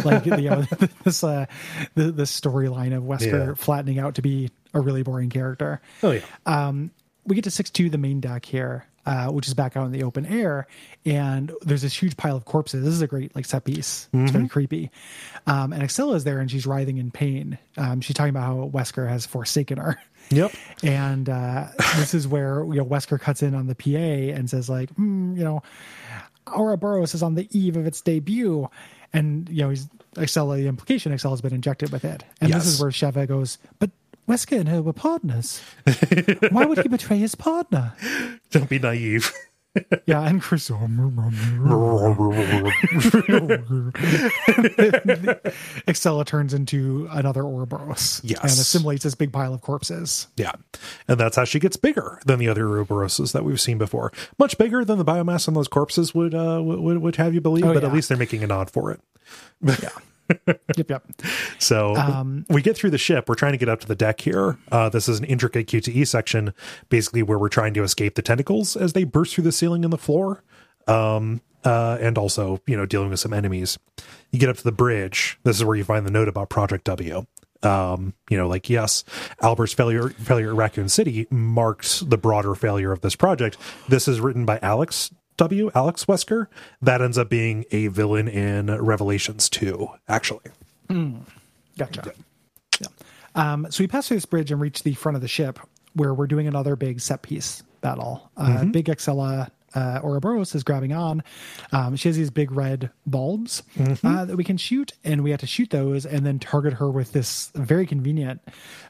Like, you know, this uh, the the storyline of Wesker Yeah. flattening out to be a really boring character. Oh, yeah. Um, we get to six two, the main deck here, uh, which is back out in the open air, and there's this huge pile of corpses. This is a great like set piece. It's very creepy. Um, and Excella is there, and she's writhing in pain. Um, she's talking about how Wesker has forsaken her. Yep. And uh, this is where you know Wesker cuts in on the PA and says like, mm, you know, Ouroboros is on the eve of its debut, and you know he's Excella. The implication Excella has been injected with it, and this is where Sheva goes, but. Wesker and her were partners. Why would he betray his partner? Don't be naive. Yeah, and Chris. Um, um, um, Excella turns into another Ouroboros. Yes. And assimilates this big pile of corpses. yeah. And that's how she gets bigger than the other Ouroboroses that we've seen before. Much bigger than the biomass on those corpses would uh, would, would have you believe, Oh, but yeah. at least they're making a nod for it. Yep, yep. So Um, we get through the ship. We're trying to get up to the deck here. Uh, this is an intricate QTE section, basically where we're trying to escape the tentacles as they burst through the ceiling and the floor. Um, uh, and also, you know, dealing with some enemies. You get up to the bridge. This is where you find the note about Project W. Um, you know, like yes, Albert's failure failure at Raccoon City marks the broader failure of this project. This is written by Alex W. Alex Wesker. That ends up being a villain in Revelations 2, actually. Gotcha. Yeah. Um, so we pass through this bridge and reach the front of the ship where we're doing another big set piece battle. Uh, Big Excella uh, Ouroboros is grabbing on. Um, she has these big red bulbs uh, that we can shoot, and we have to shoot those and then target her with this very convenient,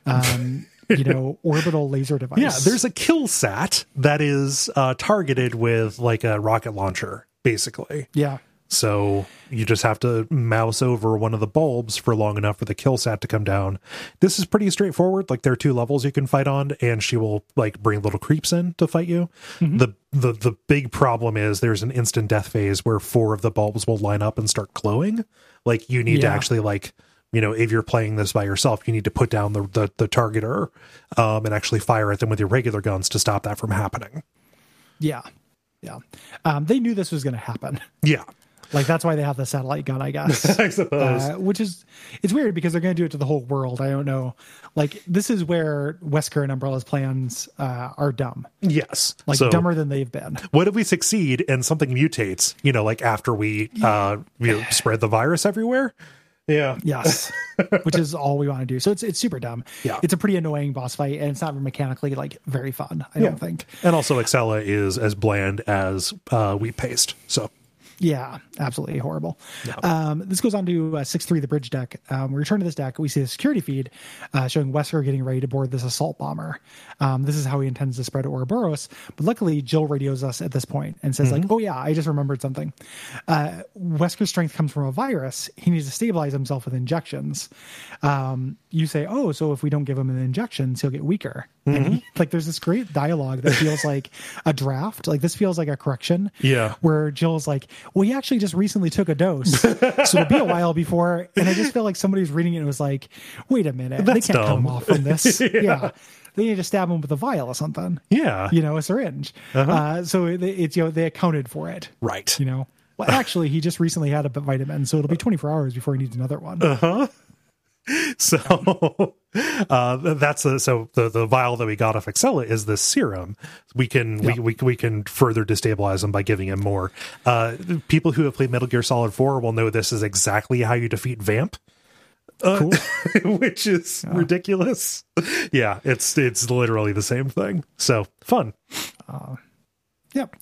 um, you know, orbital laser device. Yeah, there's a kill sat that is uh, targeted with like a rocket launcher, basically. yeah. So you just have to mouse over one of the bulbs for long enough for the kill sat to come down. This is pretty straightforward. Like there are two levels you can fight on, and she will like bring little creeps in to fight you. The the the big problem is there's an instant death phase where four of the bulbs will line up and start glowing. Like you need to actually like you know if you're playing this by yourself, you need to put down the the, the targeter um, and actually fire at them with your regular guns to stop that from happening. Yeah. Yeah. Um, they knew this was going to happen. Yeah, Like that's why they have the satellite gun, I guess. I suppose. uh, which is it's weird because they're going to do it to the whole world. I don't know. Like this is where Wesker and Umbrella's plans uh, are dumb, yes, like So- dumber than they've been. what if we succeed and something mutates you know like after we uh you know, spread the virus everywhere Yeah. Yes, which is all we want to do. So it's it's super dumb. Yeah. it's a pretty annoying boss fight, and it's not mechanically like very fun. I don't think. And also, Excella is as bland as uh, wheat paste. So, Yeah, absolutely horrible. Um, this goes on to uh, six three, the bridge deck. Um, we return to this deck. We see a security feed uh, showing Wesker getting ready to board this assault bomber. Um, this is how he intends to spread Ouroboros. But luckily, Jill radios us at this point and says, like, "Oh yeah, I just remembered something. Uh, Wesker's strength comes from a virus. He needs to stabilize himself with injections." Um, you say, "Oh, so if we don't give him an injections, he'll get weaker." And he, mm-hmm. like, there's this great dialogue that feels like a draft. Like this feels like a correction Yeah. where Jill's like, "Well, he actually just recently took a dose, so it'll be a while before." And I just feel like somebody's reading it and was like, "Wait a minute, That's they can't dumb. come off from this." yeah. they need to stab him with a vial or something. yeah. You know, a syringe. Uh-huh. Uh huh. so it, it's you know they accounted for it. Right. You know, well, actually, he just recently had a vitamin, so it'll be uh, 24 hours before he needs another one. Uh-huh. So uh, that's the so the the vial that we got off Excella is the serum. We can we, we we can further destabilize him by giving him more. Uh, people who have played Metal Gear Solid Four will know this is exactly how you defeat Vamp. cool. which is ridiculous. Yeah, it's it's literally the same thing. So fun. Yep.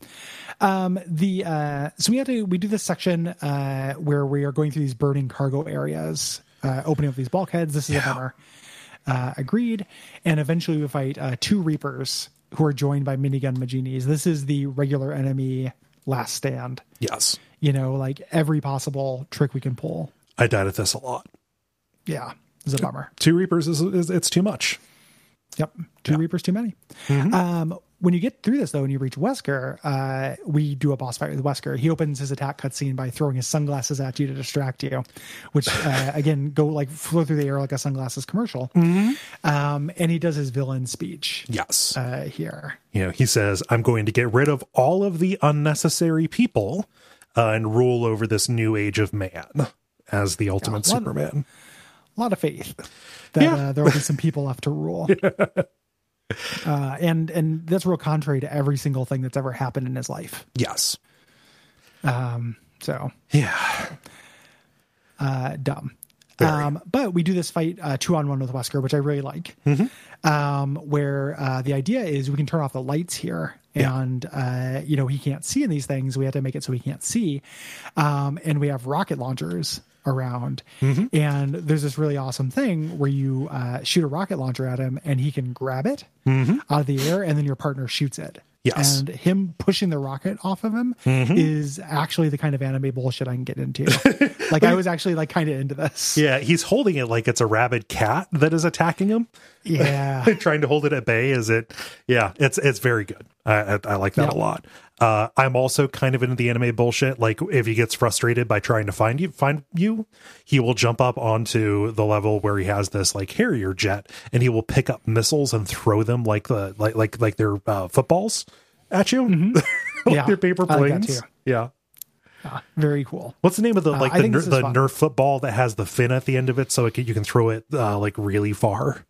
Um, the uh, so we had to we do this section uh, where we are going through these burning cargo areas, uh, opening up these bulkheads. This is a bummer. Uh, agreed. And eventually we fight uh, two Reapers who are joined by minigun Majinis. This is the regular enemy last stand. Yes, You know, like every possible trick we can pull. I died at this a lot. Yeah, this is a bummer. Two Reapers is, is it's too much. Yep. Two Reapers too many. Um, when you get through this, though, and you reach Wesker, uh, we do a boss fight with Wesker. He opens his attack cutscene by throwing his sunglasses at you to distract you, which, uh, again, go like flow through the air like a sunglasses commercial. Um, and he does his villain speech Yes. uh, here. you know, he says, I'm going to get rid of all of the unnecessary people uh, and rule over this new age of man as the ultimate what- Superman. A lot of faith that Yeah. uh, there will be some people left to rule. Uh, and and that's real contrary to every single thing that's ever happened in his life. Yes. Um, so Yeah. uh, dumb. Very. Um, but we do this fight uh, two on one with Wesker, which I really like. Mm-hmm. Um, where uh, the idea is we can turn off the lights here, Yeah. and uh, you know he can't see in these things. We have to make it so he can't see, um, and we have rocket launchers around. Mm-hmm. And there's this really awesome thing where you uh, shoot a rocket launcher at him, and he can grab it out of the air, and then your partner shoots it. Mm-hmm. Yes. And him pushing the rocket off of him Mm-hmm. is actually the kind of anime bullshit I can get into. like I was actually like kind of into this. Yeah. He's holding it like it's a rabid cat that is attacking him, Yeah. trying to hold it at bay. Is it? Yeah. It's, it's very good. I, I, I like that Yeah. a lot. Uh, I'm also kind of into the anime bullshit. Like if he gets frustrated by trying to find you, find you, he will jump up onto the level where he has this like Harrier jet, and he will pick up missiles and throw them like the like like like they're uh, footballs at you, like Mm-hmm. Yeah, they're paper like planes. yeah. Very cool. What's the name of the like Uh, the ner- the. Nerf football that has the fin at the end of it, so it can, you can throw it uh, like really far?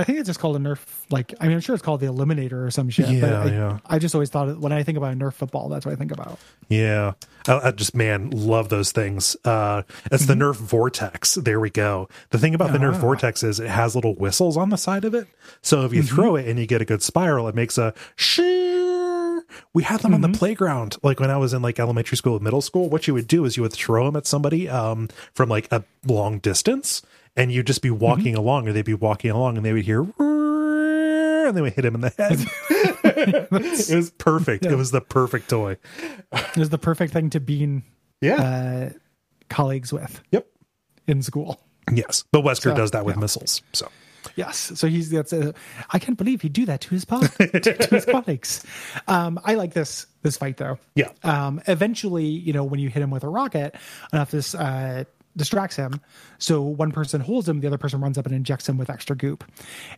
I think it's just called a Nerf. Like, I mean, I'm sure it's called the Eliminator or some shit. but Yeah, I, yeah. I just always thought it, when I think about a Nerf football, that's what I think about. Yeah, I, I just man love those things. Uh, it's the Nerf Vortex. There we go. The thing about the Nerf Mm-hmm. Ah. Vortex is it has little whistles on the side of it, so if you Mm-hmm. throw it and you get a good spiral, it makes a sheer. We had them on Mm-hmm. the playground, like when I was in like elementary school, middle school. What you would do is you would throw them at somebody um, from like a long distance, and you'd just be Mm-hmm. walking along, or they'd be walking along, and they would hear, and they would hit him in the head. it was perfect. It was the perfect toy. It was the perfect thing to being Yeah. uh, colleagues with yep. in school. Yes, but Wesker So, does that with yeah. missiles. So Yes. So he's that's a, I can't believe he'd do that to his po- to, to his colleagues. Um, I like this this fight though. yeah, Um, eventually, you know, when you hit him with a rocket, enough this uh, distracts him. So one person holds him, the other person runs up and injects him with extra goop,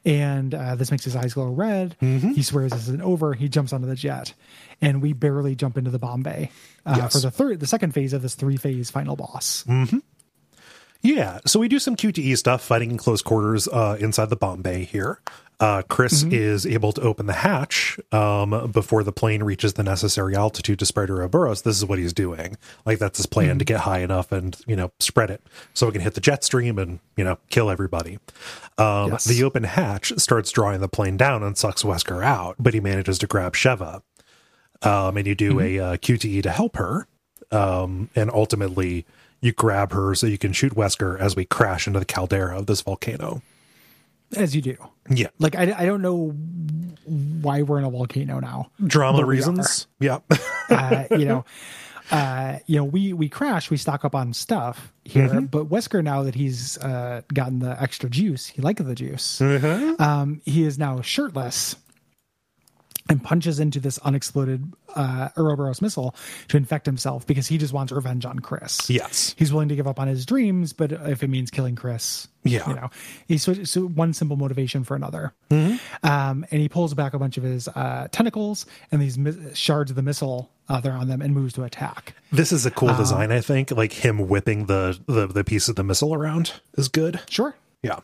and uh, this makes his eyes glow red. He swears this isn't over. He jumps onto the jet, and we barely jump into the bomb bay uh, Yes. for the third, the second phase of this three phase final boss. yeah. So we do some QTE stuff, fighting in close quarters uh, inside the bomb bay here. Uh, Chris is able to open the hatch um, before the plane reaches the necessary altitude to spread Ouroboros. This is what he's doing. Like that's his plan to get high enough and you know spread it so it can hit the jet stream and you know kill everybody. Um, Yes. The open hatch starts drawing the plane down and sucks Wesker out, but he manages to grab Sheva. Um, and you do a uh, QTE to help her, um, and ultimately you grab her so you can shoot Wesker as we crash into the caldera of this volcano. As you do. Yeah, Like I, I don't know why we're in a volcano now. drama reasons. Yeah, uh, you know, uh, you know, we we crash, we stock up on stuff here, Mm-hmm. but Wesker now that he's uh, gotten the extra juice, he likes the juice. Mm-hmm. Um, he is now shirtless and punches into this unexploded uh, Ouroboros missile to infect himself because he just wants revenge on Chris. yes, He's willing to give up on his dreams, but if it means killing Chris, Yeah. you know, he's so, so one simple motivation for another. Mm-hmm. Um, and he pulls back a bunch of his uh, tentacles and these mi- shards of the missile uh, they're on them and moves to attack. this is a Um, cool design. I think like him whipping the, the the piece of the missile around is good. Sure. Yeah,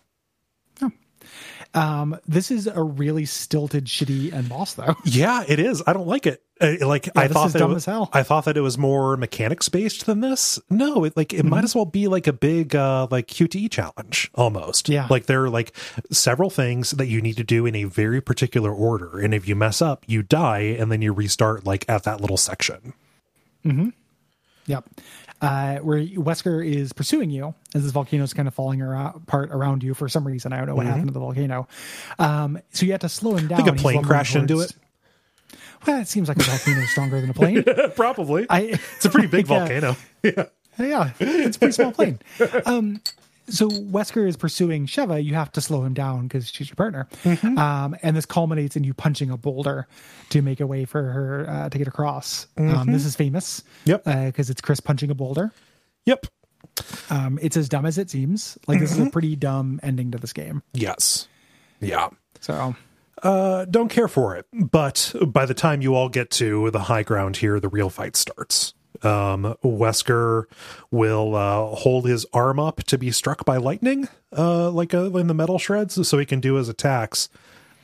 Um, this is a really stilted, shitty end boss, though. yeah, it is. I don't like it. Uh, like I thought that dumb it was, as hell. I thought that it was more mechanics based than this. No, it like it Mm-hmm. might as well be like a big uh like QTE challenge almost. Yeah. Like there are like several things that you need to do in a very particular order. And if you mess up, you die and then you restart like at that little section. Hmm. Yep. Uh, where Wesker is pursuing you as this volcano is kind of falling around, apart around you for some reason. I don't know what happened to the volcano. Um, so you have to slow him down. Mm-hmm. think a plane crashed into it. Well, it seems like a volcano is stronger than a plane. Probably. I, it's a pretty big Yeah. volcano. Yeah. Yeah, it's a pretty small plane. Um, so Wesker is pursuing Sheva. You have to slow him down because she's your partner. Mm-hmm. Um, and this culminates in you punching a boulder to make a way for her uh, to get across. Um, this is famous. Mm-hmm. Yep. Because it's Chris punching a boulder. Yep. Um, it's as dumb as it seems. Like this Mm-hmm. is a pretty dumb ending to this game. Yes. Yeah. So Uh, don't care for it. But by the time you all get to the high ground here, the real fight starts. Um, Wesker will uh, hold his arm up to be struck by lightning, uh, like uh, in the metal shreds, so he can do his attacks.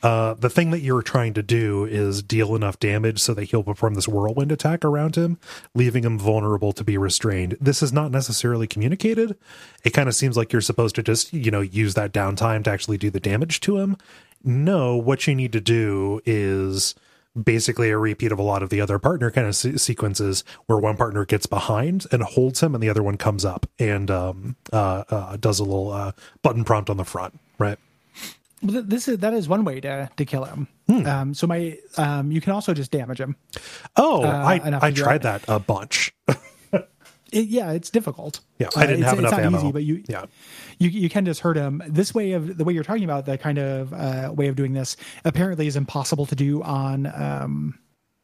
Uh, the thing that you're trying to do is deal enough damage so that he'll perform this whirlwind attack around him, leaving him vulnerable to be restrained. This is not necessarily communicated. It kind of seems like you're supposed to just, you know, use that downtime to actually do the damage to him. No, what you need to do is basically a repeat of a lot of the other partner kind of se- sequences where one partner gets behind and holds him and the other one comes up and um, uh, uh, does a little uh, button prompt on the front, right? This is that is one way to to kill him. Hmm. Um, so my um, you can also just damage him. Oh, enough I, I tried that a bunch. It, yeah, it's difficult. Yeah, I didn't it's, have it's enough not ammo. Easy, but you yeah. You you can just hurt him. This way of the way you're talking about the kind of uh, way of doing this apparently is impossible to do on um,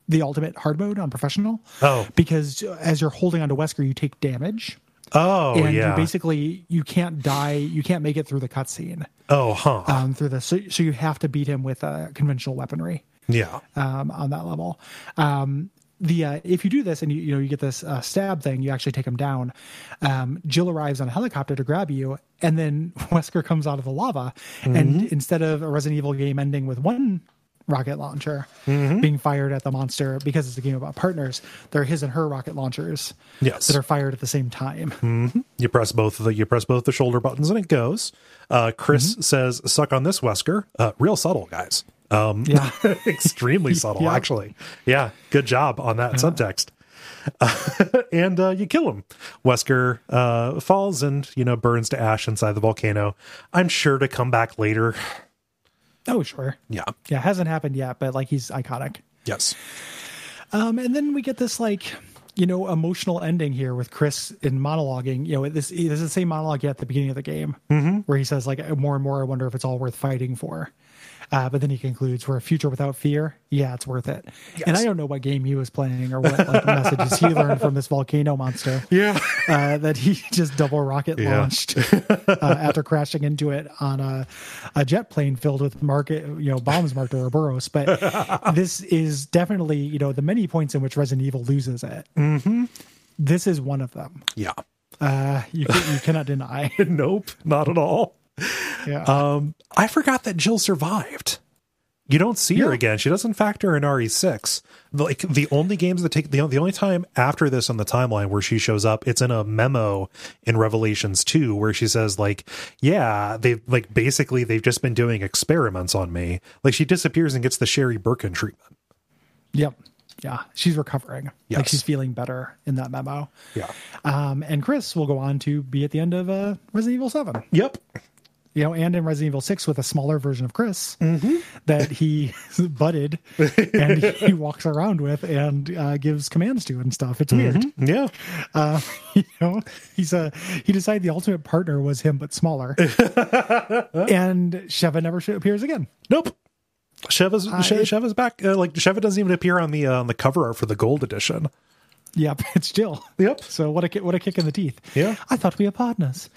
the ultimate hard mode on professional. Oh. because as you're holding onto Wesker, you take damage. Oh, and yeah. you basically you can't die you can't make it through the cutscene oh, huh. um through this so, so you have to beat him with uh, conventional weaponry yeah. um on that level um the uh, if you do this and you you know you get this uh, stab thing you actually take him down um jill arrives on a helicopter to grab you and then wesker comes out of the lava Mm-hmm. and instead of a resident evil game ending with one rocket launcher Mm-hmm. being fired at the monster because it's a game about partners they're his and her rocket launchers Yes. that are fired at the same time You press both of the you press both the shoulder buttons and it goes. Uh, Chris Mm-hmm. says, "Suck on this, Wesker." Uh, real subtle, guys. Um, Yeah. extremely subtle, Yeah. Actually. Yeah, good job on that subtext. and uh, you kill him. Wesker uh, falls and you know burns to ash inside the volcano. I'm sure to come back later. oh sure Yeah. yeah hasn't happened yet but like he's iconic Yes. Um, and then we get this like, you know, emotional ending here with Chris in monologuing. You know, this this is the same monologue at the beginning of the game where he says like, more and more, I wonder if it's all worth fighting for. Uh, but then he concludes, "For a future without fear, yeah, it's worth it." And I don't know what game he was playing or what like messages he learned from this volcano monster Yeah. uh, that he just double rocket Yeah. launched uh, after crashing into it on a, a jet plane filled with market, you know, bombs marked Ouroboros. But this is definitely, you know, the many points in which Resident Evil loses it. Mm-hmm. This is one of them. yeah. Uh, you, you cannot deny. nope, not at all. Yeah. Um, I forgot that Jill survived. You don't see her again. She doesn't factor in RE6. Like the only games that take the, the only time after this on the timeline where she shows up, it's in a memo in Revelations 2 where she says like, yeah, they've like basically they've just been doing experiments on me. Like she disappears and gets the Sherry Birkin treatment. Yep. Yeah. She's recovering. Like she's feeling better in that memo. Yeah. Um, and Chris will go on to be at the end of uh, Resident Evil 7. Yep. You know, and in Resident Evil 6 with a smaller version of Chris Mm-hmm. that he butted and he walks around with and uh, gives commands to and stuff. It's weird. Yeah. Uh, you know, he's a, he decided the ultimate partner was him, but smaller. and Sheva never appears again. Nope. Sheva's She- it- Sheva's back. Uh, like Sheva doesn't even appear on the uh, on the cover art for the gold edition. Yep, it's Jill. Yep. So what a what a kick in the teeth. Yeah. I thought we were partners.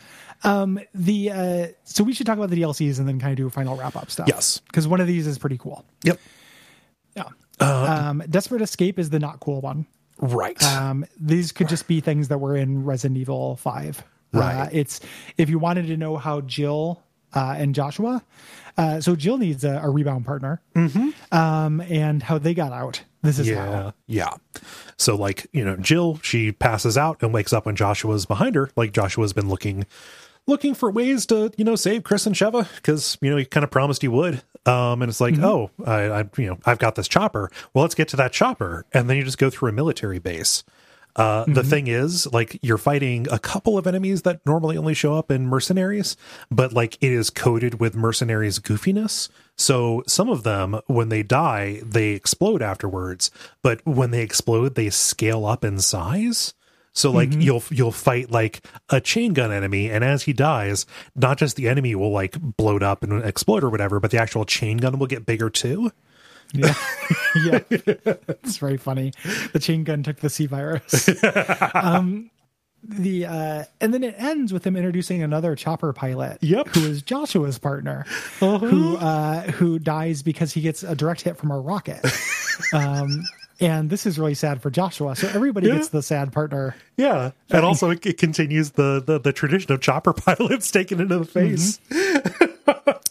Um, the uh, so we should talk about the DLCs and then kind of do a final wrap up stuff. Yes. because one of these is pretty cool. Yep. Yeah. um, Desperate Escape is the not cool one. Right. Um, these could just be things that were in Resident Evil Five. Uh, Right. it's if you wanted to know how Jill uh, and Joshua. Uh, so Jill needs a, a rebound partner, mm-hmm. um, and how they got out. This is yeah. how. Yeah. So like, you know, Jill, she passes out and wakes up when Joshua's behind her. Like Joshua's been looking looking for ways to, you know, save Chris and Sheva because, you know, he kind of promised he would. Um, and it's like, oh, I, I, you know, I've got this chopper. Well, let's get to that chopper. And then you just go through a military base. Uh, The thing is, like, you're fighting a couple of enemies that normally only show up in mercenaries, but like it is coated with mercenaries goofiness. So some of them, when they die, they explode afterwards. But when they explode, they scale up in size. So like you'll you'll fight like a chain gun enemy, and as he dies, not just the enemy will like bloat up and explode or whatever, but the actual chain gun will get bigger too. Yeah, yeah, it's very funny. The chain gun took the C virus. um, the uh, and then it ends with him introducing another chopper pilot. Yep. who is Joshua's partner, who uh, who dies because he gets a direct hit from a rocket. um, and this is really sad for Joshua. So everybody Yeah. gets the sad partner. Yeah, and also it, it continues the, the the tradition of chopper pilots taken into the face.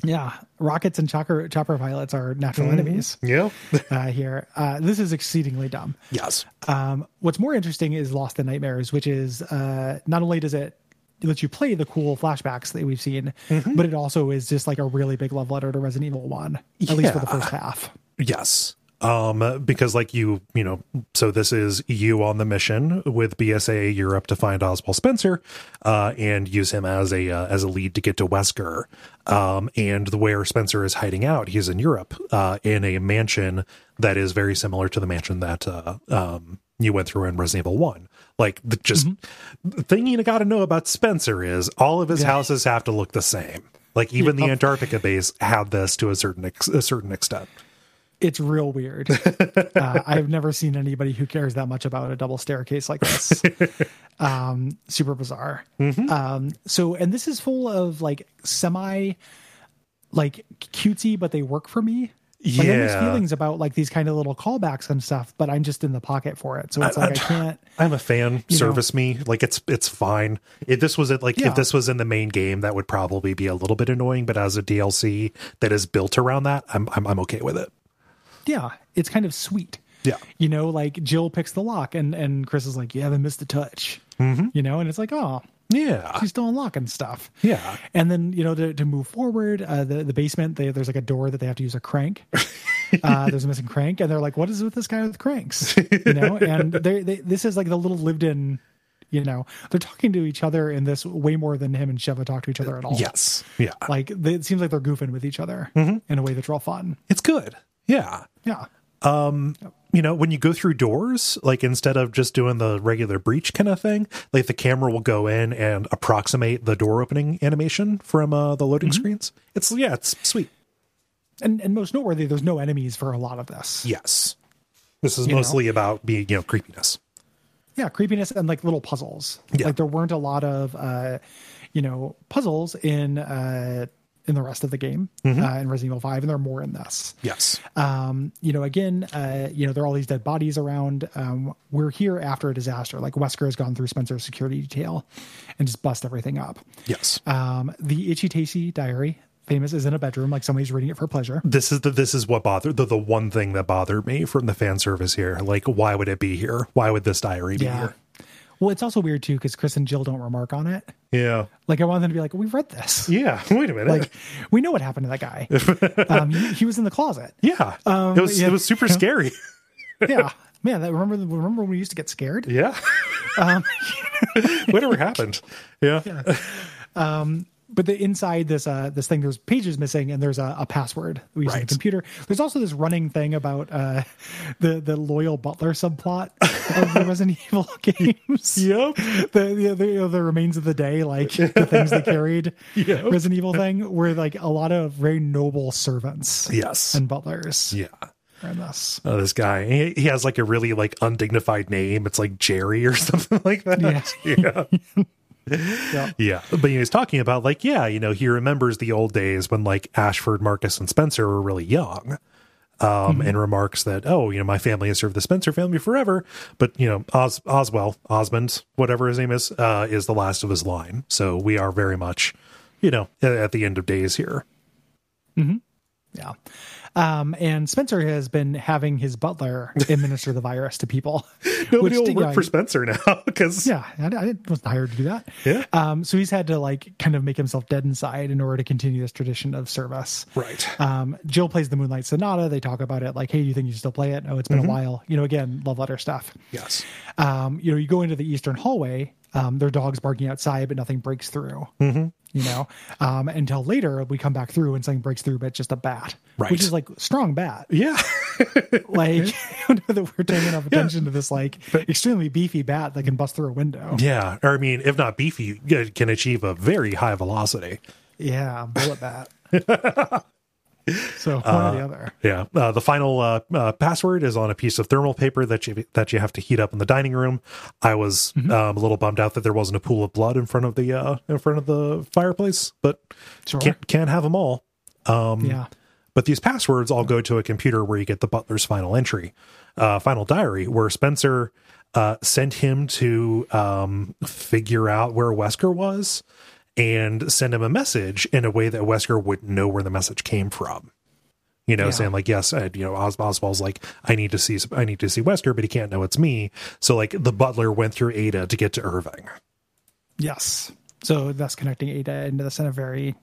Yeah, rockets and chopper chopper pilots are natural enemies Yeah. uh, here. Uh, this is exceedingly dumb. yes. Um, what's more interesting is Lost in Nightmares, which is uh, not only does it let you play the cool flashbacks that we've seen, but it also is just like a really big love letter to Resident Evil One, at least for the first half. Yes. Um, because like you, you know, so this is you on the mission with BSAA Europe to find Oswald Spencer, uh, and use him as a uh, as a lead to get to Wesker. Um, and the where Spencer is hiding out, he's in Europe, uh, in a mansion that is very similar to the mansion that uh, um you went through in Resident Evil One. Like the just the thing you got to know about Spencer is all of his houses have to look the same. Like even the Antarctica base had this to a certain ex- a certain extent. It's real weird. uh, I've never seen anybody who cares that much about a double staircase like this. um, super bizarre. Um, so, and this is full of like semi, like cutesy, but they work for me. Like, I Yeah. feelings about like these kind of little callbacks and stuff, but I'm just in the pocket for it. So it's like I can't. I'm a fan. Service me. Like it's it's fine. If this was it, like Yeah. if this was in the main game, that would probably be a little bit annoying. But as a DLC that is built around that, I'm I'm, I'm okay with it. Yeah, it's kind of sweet. Yeah. You know, like Jill picks the lock, and and Chris is like, "You haven't missed a touch." Mm-hmm. You know, and it's like, "Oh, Yeah. she's still unlocking stuff." Yeah. And then you know to, to move forward, uh, the the basement they, there's like a door that they have to use a crank. uh, there's a missing crank, and they're like, "What is with this guy with cranks?" You know, and they they this is like the little lived in. You know, they're talking to each other in this way more than him and Sheva talk to each other at all. Yes. Yeah. like they, it seems like they're goofing with each other in a way that's real fun. It's good. Yeah. Yeah, Um, You know, when you go through doors, like instead of just doing the regular breach kind of thing, like the camera will go in and approximate the door opening animation from uh, the loading screens. It's yeah, it's sweet. and and most noteworthy, there's no enemies for a lot of this. Yes. This is You know? mostly about being, you know, creepiness. yeah creepiness and like little puzzles Yeah. like there weren't a lot of uh you know puzzles in uh in the rest of the game Mm-hmm. uh, in Resident Evil Five, and there are more in this. Yes. Um, you know, again, uh, you know, there are all these dead bodies around. Um, we're here after a disaster. Like Wesker has gone through Spencer's security detail and just bust everything up. Yes. Um, the Itchy Tasty diary, famous, is in a bedroom. Like somebody's reading it for pleasure. this is the this is what bothered the, the one thing that bothered me from the fan service here. Like, why would it be here? Why would this diary be Yeah. here? Well, it's also weird too because Chris and Jill don't remark on it. Yeah. Like I want them to be like, we've read this. Yeah. Wait a minute. Like we know what happened to that guy. um, he, he was in the closet. yeah. Um, it was yeah. it was super scary. Yeah, man. That, remember remember when we used to get scared? yeah. Um, Whatever happened. Yeah. But the inside this uh this thing there's pages missing and there's a, a password we use on Right. the computer there's also this running thing about uh the the loyal butler subplot of the resident evil games Yep. the the, the, you know, the remains of the day like the things they carried Yep. resident evil thing were like a lot of very noble servants Yes. and butlers Yeah. this Oh, this guy. He, he has like a really like undignified name. It's like Jerry or something like that. Yeah. Yeah. yeah. Yeah, but he was talking about like, yeah, you know, he remembers the old days when like Ashford, Marcus, and Spencer were really young, um, and remarks that, oh, you know, my family has served the Spencer family forever, but you know, Os- Oswell, Osmond, whatever his name is, uh, is the last of his line, so we are very much, you know, at, at the end of days here. Yeah. Um, and Spencer has been having his butler administer the virus to people. Nobody which, will work know, for Spencer now because Yeah, I, I wasn't hired to do that. Yeah. Um, so he's had to like kind of make himself dead inside in order to continue this tradition of service. right, Um, Jill plays the Moonlight Sonata. They talk about it like, hey, do you think you still play it? Oh, it's been a while. You know, again, love letter stuff. yes, Um, you know, you go into the eastern hallway. Um, their dog's barking outside, but nothing breaks through. Mm-hmm. You know, um, until later we come back through and something breaks through, but it's just a bat, Right. which is like strong bat. yeah, Like, I don't know that we're taking enough attention to this like extremely beefy bat that can bust through a window. yeah, or I mean, if not beefy, it can achieve a very high velocity. Yeah, bullet bat. so one or the other. Yeah. Uh, the final uh, uh, password is on a piece of thermal paper that you that you have to heat up in the dining room. I was Mm-hmm. um, a little bummed out that there wasn't a pool of blood in front of the uh, in front of the fireplace, but Sure. can't can't have them all. Um, yeah. But these passwords all go to a computer where you get the butler's final entry, uh, final diary, where Spencer uh, sent him to um, figure out where Wesker was and send him a message in a way that Wesker wouldn't know where the message came from. You know, Yeah. saying like, yes, uh, you know, Os- Oswald's like, I need to see, I need to see Wesker, but he can't know it's me. So like, the butler went through Ada to get to Irving. Yes. So that's connecting Ada into this in a very,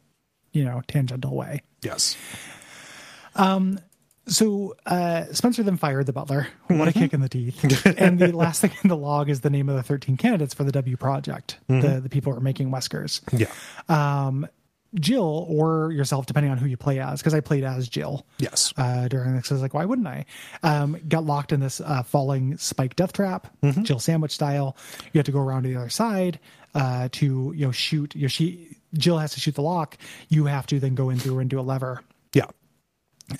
you know, tangential way. Yes. So uh, Spencer then fired the butler. What Mm-hmm. a kick in the teeth! and the last thing in the log is the name of the 13 candidates for the W project, Mm-hmm. the the people who are making Weskers. Yeah. Jill or yourself, depending on who you play as, because I played as Jill. Yes. uh, during this. I was like, why wouldn't I? Um, got locked in this uh, falling spike death trap, Mm-hmm. Jill sandwich style. You have to go around to the other side uh, to you know shoot. You know, she Jill has to shoot the lock. You have to then go in through and do a lever Yeah.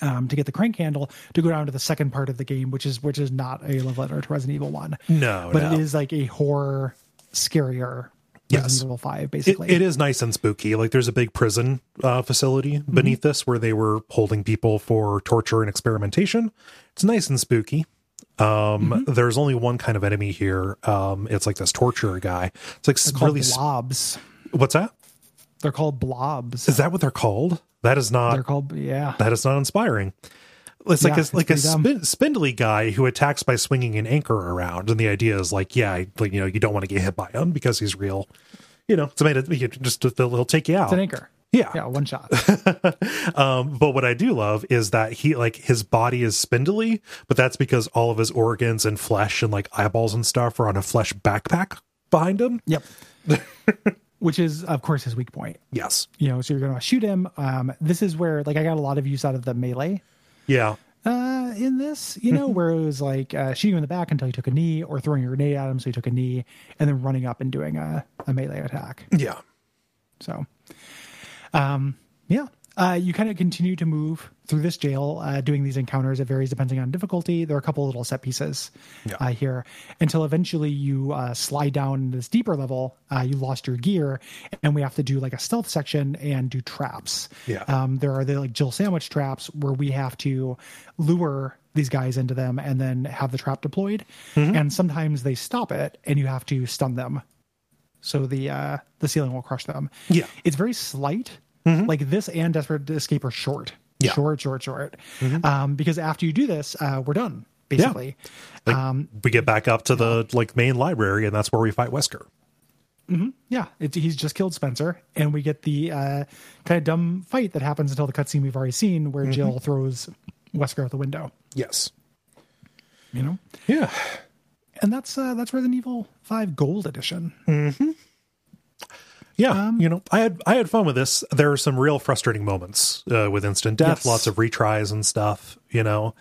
Um, to get the crank handle to go down to the second part of the game, which is which is not a love letter to Resident Evil One. No, but no. it is like a horror, scarier. Yes. Resident Evil Five, It, basically. it is nice and spooky. Like there's a big prison uh, facility beneath this where they were holding people for torture and experimentation. It's nice and spooky. Um, There's only one kind of enemy here. Um, it's like this torturer guy. It's like s- called really. blobs. What's that? They're called blobs. Is that what they're called? That is not. They're called yeah. that is not inspiring. It's like Yeah, a, it's like a spin, spindly guy who attacks by swinging an anchor around, and the idea is like, yeah, like you know, you don't want to get hit by him because he's real. You know, it's made it just he'll take you out. It's an anchor. Yeah. Yeah, one shot. Um, but what I do love is that he like his body is spindly, but that's because all of his organs and flesh and like eyeballs and stuff are on a flesh backpack behind him. Yep. Which is, of course, his weak point. Yes. You know, so you're going to shoot him. Um, this is where, like, I got a lot of use out of the melee Yeah. uh, in this, you know, where it was like uh, shooting him in the back until he took a knee or throwing a grenade at him so he took a knee and then running up and doing a, a melee attack. Yeah. So, um, yeah. Uh, you kind of continue to move through this jail, uh, doing these encounters. It varies depending on difficulty. There are a couple little set pieces Yeah. uh, here until eventually you uh, slide down this deeper level. Uh, you lost your gear, and we have to do like a stealth section and do traps. Yeah. Um, there are the like Jill sandwich traps where we have to lure these guys into them and then have the trap deployed. And sometimes they stop it, and you have to stun them so the uh the ceiling will crush them. Yeah. It's very slight. Like this and Desperate Escape are short. Yeah. Short, short, short. Um, because after you do this, uh, we're done, basically. Um, we get back up to the like main library, and that's where we fight Wesker. Yeah, it, he's just killed Spencer, and we get the uh, kind of dumb fight that happens until the cutscene we've already seen, where Jill throws Wesker out the window. Yes. You know, Yeah. and that's uh, that's Resident Evil Five Gold Edition. Yeah, Um, you know, I had I had fun with this. There are some real frustrating moments uh, with instant death, Yes. lots of retries and stuff. You know,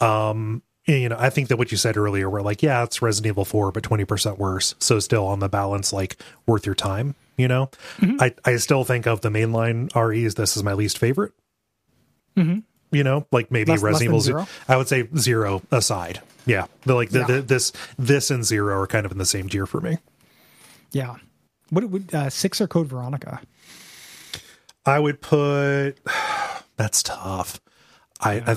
um, you know, I think that what you said earlier, were like, yeah, it's Resident Evil Four, but twenty percent worse. So still on the balance, like worth your time. You know, Mm-hmm. I I still think of the mainline REs. This is my least favorite. You know, like maybe Mm-hmm. Less- less Resident than Evil zero? Zero. I would say zero aside. Yeah, but like the, Yeah. the, this this and zero are kind of in the same tier for me. Yeah. What would uh, six or Code Veronica? I would put that's tough. I yeah, I,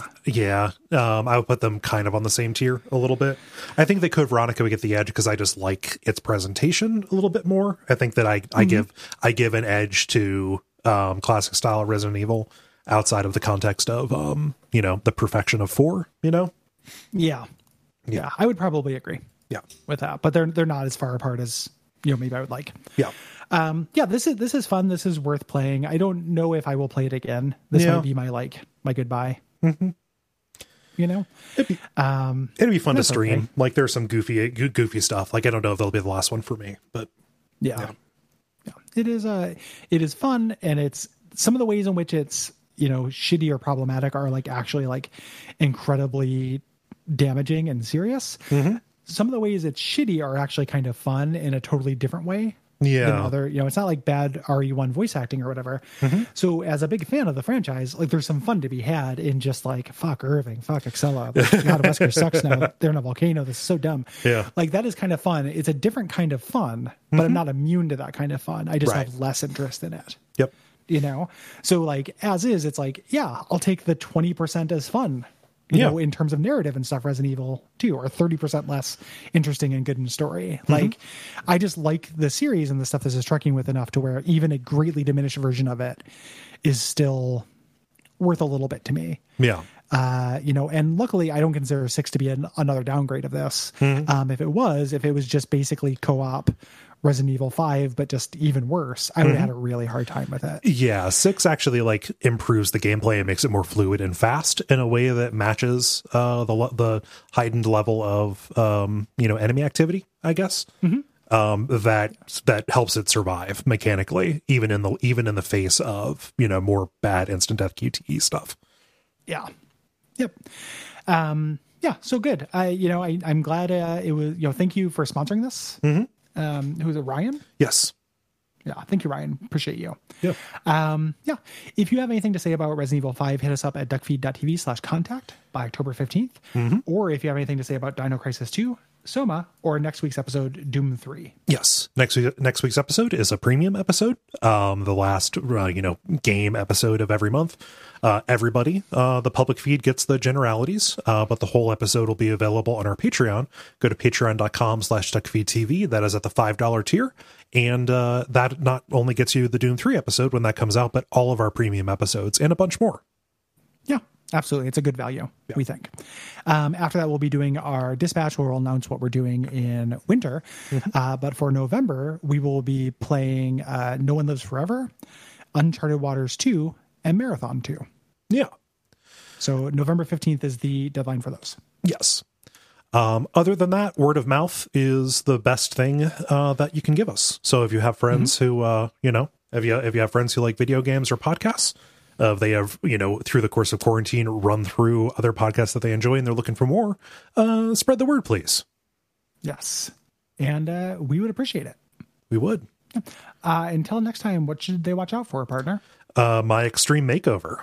yeah um, I would put them kind of on the same tier a little bit. I think that Code Veronica would get the edge because I just like its presentation a little bit more. I think that I I give I give an edge to um, classic style Resident Evil outside of the context of um, you know the perfection of four. You know, Yeah. Yeah, I would probably agree yeah, with that, but they're they're not as far apart as you know maybe I would like. yeah, Um, yeah, this is this is fun. This is worth playing. I don't know if I will play it again. This Yeah. might be my like my goodbye. You know, um, it'd be fun to stream. okay. Like there's some goofy goofy stuff. Like I don't know if that'll be the last one for me, but yeah. Yeah. yeah, It is uh it is fun, and it's some of the ways in which it's you know shitty or problematic are like actually like incredibly damaging and serious. Mm-hmm. Some of the ways it's shitty are actually kind of fun in a totally different way. than yeah, other you know it's not like bad re1 voice acting or whatever Mm-hmm. so as a big fan of the franchise like there's some fun to be had in just like fuck irving fuck excella like, god wesker sucks now they're in a volcano this is so dumb Yeah. like that is kind of fun it's a different kind of fun but i'm not immune to that kind of fun i just Mm-hmm. Right. have less interest in it yep, you know so like as is it's like yeah i'll take the 20% as fun you Yeah. know in terms of narrative and stuff resident evil 2 or 30% less interesting and good in story Mm-hmm. like i just like the series and the stuff this is trucking with enough to where even a greatly diminished version of it is still worth a little bit to me yeah. uh, you know, and luckily I don't consider six to be an, another downgrade of this. Mm-hmm. Um, if it was, if it was just basically co-op Resident Evil Five, but just even worse, I would have had Mm-hmm. a really hard time with it. Yeah, six actually like improves the gameplay and makes it more fluid and fast in a way that matches uh, the the heightened level of um, you know enemy activity. I guess um, that that helps it survive mechanically, even in the even in the face of you know more bad instant death QTE stuff. Yeah. Yep. Um, yeah. So good. I, you know, I, I'm glad uh, it was. You know, thank you for sponsoring this. Mm-hmm. Um, who's it? Ryan. Yes. Yeah. Thank you, Ryan. Appreciate you. Yeah. Um, yeah. If you have anything to say about Resident Evil 5, hit us up at duckfeed.tv slash contact by October 15th. Mm-hmm. Or if you have anything to say about Dino Crisis 2, Soma, or next week's episode, Doom 3. Yes. Next week, next week's episode is a premium episode. Um, the last, uh, you know, game episode of every month. Uh, everybody, uh, the public feed gets the generalities, uh, but the whole episode will be available on our Patreon. Go to patreon.com slash duckfeedtv. That is at the $5 tier. And, uh, that not only gets you the Doom 3 episode when that comes out, but all of our premium episodes and a bunch more. Yeah, absolutely. It's a good value, we think. Um, after that, we'll be doing our dispatch where we'll announce what we're doing in winter. Uh, but for November, we will be playing uh, No One Lives Forever, Uncharted Waters 2, and Marathon 2. Yeah. So November 15th is the deadline for those. Yes. Um, other than that, word of mouth is the best thing uh, that you can give us. So if you have friends who, uh, you know, if you if you have friends who like video games or podcasts, uh, they have, you know, through the course of quarantine, run through other podcasts that they enjoy and they're looking for more, uh, spread the word, please. Yes. And uh, we would appreciate it. We would. Uh, until next time, what should they watch out for, partner? Uh, my extreme makeover.